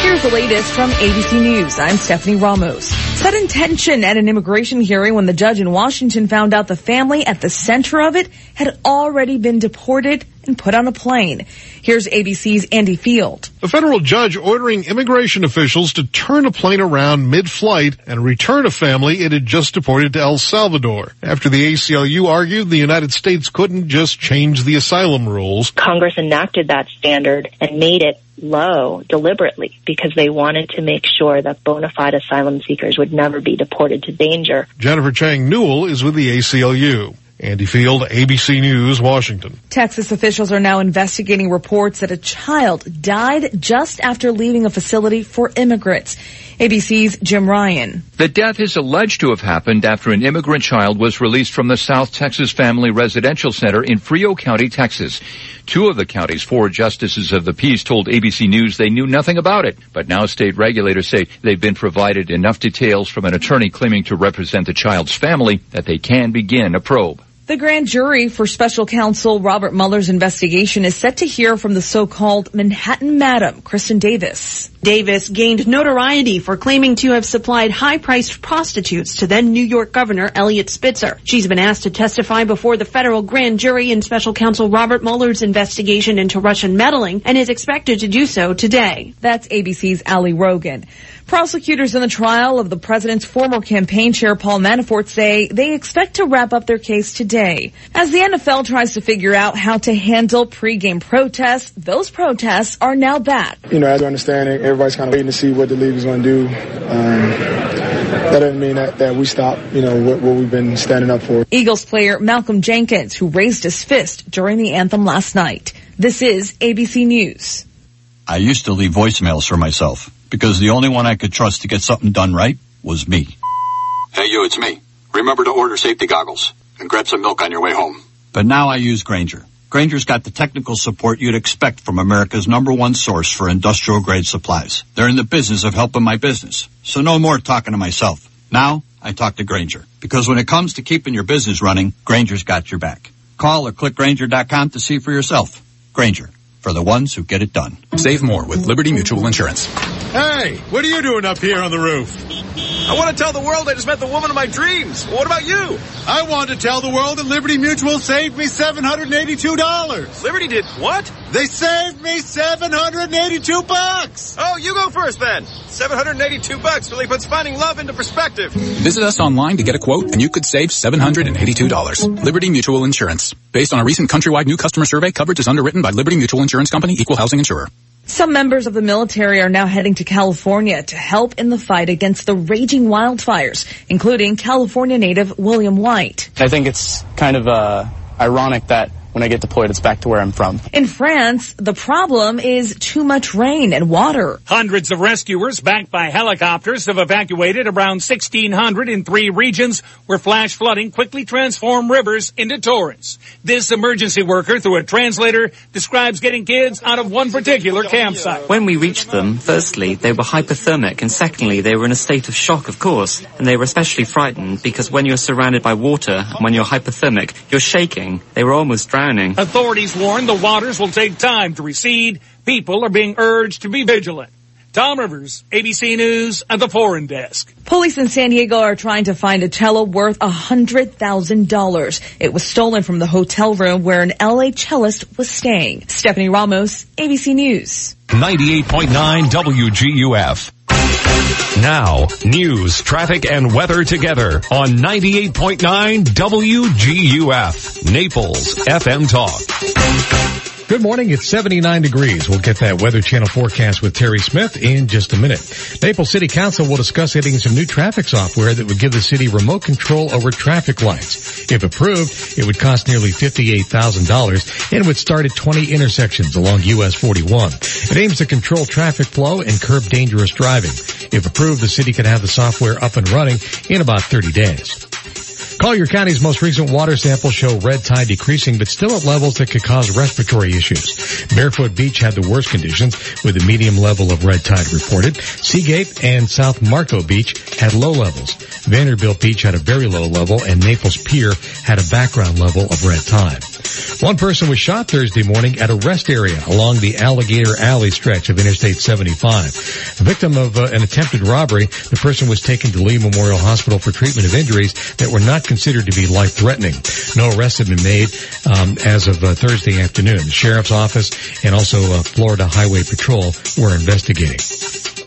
Here's the latest from ABC News. I'm Stephanie Ramos. Sudden tension at an immigration hearing when the judge in Washington found out the family at the center of it had already been deported and put on a plane. Here's ABC's Andy Field. A federal judge ordering immigration officials to turn a plane around mid-flight and return a family it had just deported to El Salvador. After the ACLU argued the United States couldn't just change the asylum rules. Congress enacted that standard and made it low deliberately because they wanted to make sure that bona fide asylum seekers would never be deported to danger. Jennifer Chang Newell is with the ACLU. Andy Field, ABC News, Washington. Texas officials are now investigating reports that a child died just after leaving a facility for immigrants. ABC's Jim Ryan. The death is alleged to have happened after an immigrant child was released from the South Texas Family Residential Center in Frio County, Texas. Two of the county's four justices of the peace told ABC News they knew nothing about it, but now state regulators say they've been provided enough details from an attorney claiming to represent the child's family that they can begin a probe. The grand jury for special counsel Robert Mueller's investigation is set to hear from the so-called Manhattan Madam, Kristin Davis. Davis gained notoriety for claiming to have supplied high-priced prostitutes to then New York Governor Eliot Spitzer. She's been asked to testify before the federal grand jury in special counsel Robert Mueller's investigation into Russian meddling and is expected to do so today. That's ABC's Ali Rogin. Prosecutors in the trial of the president's former campaign chair Paul Manafort say they expect to wrap up their case today. As the NFL tries to figure out how to handle pregame protests, those protests are now back. You know, as I understand it, everybody's kind of waiting to see what the league is going to do. Um, that doesn't mean that, that we stop, you know, what, what we've been standing up for. Eagles player Malcolm Jenkins, who raised his fist during the anthem last night. This is ABC News. I used to leave voicemails for myself because the only one I could trust to get something done right was me. Hey you, it's me. Remember to order safety goggles and grab some milk on your way home. But now I use Grainger. Grainger's got the technical support you'd expect from America's number one source for industrial grade supplies. They're in the business of helping my business. So no more talking to myself. Now I talk to Grainger. Because when it comes to keeping your business running, Grainger's got your back. Call or click Grainger.com to see for yourself. Grainger, for the ones who get it done. Save more with Liberty Mutual Insurance. Hey, what are you doing up here on the roof? I want to tell the world I just met the woman of my dreams. What about you? I want to tell the world that Liberty Mutual saved me $782. Liberty did what? They saved me 782 bucks. Oh, you go first then. 782 bucks really puts finding love into perspective. Visit us online to get a quote and you could save $782. Liberty Mutual Insurance. Based on a recent countrywide new customer survey, coverage is underwritten by Liberty Mutual Insurance Company, equal housing insurer. Some members of the military are now heading to California to help in the fight against the raging wildfires, including California native William White. I think it's kind of uh, ironic that when I get deployed, it's back to where I'm from. In France, the problem is too much rain and water. Hundreds of rescuers backed by helicopters have evacuated around 1,600 in three regions where flash flooding quickly transformed rivers into torrents. This emergency worker, through a translator, describes getting kids out of one particular campsite. When we reached them, firstly, they were hypothermic, and secondly, they were in a state of shock, of course, and they were especially frightened because when you're surrounded by water and when you're hypothermic, you're shaking. They were almost drowning. Authorities warn the waters will take time to recede. People are being urged to be vigilant. Tom Rivers, ABC News at the Foreign Desk. Police in San Diego are trying to find a cello worth $100,000. It was stolen from the hotel room where an LA cellist was staying. Stephanie Ramos, ABC News. 98.9 WGUF. Now, news, traffic, and weather together on 98.9 WGUF, Naples FM Talk. Good morning. It's 79 degrees. We'll get that Weather Channel forecast with Terry Smith in just a minute. Naples City Council will discuss adding some new traffic software that would give the city remote control over traffic lights. If approved, it would cost nearly $58,000 and would start at 20 intersections along US 41. It aims to control traffic flow and curb dangerous driving. If approved, the city could have the software up and running in about 30 days. Collier County's most recent water samples show red tide decreasing, but still at levels that could cause respiratory issues. Barefoot Beach had the worst conditions, with a medium level of red tide reported. Seagate and South Marco Beach had low levels. Vanderbilt Beach had a very low level, and Naples Pier had a background level of red tide. One person was shot Thursday morning at a rest area along the Alligator Alley stretch of Interstate 75. A victim of uh, an attempted robbery, the person was taken to Lee Memorial Hospital for treatment of injuries that were not considered to be life-threatening. No arrests have been made um, as of uh, Thursday afternoon. The sheriff's office and also uh, Florida Highway Patrol were investigating.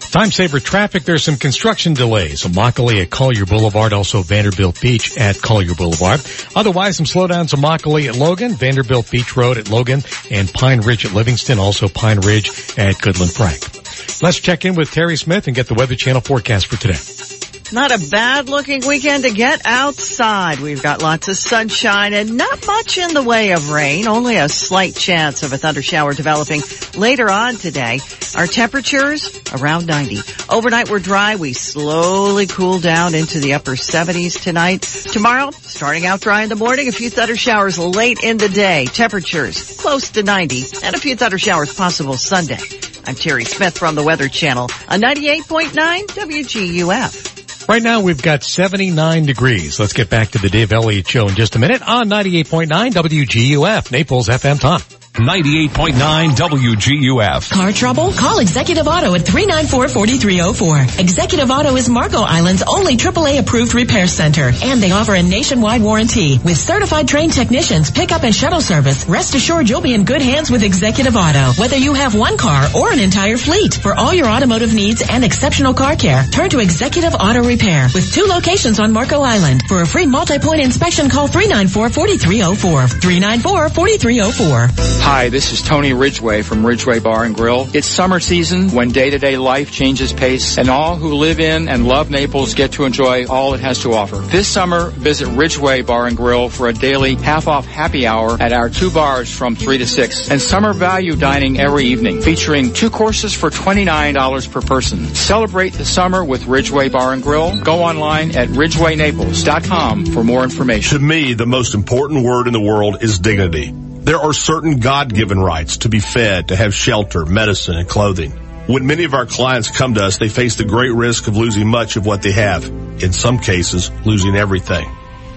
Time saver traffic. There's some construction delays. Immokalee at Collier Boulevard, also Vanderbilt Beach at Collier Boulevard. Otherwise, some slowdowns Immokalee at Logan, Vanderbilt Beach Road at Logan, and Pine Ridge at Livingston, also Pine Ridge at Goodlette Frank. Let's check in with Terry Smith and get the Weather Channel forecast for today. Not a bad looking weekend to get outside. We've got lots of sunshine and not much in the way of rain, only a slight chance of a thunder shower developing later on today. Our temperatures around 90. Overnight we're dry. We slowly cool down into the upper 70s tonight. Tomorrow, starting out dry in the morning, a few thunder showers late in the day. Temperatures close to 90 and a few thunder showers possible Sunday. I'm Terry Smith from the Weather Channel on 98.9 WGUF. Right now we've got 79 degrees. Let's get back to the Dave Elliott Show in just a minute on 98.9 WGUF, Naples FM Talk. 98.9 WGUF. Car trouble? Call Executive Auto at 394-4304. Executive Auto is Marco Island's only AAA approved repair center, and they offer a nationwide warranty. With certified trained technicians, pickup and shuttle service, rest assured you'll be in good hands with Executive Auto. Whether you have one car or an entire fleet, for all your automotive needs and exceptional car care, turn to Executive Auto Repair with two locations on Marco Island. For a free multi-point inspection, call 394-4304. 394-4304. Hi, this is Tony Ridgway from Ridgway Bar and Grill. It's summer season when day-to-day life changes pace and all who live in and love Naples get to enjoy all it has to offer. This summer, visit Ridgway Bar and Grill for a daily half-off happy hour at our two bars from 3 to 6 and summer value dining every evening featuring two courses for $29 per person. Celebrate the summer with Ridgway Bar and Grill. Go online at ridgewaynaples.com for more information. To me, the most important word in the world is dignity. There are certain God-given rights to be fed, to have shelter, medicine, and clothing. When many of our clients come to us, they face the great risk of losing much of what they have. In some cases, losing everything.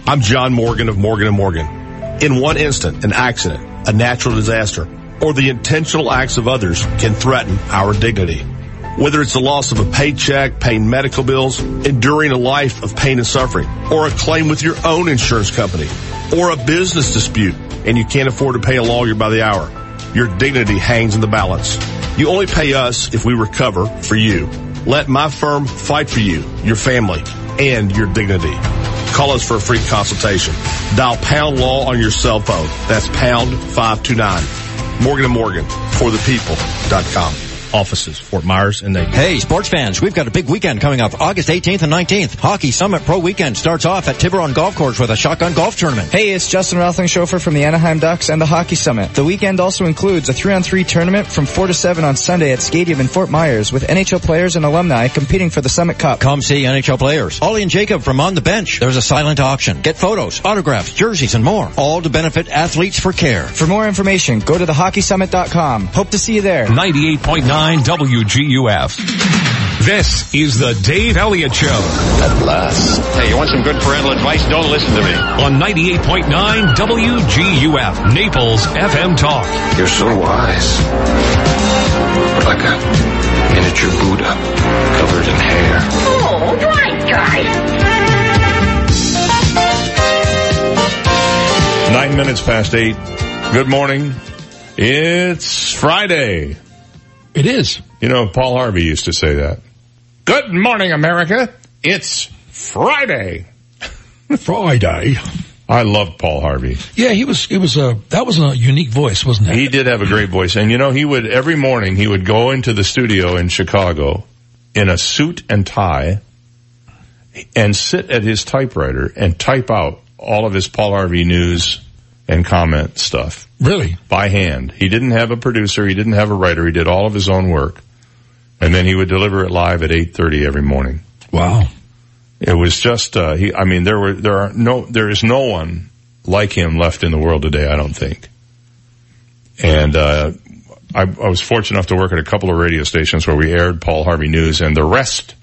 I'm John Morgan of Morgan & Morgan. In one instant, an accident, a natural disaster, or the intentional acts of others can threaten our dignity. Whether it's the loss of a paycheck, paying medical bills, enduring a life of pain and suffering, or a claim with your own insurance company, or a business dispute, and you can't afford to pay a lawyer by the hour. Your dignity hangs in the balance. You only pay us if we recover for you. Let my firm fight for you, your family, and your dignity. Call us for a free consultation. Dial pound law on your cell phone. That's pound 529. Morgan & Morgan for the people.com offices, Fort Myers and Naples. Hey, sports fans, we've got a big weekend coming up August 18th and 19th. Hockey Summit Pro Weekend starts off at Tiburon Golf Course with a shotgun golf tournament. Hey, it's Justin Roethlingshofer from the Anaheim Ducks and the Hockey Summit. The weekend also includes a 3-on-3 tournament from 4 to 7 on Sunday at Stadium in Fort Myers with NHL players and alumni competing for the Summit Cup. Come see NHL players. Ollie and Jacob from On the Bench. There's a silent auction. Get photos, autographs, jerseys, and more. All to benefit athletes for care. For more information, go to thehockeysummit.com. Hope to see you there. 98.9 WG UF. This is the Dave Elliott Show. At last. Hey, you want some good parental advice? Don't listen to me. On 98.9 WGUF, Naples FM Talk. You're so wise. Like a miniature Buddha covered in hair. Oh, right, guy. Nine minutes past eight. Good morning. It's Friday. It is. You know, Paul Harvey used to say that. Good morning, America. It's Friday. Friday. I loved Paul Harvey. Yeah, he was, it was a, that was a unique voice, wasn't it? He did have a great voice. And you know, he would, every morning, he would go into the studio in Chicago in a suit and tie and sit at his typewriter and type out all of his Paul Harvey news and comment stuff. Really? By hand. He didn't have a producer. He didn't have a writer. He did all of his own work. And then he would deliver it live at 8.30 every morning. Wow. It was just, uh, he, I mean, there were, there are no, there is no one like him left in the world today, I don't think. And, uh, I, I was fortunate enough to work at a couple of radio stations where we aired Paul Harvey News and the rest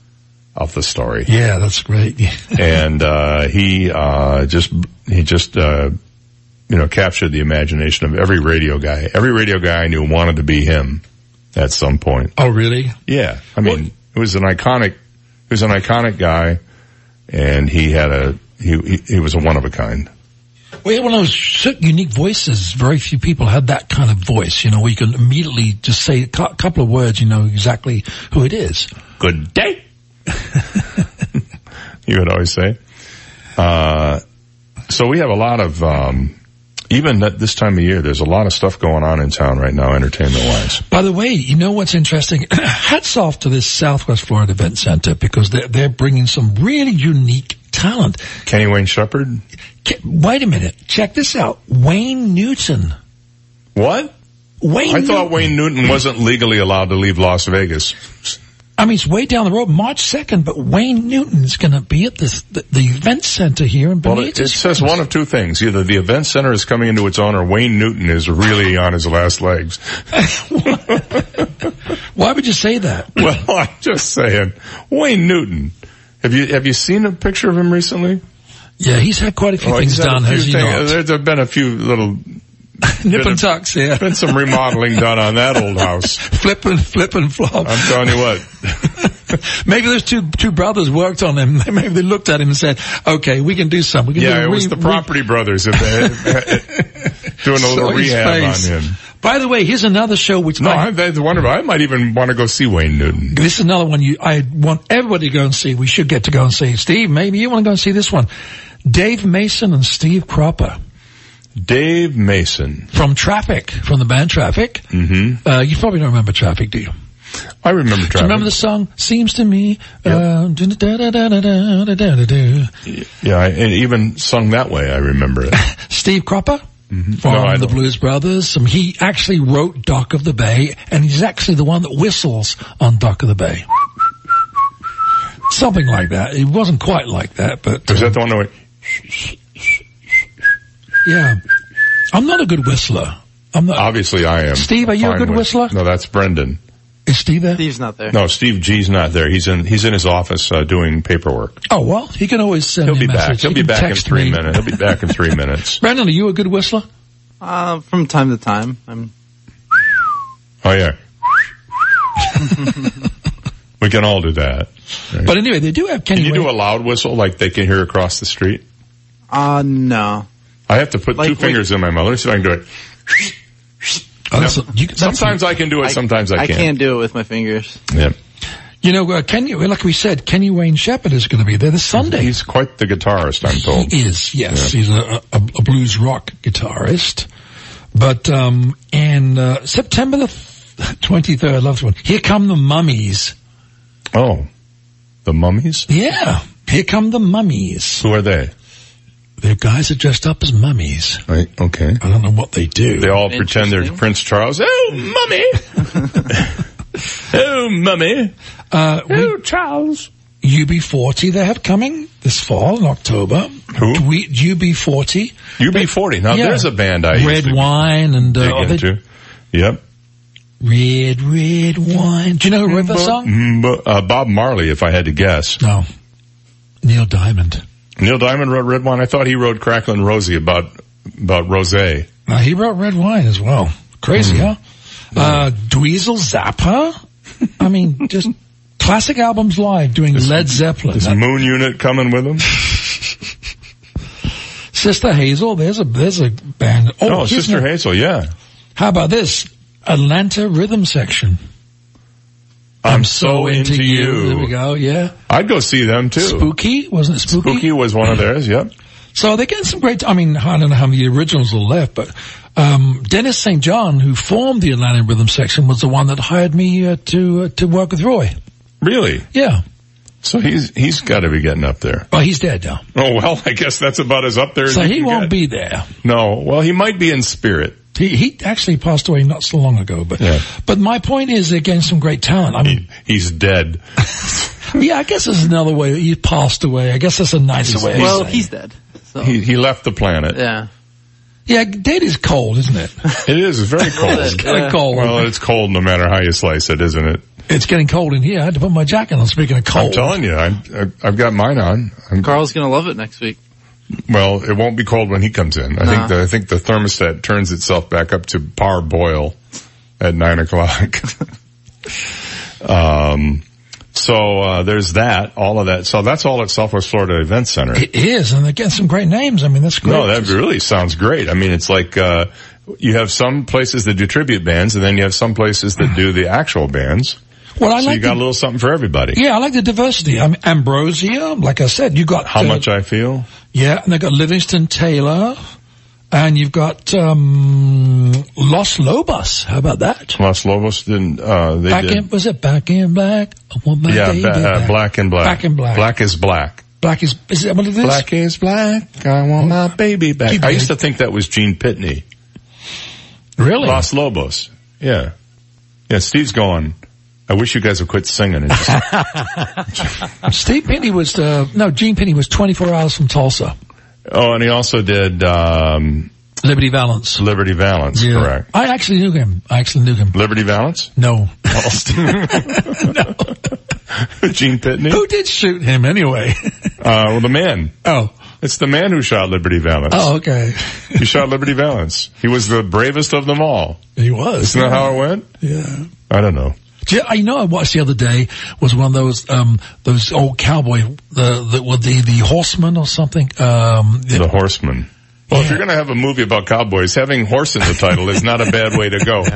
of the story. Yeah, that's great. and, uh, he, uh, just, he just, uh, you know, captured the imagination of every radio guy. Every radio guy I knew wanted to be him at some point. Oh, really? Yeah. I mean, well, it was an iconic, he was an iconic guy and he had a, he, he, he was a one of a kind. Well, yeah, one of those unique voices. Very few people had that kind of voice, you know, where you can immediately just say a couple of words, you know exactly who it is. Good day. you would always say. Uh, so we have a lot of, um, even at this time of year, there's a lot of stuff going on in town right now, entertainment wise. By the way, you know what's interesting? Hats off to this Southwest Florida Event Center because they're, they're bringing some really unique talent. Kenny Wayne Shepherd? Wait a minute. Check this out. Wayne Newton. What? Wayne I thought Wayne Newton wasn't legally allowed to leave Las Vegas. I mean, it's way down the road, March 2nd, but Wayne Newton's going to be at this, the, the event center here in Benitez. Well, it, it says one of two things. Either the event center is coming into its own or Wayne Newton is really on his last legs. Why would you say that? Well, I'm just saying. Wayne Newton. Have you, have you seen a picture of him recently? Yeah, he's had quite a few oh, things done, has he not? There have been a few little Nip and tucks, yeah. Been some remodeling done on that old house. flip and flip and flop. I'm telling you what. Maybe those two two brothers worked on him. Maybe they looked at him and said, "Okay, we can do something." Can yeah, do it was the Property Brothers doing a little rehab on him. By the way, here's another show which no, I, I, I wonder. I might even want to go see Wayne Newton. This is another one you. I want everybody to go and see. We should get to go and see. Steve, maybe you want to go and see this one. Dave Mason and Steve Cropper. Dave Mason. From Traffic, from the band Traffic. Mm-hmm. Uh, you probably don't remember Traffic, do you? I remember Do you Traffic. remember the song? Seems to me. Uh. Yeah, I, and even sung that way, I remember it. Steve Cropper from No, the don't. Blues Brothers. Um, he actually wrote Dock of the Bay, and he's actually the one that whistles on Dock of the Bay. Something like that. It wasn't quite like that, but Was that the one that went, yeah. I'm not a good whistler. I'm not. obviously I am. Steve, are you a Fine good with- whistler? No, that's Brendan. Is Steve there? Steve's not there. No, Steve G's not there. He's in, he's in his office, uh, doing paperwork. Oh well, he can always send He'll me be a back. message. He'll He be back in three me. minutes. He'll be back in three minutes. Brandon, are you a good whistler? Uh, from time to time. I'm. Oh yeah. we can all do that. right? But anyway, they do have can Kenny. you do a loud whistle like they can hear across the street? Uh, no. I have to put Like- two like- fingers in my mouth. Let me see if I can do it. Oh, that's a- you- sometimes I can do it, sometimes I I can't. I can't do it with my fingers. Yeah. You know, uh, Kenny, like we said, Kenny Wayne Shepherd is going to be there this Sunday. He's quite the guitarist, I'm told. He is, yes. Yeah. He's a, a, a blues rock guitarist. But, um, and, uh, September the 23rd, I love this one. Here come the mummies. Oh. The mummies? Yeah. Here come the mummies. Who are they? They're guys that dressed up as mummies. Right, okay. I don't know what they do. They all pretend they're Prince Charles. Oh, mummy! oh, mummy! Uh, oh, Charles! UB40 they have coming this fall in October. Who? We, UB40. UB40. Now, Yeah. there's a band I used Red to wine and, dig uh, they- into. Yep. red, red wine. Do you know who wrote that song? Uh, Bob Marley, if I had to guess. No. Neil Diamond. Neil Diamond wrote Red Wine. I thought he wrote Cracklin' Rosie about, about rosé. Uh, he wrote Red Wine as well. Crazy, Hmm. huh? Uh, Dweezil Zappa. I mean, just classic albums live doing Led Zeppelin. Is That- Moon Unit coming with him? Sister Hazel. There's a there's a band. Oh, Oh, Sister Hazel, yeah. How about this? Atlanta Rhythm Section. I'm so into you. There we go. Yeah. I'd go see them too. Spooky wasn't it Spooky? Spooky was one of theirs, yep. So they're getting some great. I mean, I don't know how many originals are left, but um, Dennis St. John, who formed the Atlanta Rhythm Section, was the one that hired me uh, to uh, to work with Roy. Really? Yeah. So he's he's got to be getting up there. Oh, he's dead now, Oh well, I guess that's about as up there as so he won't get. be there. No, well, he might be in spirit. He he actually passed away not so long ago, but Yeah. but my point is they're some great talent. I mean, He's dead. yeah, I guess there's another way. He passed away. I guess that's a nicer way. well, saying he's dead. So. He he left the planet. yeah. yeah, dead is cold, isn't it? It is very cold. it's kind of Yeah. cold. Well, it's cold no matter how you slice it, isn't it? it's getting cold in here. I had to put my jacket on. Speaking of cold, I'm telling you, I, I, I've got mine on. I'm, Carl's gonna love it next week. Well, it won't be cold when he comes in. I Nah. think the, I think the thermostat turns itself back up to par boil at nine o'clock. um, so uh, there's that, all of that. So that's all at Southwest Florida Event Center. It is, and they're getting some great names. I mean, that's great. No, that really sounds great. I mean, it's like uh, you have some places that do tribute bands, and then you have some places that do the actual bands. well, I so like you got the, a little something for everybody. yeah, I like the diversity. I mean, Ambrosia, like I said, you got How uh, much I feel? Yeah, and they've got Livingston Taylor, and you've got um Los Lobos. How about that? Los Lobos didn't. Uh, they Back did. in was it Back in Black? I want my yeah, baby ba- uh, black and black. Back and black. Black is black. Black is is that what it is? Black is black. I want my baby back. Keep I used to think that was Gene Pitney. Really? Los Lobos. Yeah. Yeah. Steve's going. I wish you guys would quit singing. And just, Steve Penny was uh, no Gene Pitney was 24 hours from Tulsa. oh, and he also did um, Liberty Valance. Liberty Valance. Yeah. Correct. I actually knew him. I actually knew him. Liberty Valance. No. no. Gene Pitney. Who did shoot him anyway? Uh, well, the man. oh. It's the man who shot Liberty Valance. Oh, okay. He shot Liberty Valance. He was the bravest of them all. He was. Isn't that how it went? Yeah. I don't know. Do you, I know I watched the other day was one of those um those old cowboy the the with the the horseman or something um The Horseman. Well, if you're going to have a movie about cowboys, having horse in the title is not a bad way to go.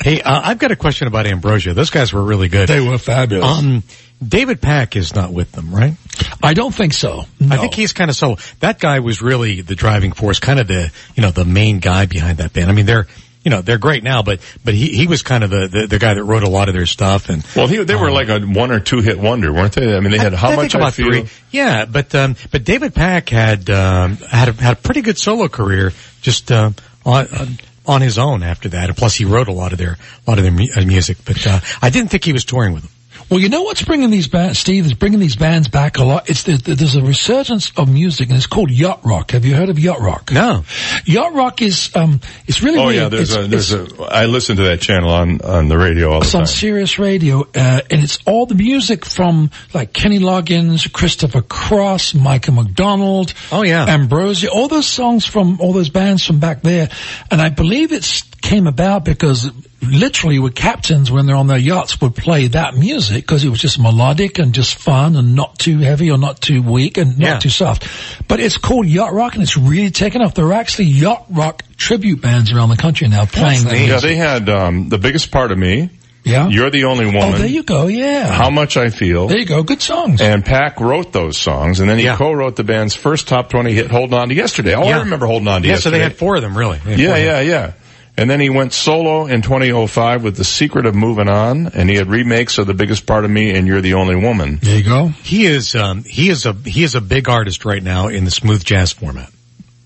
Hey, uh, I've got a question about Ambrosia. Those guys were really good. they were fabulous. Um, David Pack is not with them, right? I don't think so. I think he's kind of so. That guy was really the driving force, kind of the you know the main guy behind that band. I mean, they're you know they're great now, but but he he was kind of the the, the guy that wrote a lot of their stuff. And Well, he, they were like a one or two hit wonder, weren't they? I mean, they had how I much think I about feel. three. Yeah, but um, but David Pack had um, had a, had a pretty good solo career just uh, on. on on his own after that, and plus he wrote a lot of their a lot of their mu- uh, music. But uh, I didn't think he was touring with them. Well, you know what's bringing these bands, Steve, is bringing these bands back a lot. It's the, the, there's a resurgence of music, and it's called yacht rock. Have you heard of yacht rock? No. Yacht rock is um, it's really Oh weird. yeah, there's It's- a, there's it's- a, I listen to that channel on, on the radio all the It's on time. Sirius Radio, uh, and it's all the music from like Kenny Loggins, Christopher Cross, Michael McDonald. Oh yeah, Ambrosia, all those songs from all those bands from back there, and I believe it came about because literally with captains when they're on their yachts would play that music because it was just melodic and just fun and not too heavy or not too weak and not Yeah. too soft. But it's called yacht rock and it's really taken off. There are actually yacht rock tribute bands around the country now playing that Yeah, they had um, the biggest part of me. Yeah. You're the only woman. Oh, there you go. Yeah. How much I feel. There you go. Good songs. And Pack wrote those songs, and then he Yeah. co-wrote the band's first top 20 hit, Holding On to Yesterday. Oh, I remember Holding On to yeah, so they had four of them really. They yeah, four of them. yeah, yeah. And then he went solo in 2005 with The Secret of Moving On, and he had remakes of The Biggest Part of Me and You're the Only Woman. There you go. He is um, he is a he is a big artist right now in the smooth jazz format.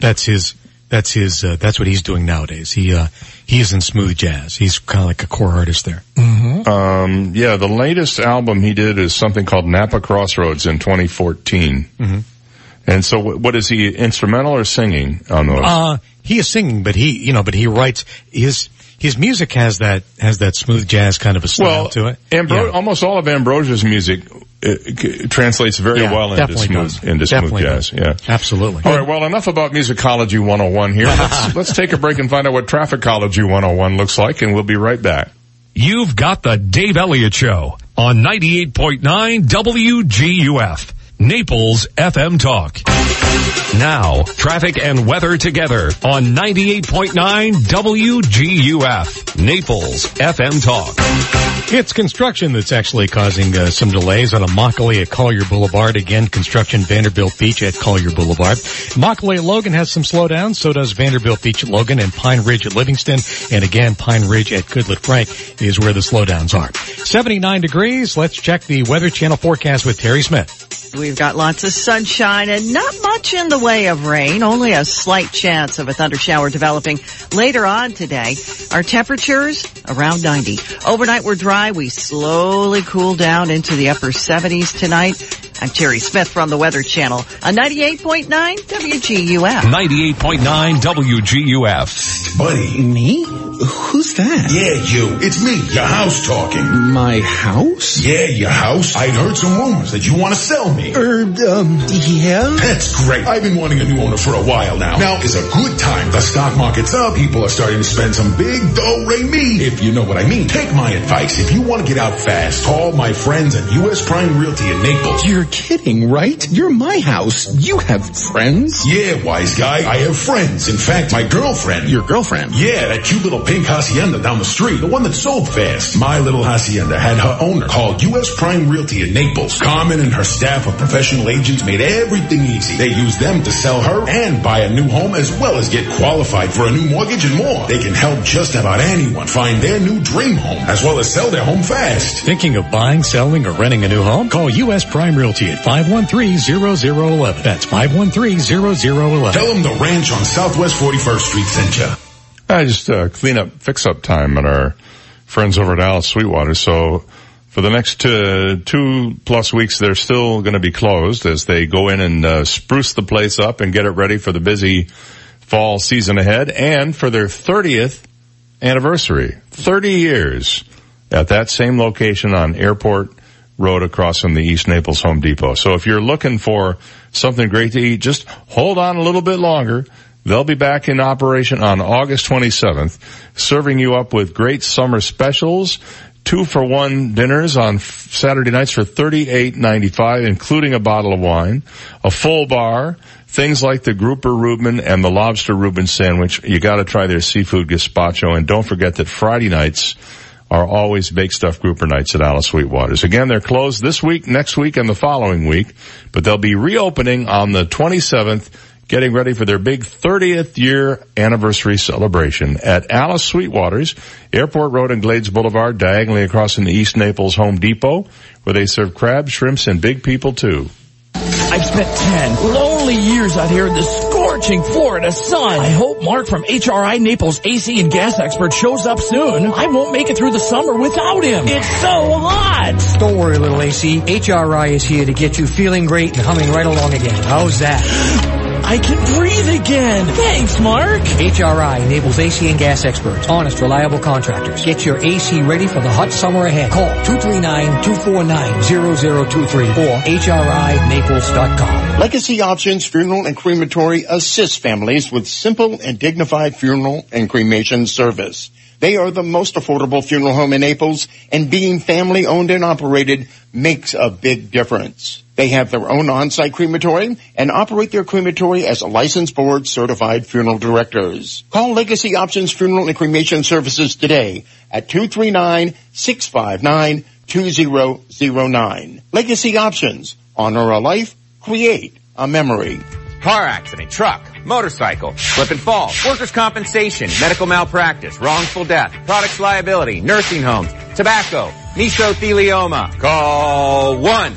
That's his that's his uh, that's what he's doing nowadays. He uh, he is in smooth jazz. He's kind of like a core artist there. Mm-hmm. Um, yeah, the latest album he did is something called Napa Crossroads in 2014. Mm-hmm. And so what is he, instrumental or singing on those? Uh, he is singing, but he you know but he writes his his music has that has that smooth jazz kind of a style well, to it. Ambro- Yeah. almost all of Ambrosia's music uh, c- translates very Yeah, well into smooth, does. into smooth jazz. does. Yeah. Absolutely. All right, well, enough about Musicology 101 here. Let's, let's take a break and find out what Trafficology 101 looks like, and we'll be right back. You've got the Dave Elliott Show on 98.9 WGUF, Naples FM Talk. Now, traffic and weather together on 98.9 WGUF, Naples FM Talk. It's construction that's actually causing uh, some delays on a Immokalee at Collier Boulevard. Again, construction Vanderbilt Beach at Collier Boulevard. Immokalee at Logan has some slowdowns. So does Vanderbilt Beach at Logan and Pine Ridge at Livingston. And again, Pine Ridge at Goodlette Frank is where the slowdowns are. 79 degrees. Let's check the Weather Channel forecast with Terry Smith. We've got lots of sunshine and not much in the way of rain, only a slight chance of a thunder shower developing later on today. Our temperatures around 90. Overnight we're dry. We slowly cool down into the upper 70s tonight. I'm Terry Smith from the Weather Channel on 98.9 WGUF. 98.9 WGUF. Buddy. Me? Who's that? Yeah, you. It's me, your house talking. My house? Yeah, your house. I'd heard some rumors that you want to sell me. Er, um, yeah? That's great. I've been wanting a new owner for a while now. Now is a good time. The stock market's up. People are starting to spend some big dough, Ray me, if you know what I mean. Take my advice. If you want to get out fast, call my friends at U.S. Prime Realty in Naples. You're kidding, right? You're my house. You have friends? Yeah, wise guy. I have friends. In fact, my girlfriend. Your girlfriend? Yeah, that cute little pink hacienda down the street. The one that sold fast. My little hacienda had her owner called U.S. Prime Realty in Naples. Carmen and her staff of professional agents made everything easy. They used them to sell her and buy a new home as well as get qualified for a new mortgage and more. They can help just about anyone find their new dream home as well as sell their home fast. Thinking of buying, selling, or renting a new home? Call U.S. Prime Realty at 513-0011. That's 513-0011. Tell them the ranch on Southwest 41st Street sent you. I just uh, clean up, fix up time at our friends over at Alice Sweetwater. So for the next uh, two plus weeks, they're still going to be closed as they go in and uh, spruce the place up and get it ready for the busy fall season ahead and for their 30th anniversary. 30 years at that same location on Airport Road across from the East Naples Home Depot. So if you're looking for something great to eat, just hold on a little bit longer. They'll be back in operation on August 27th, serving you up with great summer specials, two for one dinners on Saturday nights for $38.95, including a bottle of wine, a full bar, things like the grouper Reuben and the lobster Reuben sandwich. You gotta try their seafood gazpacho and don't forget that Friday nights are always bake stuff grouper nights at Alice Sweetwaters. Again, they're closed this week, next week, and the following week, but they'll be reopening on the 27th, getting ready for their big 30th year anniversary celebration at Alice Sweetwaters, Airport Road and Glades Boulevard, diagonally across from the East Naples Home Depot, where they serve crabs, shrimps, and big people too. I've spent 10 lonely years out here in the scorching Florida sun. I hope Mark from HRI Naples AC and gas expert shows up soon. I won't make it through the summer without him. It's so hot. Don't worry, little AC. HRI is here to get you feeling great and humming right along again. How's that? I can breathe again. Thanks, Mark. HRI Naples AC and gas experts, honest, reliable contractors. Get your AC ready for the hot summer ahead. Call 239-249-0023 or HRINaples.com. Legacy Options Funeral and Crematory assists families with simple and dignified funeral and cremation service. They are the most affordable funeral home in Naples and being family owned and operated makes a big difference. They have their own on-site crematory and operate their crematory as a licensed board certified funeral directors. Call Legacy Options Funeral and Cremation Services today at 239-659-2009. Legacy Options. Honor a life. Create a memory. Car accident, truck, motorcycle, slip and fall, workers' compensation, medical malpractice, wrongful death, products liability, nursing homes, tobacco, mesothelioma. Call one.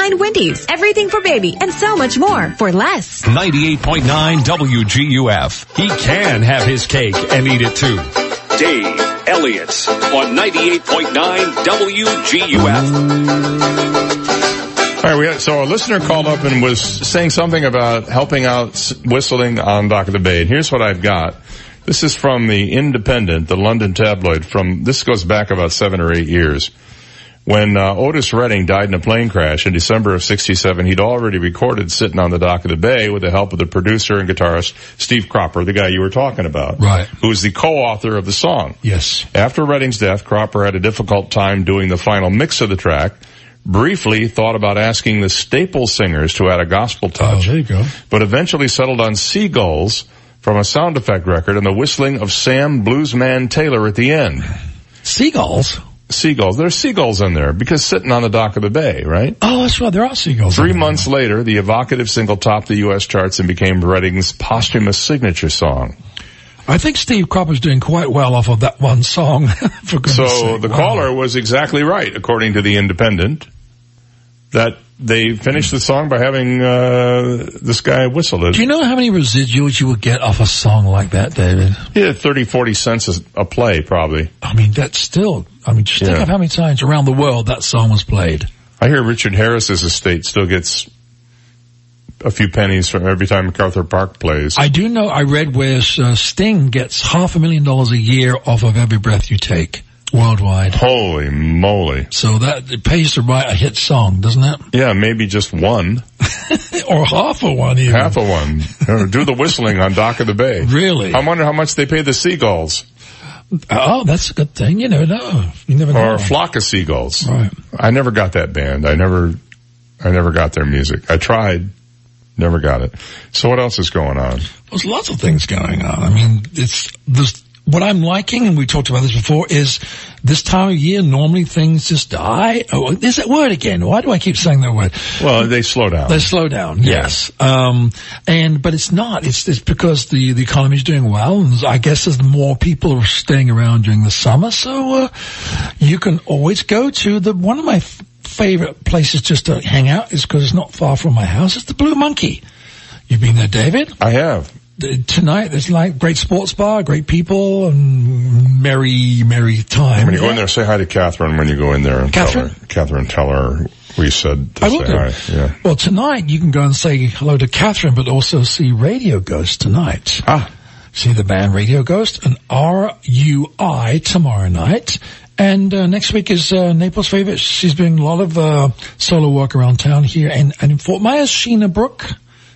Wendy's. Everything for baby and so much more for less. 98.9 WGUF. He can have his cake and eat it too. Dave Elliott on 98.9 WGUF. All right, we had, so a listener called up and was saying something about helping out whistling on Dock of the Bay. And here's what I've got. This is from the Independent, the London tabloid. From this goes back about seven or eight years. When uh, Otis Redding died in a plane crash in December of '67, he'd already recorded "Sitting on the Dock of the Bay" with the help of the producer and guitarist Steve Cropper, the guy you were talking about, Right. Who was the co-author of the song. Yes. After Redding's death, Cropper had a difficult time doing the final mix of the track. Briefly thought about asking the Staple Singers to add a gospel touch. Oh, there you go. But eventually settled on Seagulls from a sound effect record and the whistling of Sam Bluesman Taylor at the end. Seagulls? Seagulls. There's seagulls in there because sitting on the dock of the bay, right? Oh, that's right. There are seagulls. Three months later, the evocative single topped the U.S. charts and became Redding's posthumous signature song. I think Steve Cropper's doing quite well off of that one song. for So sake. the Wow. caller was exactly right, according to the Independent, that they finished the song by having uh, this guy whistle it. Do you know how many residuals you would get off a song like that, David? Yeah, 30, 40 cents a, play, probably. I mean, that's still, I mean, just think of how many times around the world that song was played. I hear Richard Harris's estate still gets a few pennies from every time MacArthur Park plays. I do know, I read where uh, Sting gets half a million dollars a year off of every breath you take worldwide. Holy moly. So that, it pays to write a hit song, doesn't it? Yeah, maybe just one. or half a one even. Half of one. Do the whistling on Dock of the Bay. Really? I wonder how much they pay the seagulls. Oh, that's a good thing. You never know. You never know. Or a flock of seagulls. Right. I never got that band. I never, I never got their music. I tried. Never got it. So what else is going on? There's lots of things going on. I mean, it's this. What I'm liking, and we talked about this before, is this time of year. Normally, things just die. Oh, there's that word again. Why do I keep saying that word? Well, they slow down. They slow down. Yes. Um, and but it's not. It's it's because the the economy is doing well, and I guess there's more people are staying around during the summer. So uh, you can always go to the one of my f- favorite places just to hang out is because it's not far from my house. It's the Blue Monkey. You've been there, David? I have. Tonight, there's like great sports bar, great people, and merry, merry time. When you go in there, say hi to Catherine when you go in there and Catherine? tell her. Catherine, tell her we said to I will say do. hi. Yeah. Well, tonight you can go and say hello to Catherine, but also see Radio Ghost tonight. Ah. see the band Radio Ghost and RUI tomorrow night. And uh, next week is uh, Naples' favorite. She's doing a lot of uh, solo work around town here and, and in Fort Myers, Sheena Brook.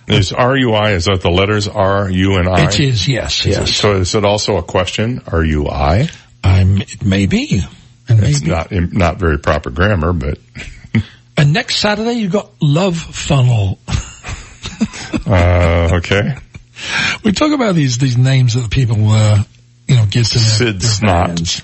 Is RUI, is that the letters R, U, and I? It is, yes, Is it- yes. so is it also a question? Are you I? I'm, it may be. And It's maybe. not, not very proper grammar, but, And next Saturday you've got Love Funnel. uh, okay. We talk about these these names that people uh, you know give to Sid their Snot.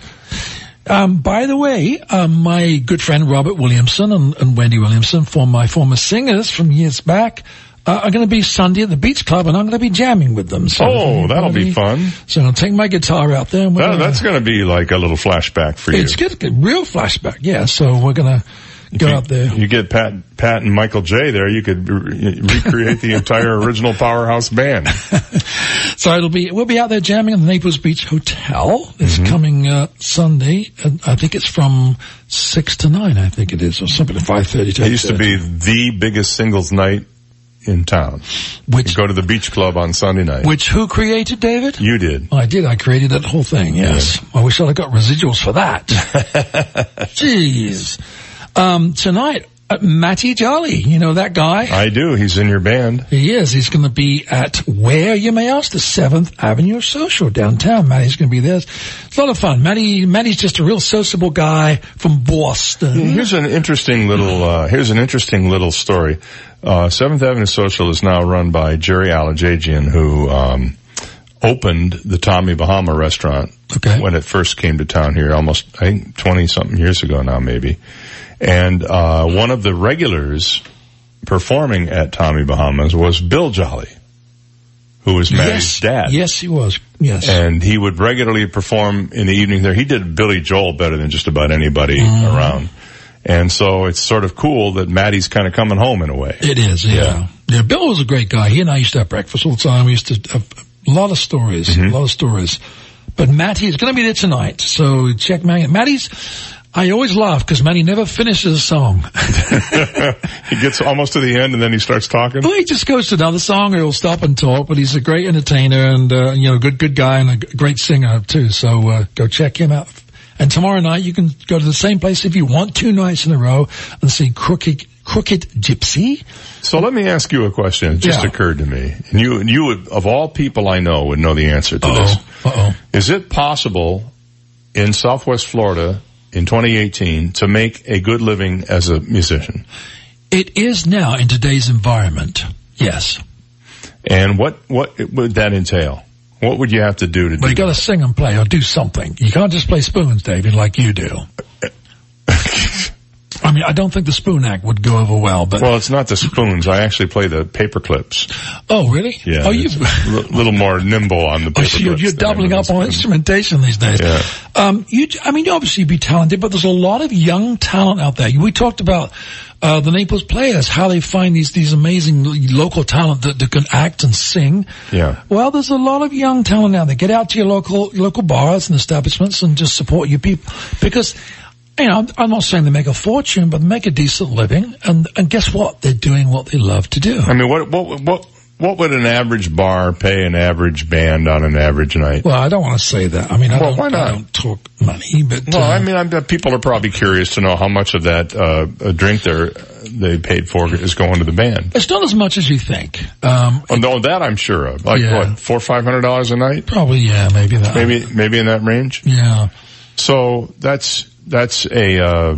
Um, by the way, um, my good friend Robert Williamson and, and Wendy Williamson, for my former singers from years back, uh, are going to be Sunday at the Beach Club, and I'm going to be jamming with them. So Oh, that'll be anybody- fun. So I'll take my guitar out there. That, gonna, that's going to be like a little flashback for you. it's good, real flashback. Yeah. So we're going to go you, out there. You get Pat, Pat and Michael J there, you could re- recreate the entire original Powerhouse band. So it'll be we'll be out there jamming at the Naples Beach Hotel. It's Mm-hmm. coming uh, Sunday. I think it's from six to nine. I think it is, or something at five thirty. It used to be the biggest singles night in town. Which go to the beach club on Sunday night. Which who created David? you did. I did. I created that whole thing. Yes. I wish I'd have got residuals for that. Jeez. Um, tonight, uh, Matty Jolly. You know that guy? I do. He's in your band. He is. He's going to be at where, you may ask? The 7th Avenue Social downtown. Matty's going to be there. It's a lot of fun. Matty, Matty's just a real sociable guy from Boston. Here's an interesting little, uh, here's an interesting little story. Uh, Seventh Avenue Social is now run by Jerry Alajagian, who, um, opened the Tommy Bahama restaurant Okay. when it first came to town here almost, I think 20 something years ago now maybe. And, uh, one of the regulars performing at Tommy Bahama's was Bill Jolly, who was Matty's yes. dad. Yes, he was. Yes. And he would regularly perform in the evening there. He did Billy Joel better than just about anybody Mm-hmm. around. And so it's sort of cool that Matty's kind of coming home in a way. It is, yeah. yeah. Bill was a great guy. He and I used to have breakfast all the time. We used to have a lot of stories, Mm-hmm. a lot of stories. But Matty is going to be there tonight, so check Matty. Matty's, I always laugh because Matty never finishes a song. he gets almost to the end and then he starts talking. Well, he just goes to another song or he'll stop and talk, but he's a great entertainer and, uh, you know, good, good guy and a great singer too. So, uh, go check him out. And tomorrow night you can go to the same place if you want two nights in a row and see Crooked, Crooked Gypsy. So let me ask you a question. It just Yeah. occurred to me. And you, and you would, of all people I know would know the answer to this. Uh-oh. Is it possible in Southwest Florida in 2018 to make a good living as a musician? It is now in today's environment. Yes. And what, what would that entail? What would you have to do to But do you gotta sing and play or do something. You can't just play spoons, David, like you do. I mean, I don't think the spoon act would go over well, but. Well, it's not the spoons. I actually play the paper clips. oh, really? Yeah. Oh, you. a little more nimble on the Oh, paper so you're, clips. you're doubling up on instrumentation these days. Yeah. Um, you, I mean, you obviously be talented, but there's a lot of young talent out there. We talked about uh, the Naples Players, how they find these these amazing local talent that, that can act and sing. Yeah. Well, there's a lot of young talent out there. Get out to your local local bars and establishments and just support your people because. You know, I'm- I'm not saying they make a fortune, but they make a decent living, and and guess what? They're doing what they love to do. I mean, what, what, what, what would an average bar pay an average band on an average night? Well, I don't want to say that. I mean, I, Well, don't, why not? I don't talk money, but Well, uh, I mean, I bet people are probably curious to know how much of that uh, drink they they paid for is going to the band. It's not as much as you think. Um, Oh, no, that I'm sure of. Like Yeah. what, four five hundred dollars a night? probably, yeah, maybe that. Maybe maybe in that range. Yeah. So that's that's a uh,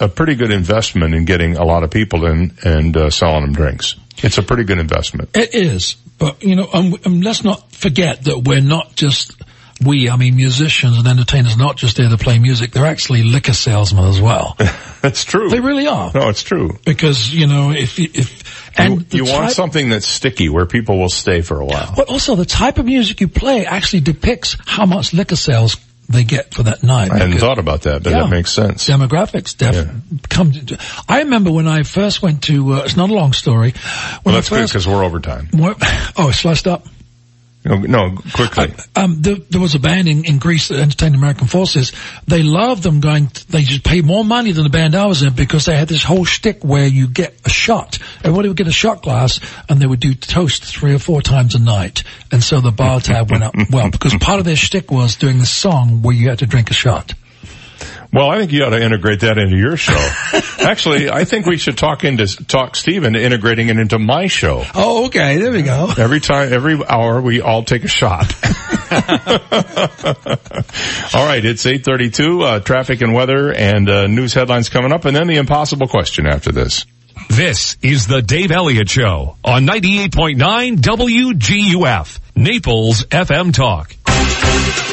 a pretty good investment in getting a lot of people in and uh, selling them drinks. It's a pretty good investment. It is. But, you know, um, um, let's not forget that we're not just, we, I mean, musicians and entertainers, not just there to play music. They're actually liquor salesmen as well. That's true. they really are. No, it's true. Because, you know, if, if, and you, you the want something that's sticky where people will stay for a while. But also the type of music you play actually depicts how much liquor sales they get for that night. I hadn't thought about that, but Yeah. that makes sense. demographics def- come to, I remember when I first went to, uh, it's not a long story. Well, that's I good because we're over time. Oh, it's sliced up. No, no quickly. Um, there, there was a band in, in Greece that entertained American forces. They loved them going, they just paid more money than the band I was in because they had this whole shtick where you get a shot. Everybody would get a shot glass and they would do toast three or four times a night. And so the bar tab went up well because part of their shtick was doing the song where you had to drink a shot. Well, I think you ought to integrate that into your show. Actually, I think we should talk into talk Steve into integrating it into my show. Oh, okay. There we go. Every time, every hour, we all take a shot. all right, it's eight thirty-two. Uh, traffic and weather and uh, news headlines coming up, and then the impossible question after this. This is the Dave Elliott Show on 98.9 WGUF, Naples FM Talk.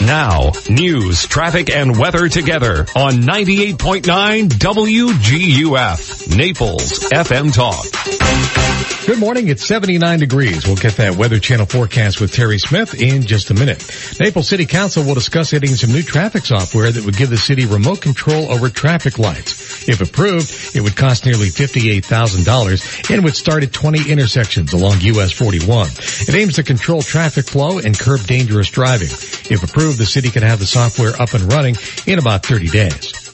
Now, news, traffic, and weather together on 98.9 WGUF, Naples FM Talk. Good morning. It's 79 degrees. We'll get that Weather Channel forecast with Terry Smith in just a minute. Naples City Council will discuss adding some new traffic software that would give the city remote control over traffic lights. If approved, it would cost nearly $58,000 and would start at 20 intersections along US 41. It aims to control traffic flow and curb dangerous driving. If approved, the city can have the software up and running in about 30 days.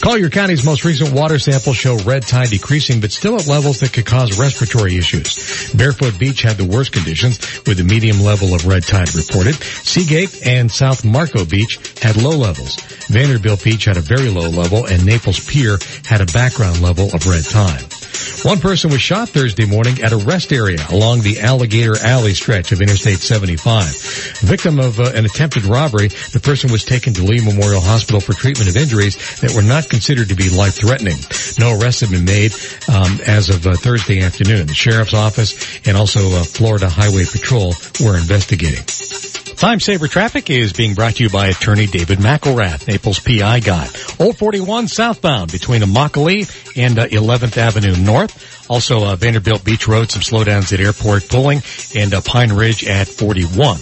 Collier County's most recent water samples show red tide decreasing, but still at levels that could cause respiratory issues. Barefoot Beach had the worst conditions, with a medium level of red tide reported. Seagate and South Marco Beach had low levels. Vanderbilt Beach had a very low level, and Naples Pier had a background level of red tide. One person was shot Thursday morning at a rest area along the Alligator Alley stretch of Interstate 75. Victim of uh, an attempted robbery, the person was taken to Lee Memorial Hospital for treatment of injuries that were not considered to be life-threatening. No arrests have been made um, as of uh, Thursday afternoon. The sheriff's office and also uh, Florida Highway Patrol were investigating. Time Saver Traffic is being brought to you by attorney David McElrath, Naples PI guy. Old 41 southbound between Immokalee and uh, 11th Avenue North. Also, uh, Vanderbilt Beach Road, some slowdowns at Airport Pulling and uh, Pine Ridge at 41.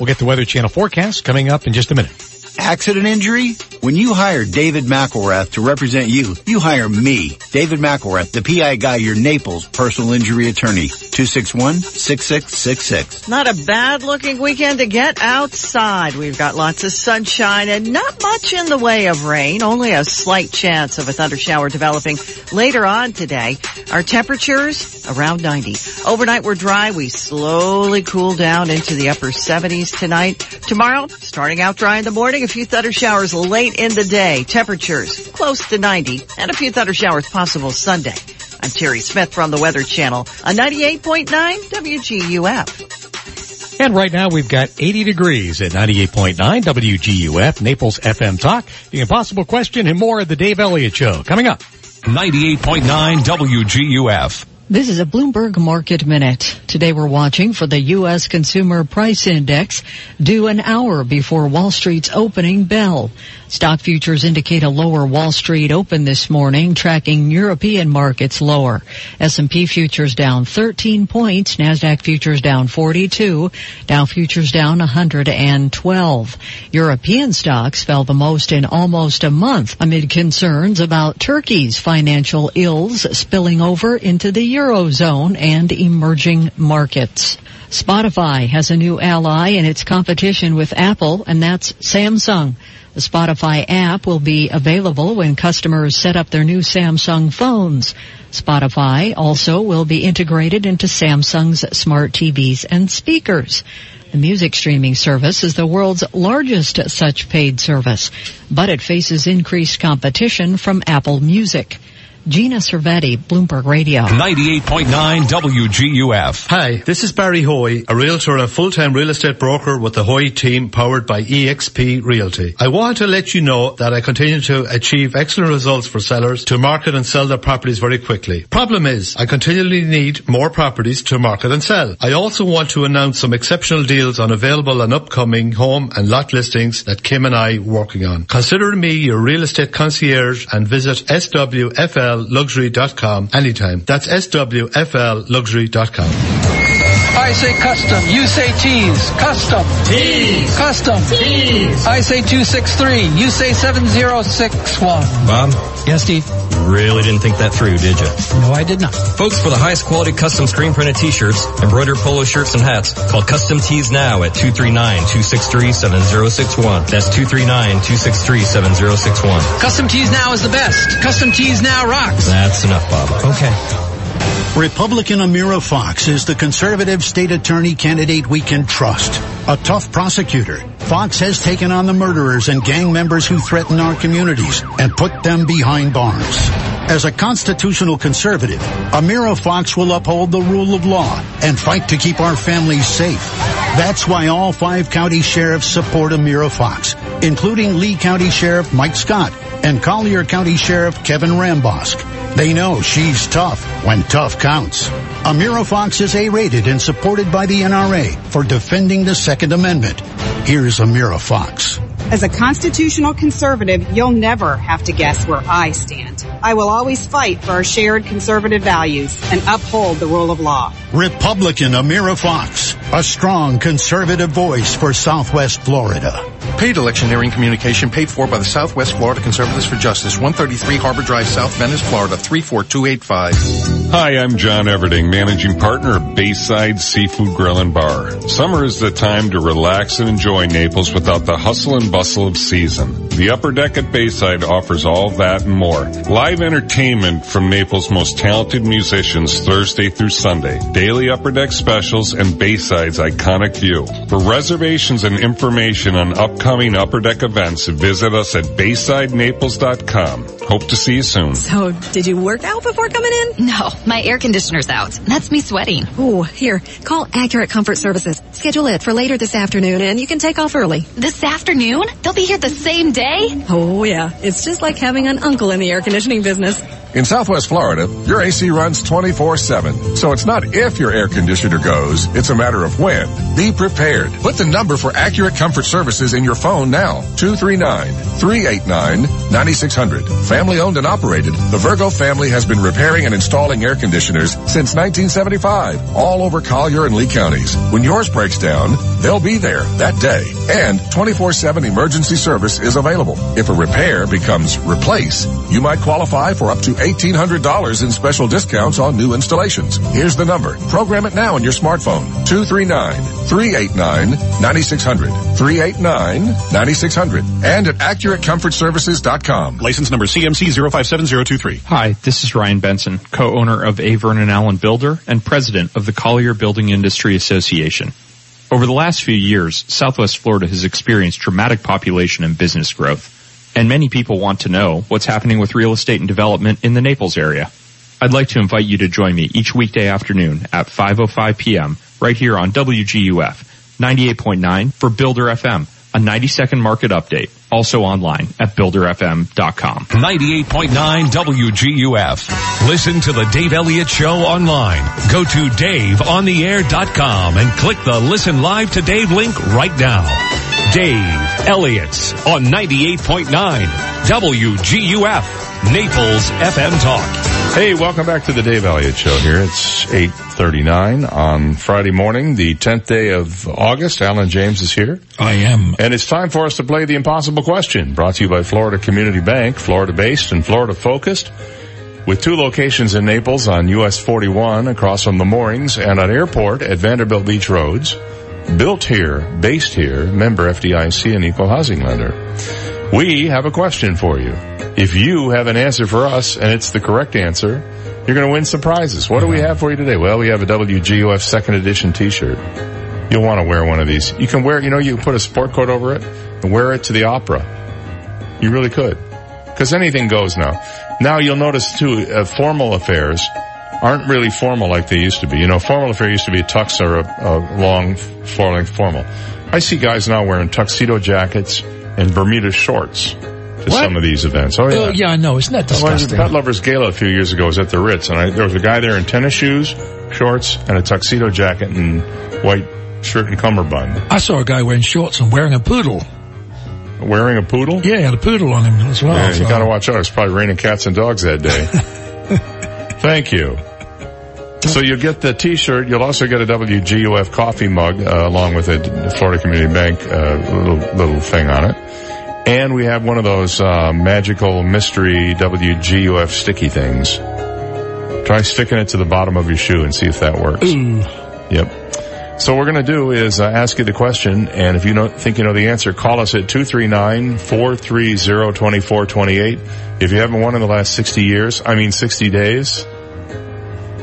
We'll get the Weather Channel forecast coming up in just a minute. Accident injury? When you hire David McElrath to represent you, you hire me, David McElrath, the PI guy, your Naples personal injury attorney. 261-6666. Not a bad looking weekend to get outside. We've got lots of sunshine and not much in the way of rain, only a slight chance of a thunder shower developing later on today. Our temperatures around 90. Overnight we're dry. We slowly cool down into the upper 70s tonight. Tomorrow, starting out dry in the morning, a few thunder showers late in the day. Temperatures close to 90 and a few thunder showers possible Sunday. I'm Terry Smith from the Weather Channel on 98.9 WGUF. And right now we've got 80 degrees at 98.9 WGUF, Naples FM Talk, The Impossible Question and more of the Dave Elliott Show. Coming up. 98.9 WGUF. This is a Bloomberg Market Minute. Today we're watching for the U.S. Consumer Price Index due an hour before Wall Street's opening bell. Stock futures indicate a lower Wall Street open this morning, tracking European markets lower. S&P futures down 13 points, Nasdaq futures down 42, Dow futures down 112. European stocks fell the most in almost a month amid concerns about Turkey's financial ills spilling over into the Eurozone and emerging markets. Spotify has a new ally in its competition with Apple, and that's Samsung. The Spotify app will be available when customers set up their new Samsung phones. Spotify also will be integrated into Samsung's smart TVs and speakers. The music streaming service is the world's largest such paid service, but it faces increased competition from Apple Music. Gina Cervetti, Bloomberg Radio. 98.9 WGUF. Hi, this is Barry Hoy, a realtor and a full-time real estate broker with the Hoy team powered by EXP Realty. I want to let you know that I continue to achieve excellent results for sellers to market and sell their properties very quickly. Problem is, I continually need more properties to market and sell. I also want to announce some exceptional deals on available and upcoming home and lot listings that Kim and I are working on. Consider me your real estate concierge and visit SWFL swflluxury.com anytime. That's swflluxury.com. I say custom. You say tease. Custom. Tease. Custom. Tease. I say 263. You say 7061. Bob? Yes, Steve. really didn't think that through, did you? No, I did not. Folks, for the highest quality custom screen printed t-shirts, embroidered polo shirts and hats, call Custom Tees now at 239-263-7061. That's 239-263-7061. Custom Tees Now is the best. Custom Tees Now rocks. That's enough, Bob. Okay. Republican Amira Fox is the conservative state attorney candidate we can trust. A tough prosecutor, Fox has taken on the murderers and gang members who threaten our communities and put them behind bars. As a constitutional conservative, Amira Fox will uphold the rule of law and fight to keep our families safe. That's why all five county sheriffs support Amira Fox, including Lee County Sheriff Mike Scott and Collier County Sheriff Kevin Rambosk. They know she's tough when tough counts. Amira Fox is A-rated and supported by the NRA for defending the Second Amendment. Here's Amira Fox. As a constitutional conservative, you'll never have to guess where I stand. I will always fight for our shared conservative values and uphold the rule of law. Republican Amira Fox, a strong conservative voice for Southwest Florida. Paid electioneering communication paid for by the Southwest Florida Conservatives for Justice, 133 Harbor Drive, South Venice, Florida, 34285. Hi, I'm John Everding, managing partner of Bayside Seafood Grill and Bar. Summer is the time to relax and enjoy Naples without the hustle and bustle of season. The upper deck at Bayside offers all that and more. Live entertainment from Naples' most talented musicians Thursday through Sunday. Daily upper deck specials and Bayside's iconic view. For reservations and information on upcoming upper deck events, visit us at BaysideNaples.com. Hope to see you soon. So, did you work out before coming in? No, my air conditioner's out. That's me sweating. Ooh, here, call Accurate Comfort Services. Schedule it for later this afternoon and you can take off early. This afternoon? They'll be here the same day? Oh yeah, it's just like having an uncle in the air conditioning business. In Southwest Florida, your AC runs 24-7. So it's not if your air conditioner goes, it's a matter of when. Be prepared. Put the number for Accurate Comfort Services in your phone now. 239-389-9600. Family owned and operated, the Virgo family has been repairing and installing air conditioners since 1975, all over Collier and Lee counties. When yours breaks down, they'll be there that day. And 24-7 emergency service is available. If a repair becomes replace, you might qualify for up to $1,800 in special discounts on new installations. Here's the number. Program it now on your smartphone. 239-389-9600. 389-9600. And at AccurateComfortServices.com. License number CMC 057023. Hi, this is Ryan Benson, co-owner of A. Vernon Allen Builder and president of the Collier Building Industry Association. Over the last few years, Southwest Florida has experienced dramatic population and business growth and many people want to know what's happening with real estate and development in the Naples area. I'd like to invite you to join me each weekday afternoon at 5.05 p.m. right here on WGUF 98.9 for Builder FM, a 90 second market update. Also online at builderfm.com. 98.9 WGUF. Listen to the Dave Elliott Show online. Go to daveontheair.com and click the listen live to Dave link right now. Dave Elliott's on 98.9 WGUF, Naples FM Talk. Hey, welcome back to the Dave Elliott Show here. It's 8.39 on Friday morning, the 10th day of August. Alan James is here. I am. And it's time for us to play the impossible question, brought to you by Florida Community Bank, Florida based and Florida focused. With two locations in Naples on US 41 across from the moorings and on airport at Vanderbilt Beach Roads built here, based here, member FDIC and equal housing lender. We have a question for you. If you have an answer for us and it's the correct answer, you're going to win some prizes. What do we have for you today? Well, we have a WGUF second edition t-shirt. You'll want to wear one of these. You can wear, you know, you put a sport coat over it and wear it to the opera. You really could. Cause anything goes now. Now you'll notice too, uh, formal affairs aren't really formal like they used to be. You know, formal affair used to be a tux or a, a long floor length formal. I see guys now wearing tuxedo jackets and Bermuda shorts to What? some of these events. Oh yeah. Oh, yeah, I know. Isn't that Well, disgusting? Pet Lovers Gala a few years ago was at the Ritz, and I, there was a guy there in tennis shoes, shorts, and a tuxedo jacket and white shirt and cummerbund. I saw a guy wearing shorts and wearing a poodle. Wearing a poodle? Yeah, he had a poodle on him as well. Yeah, so- you gotta watch out. It's probably raining cats and dogs that day. Thank you. So you'll get the t-shirt. You'll also get a WGUF coffee mug, uh, along with a Florida Community Bank, uh, little, little thing on it. And we have one of those uh, magical mystery WGUF sticky things. Try sticking it to the bottom of your shoe and see if that works. Yep. So what we're going to do is uh, ask you the question, and if you know, think you know the answer, call us at 239-430-2428. If you haven't won in the last 60 years, I mean 60 days,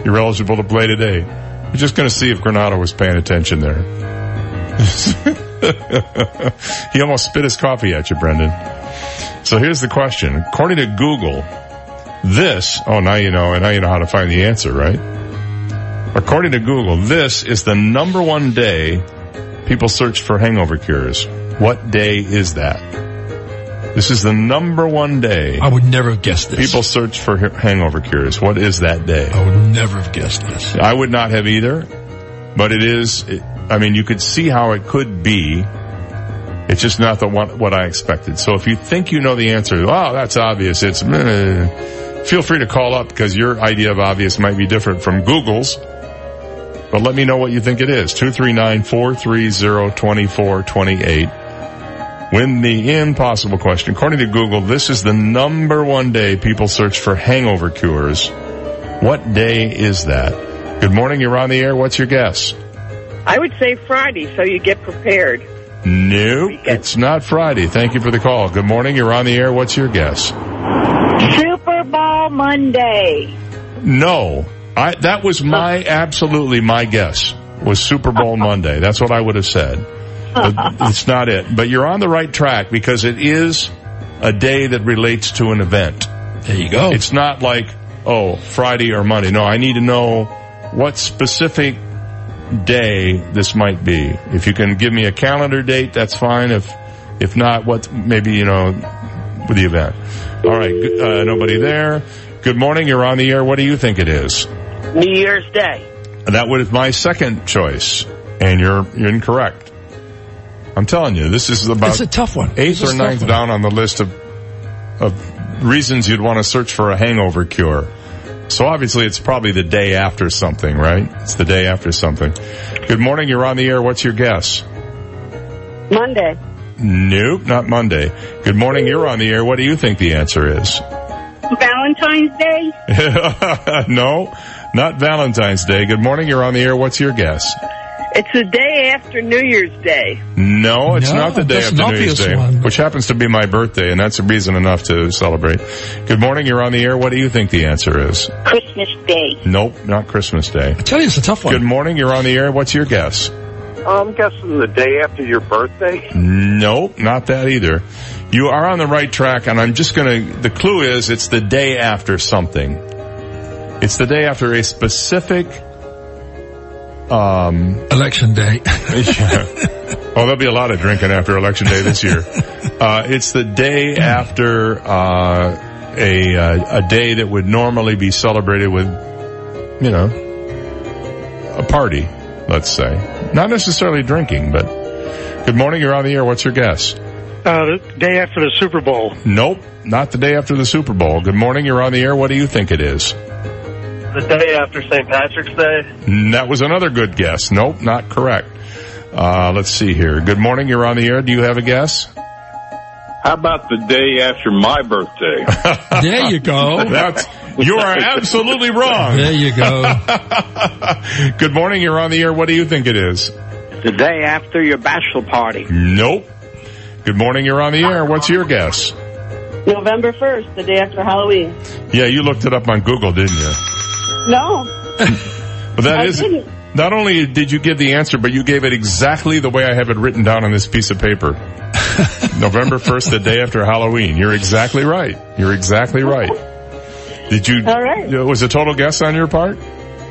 you're eligible to play today. We're just going to see if Granado was paying attention there. he almost spit his coffee at you, Brendan. So here's the question. According to Google, this, oh, now you know, and now you know how to find the answer, right? According to Google, this is the number one day people search for hangover cures. What day is that? This is the number one day. I would never have guessed this. People search for hangover cures. What is that day? I would never have guessed this. I would not have either, but it is, it, I mean, you could see how it could be. It's just not the one, what I expected. So if you think you know the answer, oh, that's obvious. It's, eh, feel free to call up because your idea of obvious might be different from Google's. But let me know what you think it is. 239-430-2428. Win the impossible question. According to Google, this is the number one day people search for hangover cures. What day is that? Good morning, you're on the air. What's your guess? I would say Friday, so you get prepared. No, it's not Friday. Thank you for the call. Good morning, you're on the air. What's your guess? Super Bowl Monday. No, I, that was my, absolutely my guess was Super Bowl Monday. That's what I would have said. But it's not it. But you're on the right track because it is a day that relates to an event. There you go. It's not like, oh, Friday or Monday. No, I need to know what specific day this might be. If you can give me a calendar date, that's fine. If, if not, what, maybe, you know, with the event. All right. Uh, nobody there. Good morning. You're on the air. What do you think it is? New Year's Day. That was my second choice, and you're, you're incorrect. I'm telling you, this is about It's a tough one. eighth It's or a tough ninth one. down on the list of of reasons you'd want to search for a hangover cure. So obviously, it's probably the day after something, right? It's the day after something. Good morning. You're on the air. What's your guess? Monday. Nope, not Monday. Good morning. You're on the air. What do you think the answer is? Valentine's Day. no, not Valentine's Day. Good morning. You're on the air. What's your guess? It's the day after New Year's Day. No, it's No, not the day after New Year's obvious Day, one. which happens to be my birthday, and that's a reason enough to celebrate. Good morning. You're on the air. What do you think the answer is? Christmas Day. Nope, not Christmas Day. I tell you, it's a tough one. Good morning. You're on the air. What's your guess? I'm guessing the day after your birthday. Nope, not that either. You are on the right track, and I'm just gonna, the clue is it's the day after something. It's the day after a specific, um, election day. yeah. Oh, there'll be a lot of drinking after election day this year. Uh, it's the day after, uh, a, uh, a day that would normally be celebrated with, you know, a party, let's say. Not necessarily drinking, but good morning. You're on the air. What's your guess? Uh, the day after the Super Bowl. Nope, not the day after the Super Bowl. Good morning, you're on the air. What do you think it is? The day after St. Patrick's Day. That was another good guess. Nope, not correct. Uh, let's see here. Good morning, you're on the air. Do you have a guess? How about the day after my birthday? there you go. That's, you are absolutely wrong. There you go. Good morning, you're on the air. What do you think it is? The day after your bachelor party. Nope. Good morning, you're on the air. What's your guess? November 1st, the day after Halloween. Yeah, you looked it up on Google, didn't you? No. But that I is- didn't. not only did you give the answer, but you gave it exactly the way I have it written down on this piece of paper. November 1st, the day after Halloween. You're exactly right. You're exactly right. Did you, All right. Uh, was a total guess on your part?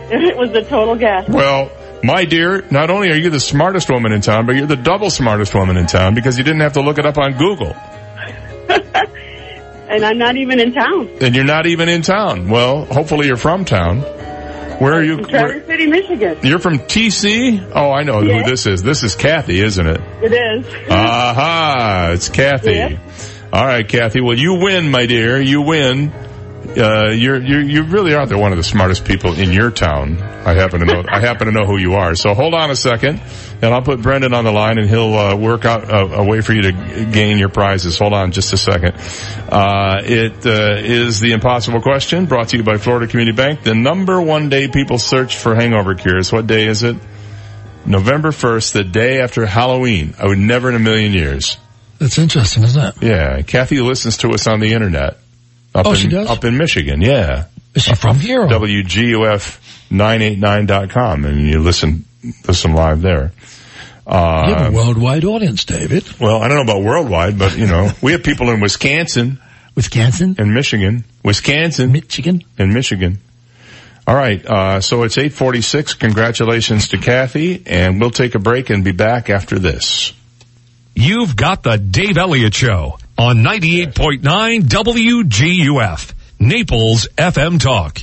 It was a total guess. Well, my dear, not only are you the smartest woman in town, but you're the double smartest woman in town because you didn't have to look it up on Google. And I'm not even in town. And you're not even in town. Well, hopefully you're from town. Where are you? Where- Traverse City, Michigan. you're from TC? Oh, I know Yeah. who this is. This is Kathy, isn't it? It is. Aha, it's Kathy. Yeah. All right, Kathy. Well, you win, my dear. You win. Uh, you're, you're you really are the one of the smartest people in your town. I happen to know I happen to know who you are. So hold on a second, and I'll put Brendan on the line, and he'll uh, work out a, a, way for you to gain your prizes. Hold on just a second. Uh, it uh, is the impossible question brought to you by Florida Community Bank. The number one day people search for hangover cures. What day is it? November 1st, the day after Halloween. I would never in a million years. That's interesting, isn't it? Yeah. Kathy listens to us on the internet. Up Oh, in, she does? Up in Michigan, yeah. Is she from here? or- WGUF989.com and you listen, listen live there. Uh, You have a worldwide audience, David. well, I don't know about worldwide, but you know, we have people in Wisconsin. Wisconsin? And Michigan. Wisconsin. Michigan. And Michigan. All right, uh, so it's 846. Congratulations to Kathy, and we'll take a break and be back after this. You've got the Dave Elliott Show on 98.9 WGUF, Naples FM Talk.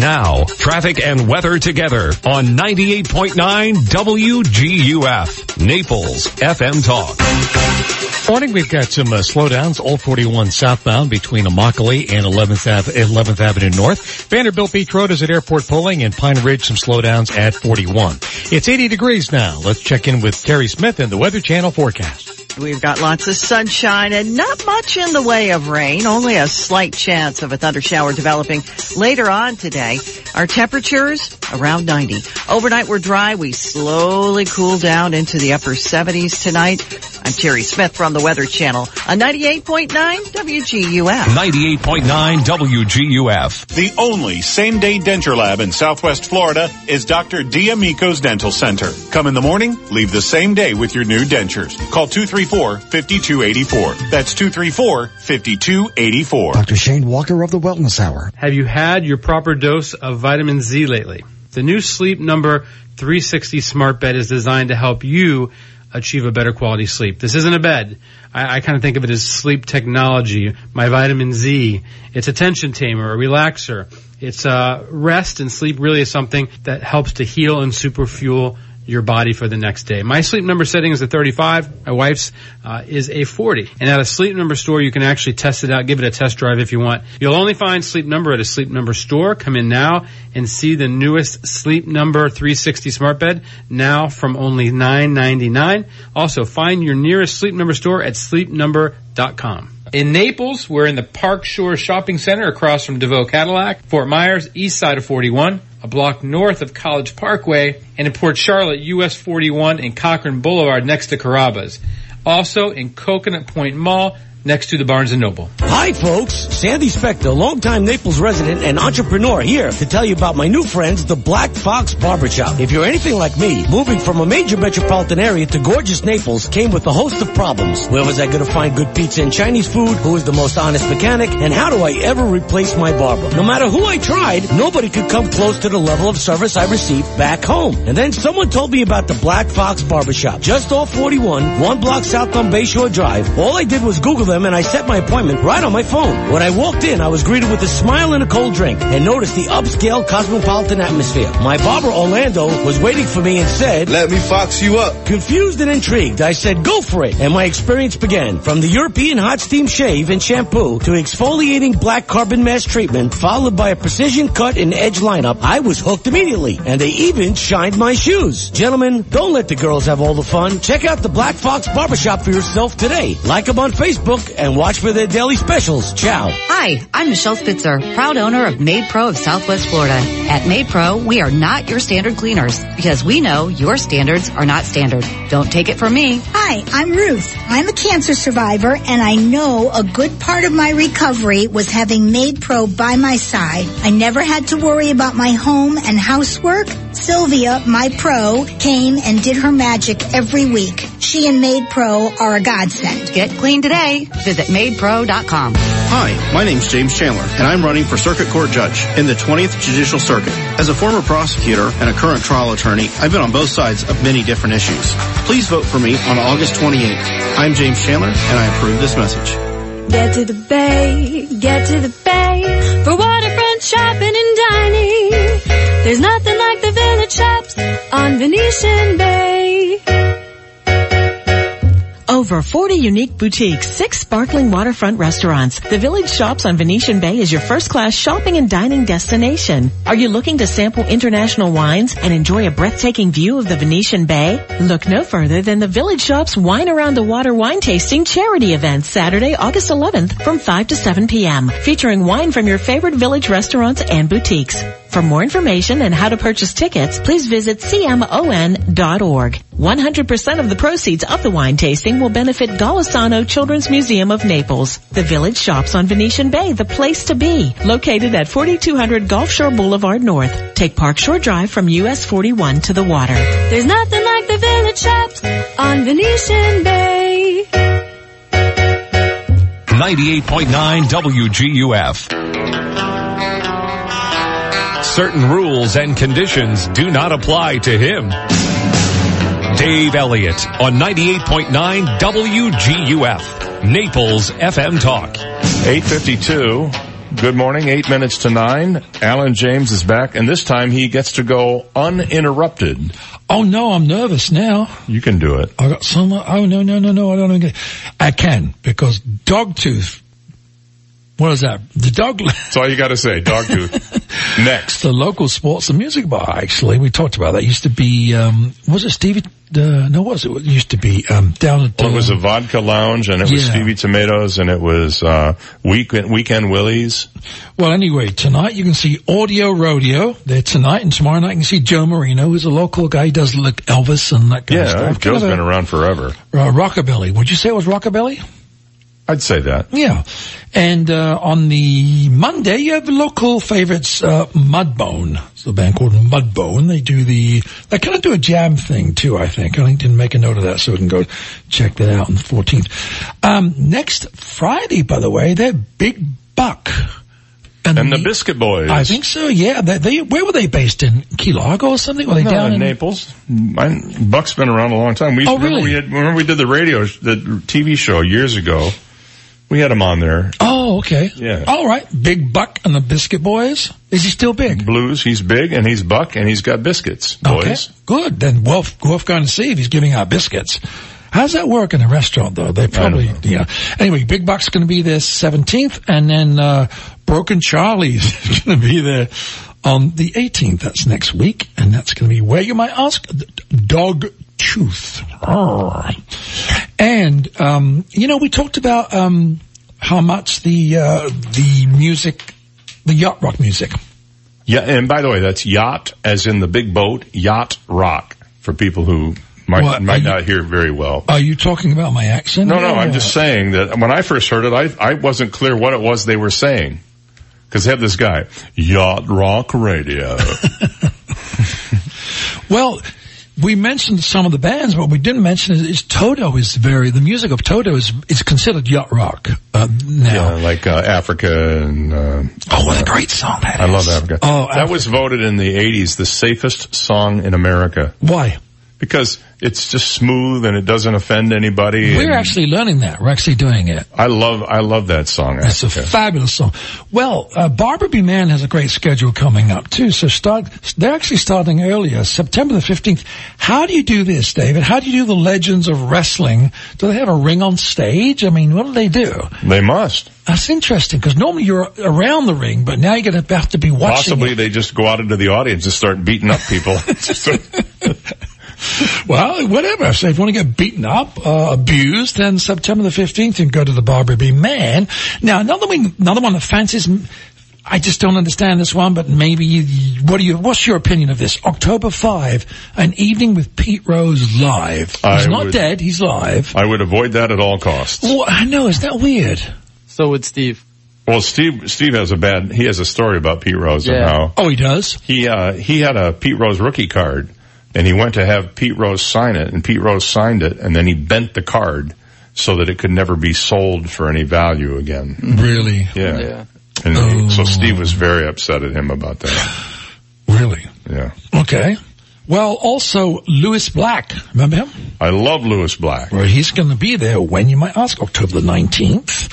Now, traffic and weather together on 98.9 WGUF, Naples FM Talk. Morning, we've got some uh, slowdowns. Old 41 southbound between Immokalee and 11th, Ave- 11th Avenue North. Vanderbilt Beach Road is at Airport Pulling and Pine Ridge some slowdowns at 41. It's 80 degrees now. Let's check in with Terry Smith and the Weather Channel forecast. We've got lots of sunshine and not much in the way of rain, only a slight chance of a thunder shower developing later on today. Our temperatures around 90. Overnight we're dry. We slowly cool down into the upper 70s tonight. I'm Terry Smith from the Weather Channel on 98.9 WGUF. 98.9 WGUF. The only same-day denture lab in Southwest Florida is Dr. Diamico's Dental Center. Come in the morning, leave the same day with your new dentures. Call 234-5284. That's 234-5284. Dr. Shane Walker of the Wellness Hour. Have you had your proper dose of vitamin Z lately? The new Sleep Number 360 Smart Bed is designed to help you achieve a better quality sleep. This isn't a bed. I, I kind of think of it as sleep technology. My vitamin Z. It's a tension tamer, a relaxer. It's uh, rest and sleep really is something that helps to heal and superfuel your body for the next day. My sleep number setting is a 35. My wife's uh, is a 40. And at a sleep number store, you can actually test it out, give it a test drive if you want. You'll only find sleep number at a sleep number store. Come in now and see the newest sleep number 360 smart bed now from only $9.99. Also find your nearest sleep number store at sleepnumber.com. In Naples, we're in the Park Shore Shopping Center across from DeVoe Cadillac. Fort Myers, east side of 41, a block north of College Parkway, and in Port Charlotte, US 41 and Cochran Boulevard next to Carrabba's. Also in Coconut Point Mall, next to the Barnes & Noble. Hi folks, Sandy Spector, longtime Naples resident and entrepreneur here to tell you about my new friends, the Black Fox Barbershop. If you're anything like me, moving from a major metropolitan area to gorgeous Naples came with a host of problems. Where was I going to find good pizza and Chinese food? Who is the most honest mechanic? And how do I ever replace my barber? No matter who I tried, nobody could come close to the level of service I received back home. And then someone told me about the Black Fox Barbershop, just off 41, one block south on Bayshore Drive. All I did was Google them and I set my appointment right on my phone. When I walked in, I was greeted with a smile and a cold drink and noticed the upscale cosmopolitan atmosphere. My barber Orlando was waiting for me and said, Let me fox you up. Confused and intrigued, I said, go for it. And my experience began. From the European hot steam shave and shampoo to exfoliating black carbon mask treatment, followed by a precision cut and edge lineup, I was hooked immediately. And they even shined my shoes. Gentlemen, don't let the girls have all the fun. Check out the Black Fox Barbershop for yourself today. Like them on Facebook and watch for their daily specials. Ciao. Hi, I'm Michelle Spitzer, proud owner of MaidPro of Southwest Florida. At MaidPro, we are not your standard cleaners because we know your standards are not standard. Don't take it from me. Hi, I'm Ruth. I'm a cancer survivor and I know a good part of my recovery was having MaidPro by my side. I never had to worry about my home and housework. Sylvia, my pro, came and did her magic every week. She and MaidPro are a godsend. Get clean today. Visit maidpro.com. Hi, my name's James Chandler, and I'm running for Circuit Court Judge in the 20th Judicial Circuit. As a former prosecutor and a current trial attorney, I've been on both sides of many different issues. Please vote for me on August 28th. I'm James Chandler, and I approve this message. Get to the bay, get to the bay for waterfront shopping and dining. There's nothing like the village shops on Venetian Bay. Over over 40 unique boutiques, six sparkling waterfront restaurants. The Village Shops on Venetian Bay is your first class shopping and dining destination. Are you looking to sample international wines and enjoy a breathtaking view of the Venetian Bay? Look no further than the Village Shops Wine Around the Water wine tasting charity event Saturday, August 11th from 5 to 7 p.m. featuring wine from your favorite village restaurants and boutiques. For more information and how to purchase tickets, please visit cmon.org. 100% of the proceeds of the wine tasting will benefit Golisano Children's Museum of Naples. The Village Shops on Venetian Bay, the place to be. Located at 4200 Gulf Shore Boulevard North. Take Park Shore Drive from US 41 to the water. There's nothing like the village shops on Venetian Bay. 98.9 WGUF. Certain rules and conditions do not apply to him. Dave Elliott on 98.9 WGUF, Naples FM Talk. 852. Good morning, eight minutes to nine. Alan James is back, and this time he gets to go uninterrupted. Oh no, I'm nervous now. You can do it. I got some. Oh no, no, no, no! I don't know. I can because Dogtooth. What is that? The dog. That's all you got to say. Dogtooth. Next. The local sports and music bar. Actually, we talked about that. Used to be. Um, was it Stevie? Uh, no, was it? it used to be um, down at. Well, it was uh, a vodka lounge, and it was Stevie Tomatoes, and it was uh, weekend weekend Willies. Well, anyway, tonight you can see Audio Rodeo there tonight, and tomorrow night you can see Joe Marino, who's a local guy. He does look Elvis and that kind of stuff. Yeah. Joe's Kind been of around forever. uh, rockabilly. Would you say it was rockabilly? I'd say that. Yeah. And uh, on the Monday, you have local favorites, uh, Mudbone. It's a band called Mudbone. They do the, they kind of do a jam thing too, I think. I didn't make a note of that, so we can go check that out on the 14th. Um, next Friday, by the way, they're Big Buck. And, the Biscuit Boys. I think so, yeah. They, they, where were they based in? Key Largo or something? Were they no, down in Naples. Mine, Buck's been around a long time. We, Oh, remember really? We had, remember we did the radio, the TV show years ago. We had him on there. Oh, okay. Yeah. All right. Big Buck and the Biscuit Boys. Is he still big? Blues. He's big and he's Buck and he's got biscuits. Okay, Boys. good. Then Wolf, Wolf going to see if he's giving out biscuits. How's that work in a restaurant though? They probably, yeah. Anyway, Big Buck's going to be there 17th and then, uh, Broken Charlie's going to be there on the 18th. That's next week. And that's going to be where you might ask D- Tooth. And, um, you know, we talked about, um, how much the, uh, the music, the yacht rock music. Yeah, and by the way, that's yacht as in the big boat, yacht rock for people who might, might you- not hear very well. Are you talking about my accent? No, no, I'm just saying that when I first heard it, I, I wasn't clear what it was they were saying. Cause they had this guy, Yacht Rock Radio. Well, we mentioned some of the bands, but we didn't mention is, is Toto is very the music of Toto is is considered yacht rock uh, now. yeah, like, uh, Africa and, uh, Oh, what a great song that I is. love Africa. Oh, that was voted in the 80s the safest song in America. Why? Because it's just smooth and it doesn't offend anybody. We're actually learning that. We're actually doing it. I love, I love that song. It's a fabulous song. Well, uh, Barbara B. Mann has a great schedule coming up too. So start, they're actually starting earlier, September the 15th. How do you do this, David? How do you do the legends of wrestling? Do they have a ring on stage? I mean, what do they do? They must. That's interesting because normally you're around the ring, but now you're going to have to be watching Possibly it. they just go out into the audience and start beating up people. Well, whatever. So if you want to get beaten up, uh, abused, then September the 15th, you can go to the Barbara B. Mann. Now, another one, another one that fancies, I just don't understand this one, but maybe you, what do you, what's your opinion of this? October 5, an evening with Pete Rose live. He's I not would- dead, he's live. I would avoid that at all costs. Well, I know, is that weird? So would Steve. Well, Steve, Steve has a bad, he has a story about Pete Rose and Yeah. how Oh, he does? he, uh, he had a Pete Rose rookie card and he went to have Pete Rose sign it and Pete Rose signed it and then he bent the card so that it could never be sold for any value again. Really? Yeah. Yeah. And he- so Oh. Steve was very upset at him about that. Really? Yeah. Okay. Well, also Lewis Black. Remember him? I love Lewis Black. Well, he's going to be there when you might ask, October the 19th.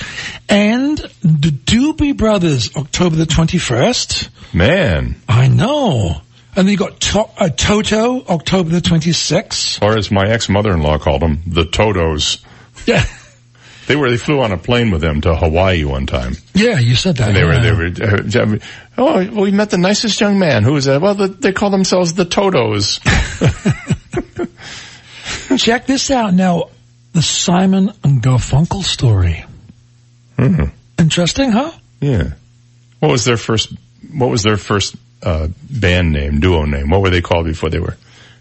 And the Doobie Brothers, October the 21st. Man. I know. And then you got to- uh, Toto, October the 26th. Or as my ex-mother-in-law called them, the Totos. Yeah. They were, they flew on a plane with them to Hawaii one time. Yeah, you said that. And they were, they were, uh, oh, we met the nicest young man. Who was that? Well, the, they call themselves the Totos. Check this out now. The Simon and Garfunkel story. hmm Interesting, huh? Yeah. What was their first, what was their first, uh, band name, duo name? What were they called before they were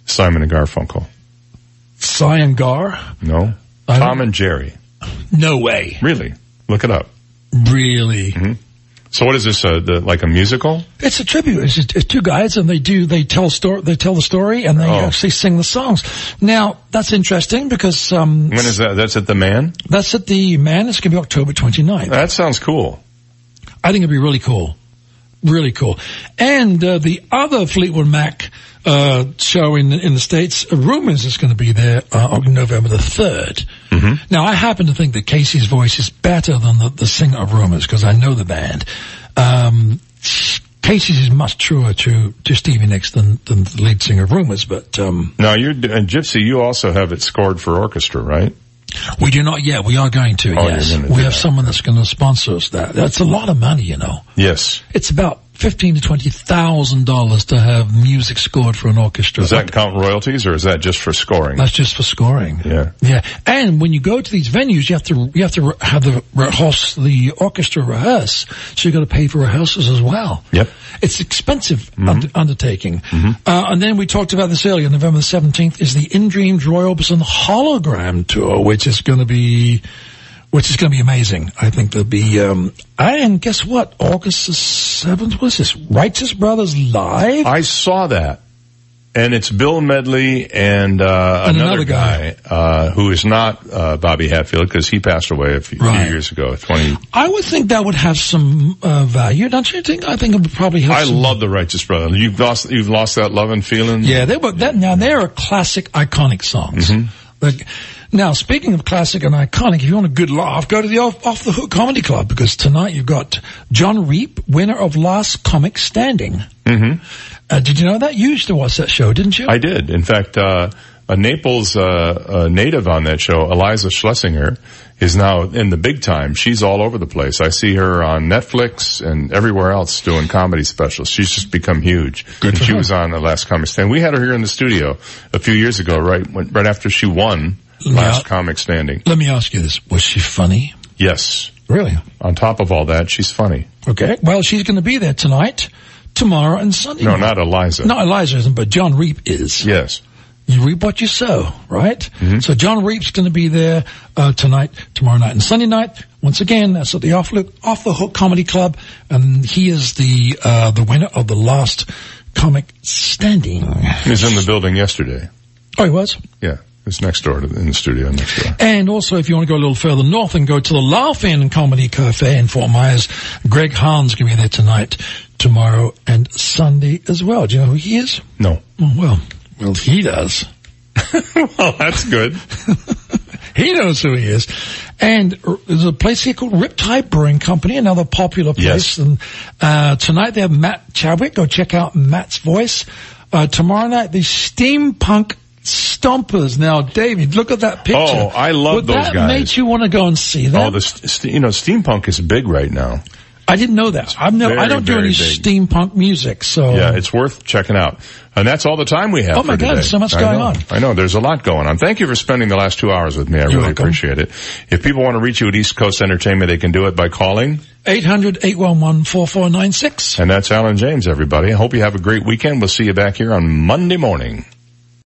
Simon and Garfunkel? Cy and Gar? No? I don't- Tom and Jerry. No way. Really? Look it up. Really? hmm So what is this, uh, the, like a musical? It's a tribute. It's, it's two guys, and they do they tell story. They tell the story, and they Oh. actually sing the songs. Now that's interesting because um, When is that? That's at the Mann? that's at the Mann. It's going to be October 29th. That sounds cool. I think it'd be really cool, really cool. And uh, the other Fleetwood Mac uh, show in in the states, uh, Rumors is going to be there uh, on November the 3rd Mm-hmm. Now I happen to think that Casey's voice is better than the, the singer of Rumors because I know the band. Um, Casey's is much truer to to Stevie Nicks than than the lead singer of Rumors, but um, Now you're, and Gypsy, you also have it scored for orchestra, right? We do not yet. We are going to. Oh, yes, we have that. someone that's going to sponsor us. That that's a lot of money, you know. Yes. It's about fifteen to twenty thousand dollars to have music scored for an orchestra. Does that count royalties or is that just for scoring? That's just for scoring. Yeah. Yeah, and when you go to these venues, you have to you have to have the rehearse the orchestra rehearse, so you got to pay for rehearsals as well. Yep. It's expensive Mm-hmm. under- undertaking. Uh, and then we talked about this earlier. November seventeenth is the In Dreams Roy Orbison hologram tour, which is going to be. Which is going to be amazing. I think there'll be, um, and guess what? August the 7th, what is this? Righteous Brothers Live? I saw that. And it's Bill Medley and, uh, And another, another guy, uh, who is not, uh, Bobby Hatfield because he passed away a few, few years ago, 20. I would think that would have some uh, value, don't you think? I think it would probably have I some. love the Righteous Brothers. You've lost, you've lost that love and feeling? Yeah, they were that now. They're classic, iconic songs. Mm-hmm. Like, now, speaking of classic and iconic, if you want a good laugh, go to the Off, Off the Hook Comedy Club because tonight you've got Jon Reep, winner of Last Comic Standing. Mm-hmm. Uh, did you know that? You used to watch that show, didn't you? I did. In fact, uh, a Naples uh, uh, native on that show, Iliza Shlesinger, is now in the big time. She's all over the place. I see her on Netflix and everywhere else doing comedy specials. She's just become huge. Good and she her. was on the last comic stand. We had her here in the studio a few years ago, right when, right after she won last comic standing. Let me ask you this. Was she funny? Yes. Really? On top of all that, she's funny. Okay. Well, she's going to be there tonight, tomorrow, and Sunday. No, night. not Iliza. No, Iliza isn't, but Jon Reep is. Yes. You reap what you sow, right? Mm-hmm. So Jon Reep's going to be there uh, tonight, tomorrow night, and Sunday night. Once again, that's at the Off, Look, Off the Hook Comedy Club, and he is the uh, the winner of the last comic standing. He was in the building yesterday. Oh, he was. Yeah. It's next door to, in the studio next door. And also, if you want to go a little further north and go to the Laugh-In Comedy Cafe in Fort Myers, Greg Hahn's going to be there tonight, tomorrow, and Sunday as well. Do you know who he is? No. Oh, well, well, he does. well, that's good. He knows who he is. And uh, there's a place here called Riptide Brewing Company, another popular place. Yes. And uh, tonight they have Matt Chadwick. Go check out Matt's voice. Uh, tomorrow night, the Steampunk Stompers. Now, David, look at that oh, picture. Oh, I love Would those that guys. make you want to go and see them? Oh, the st- you know steampunk is big right now. I didn't know that. I've never, I don't do any big. steampunk music, so. Yeah, it's worth checking out. And that's all the time we have. Oh my God, today. so much I going know. on. I know there's a lot going on. Thank you for spending the last two hours with me. I really welcome. appreciate it. If people want to reach you at East Coast Entertainment, they can do it by calling. 800-811-4496. And that's Alan James, everybody. I hope you have a great weekend. We'll see you back here on Monday morning.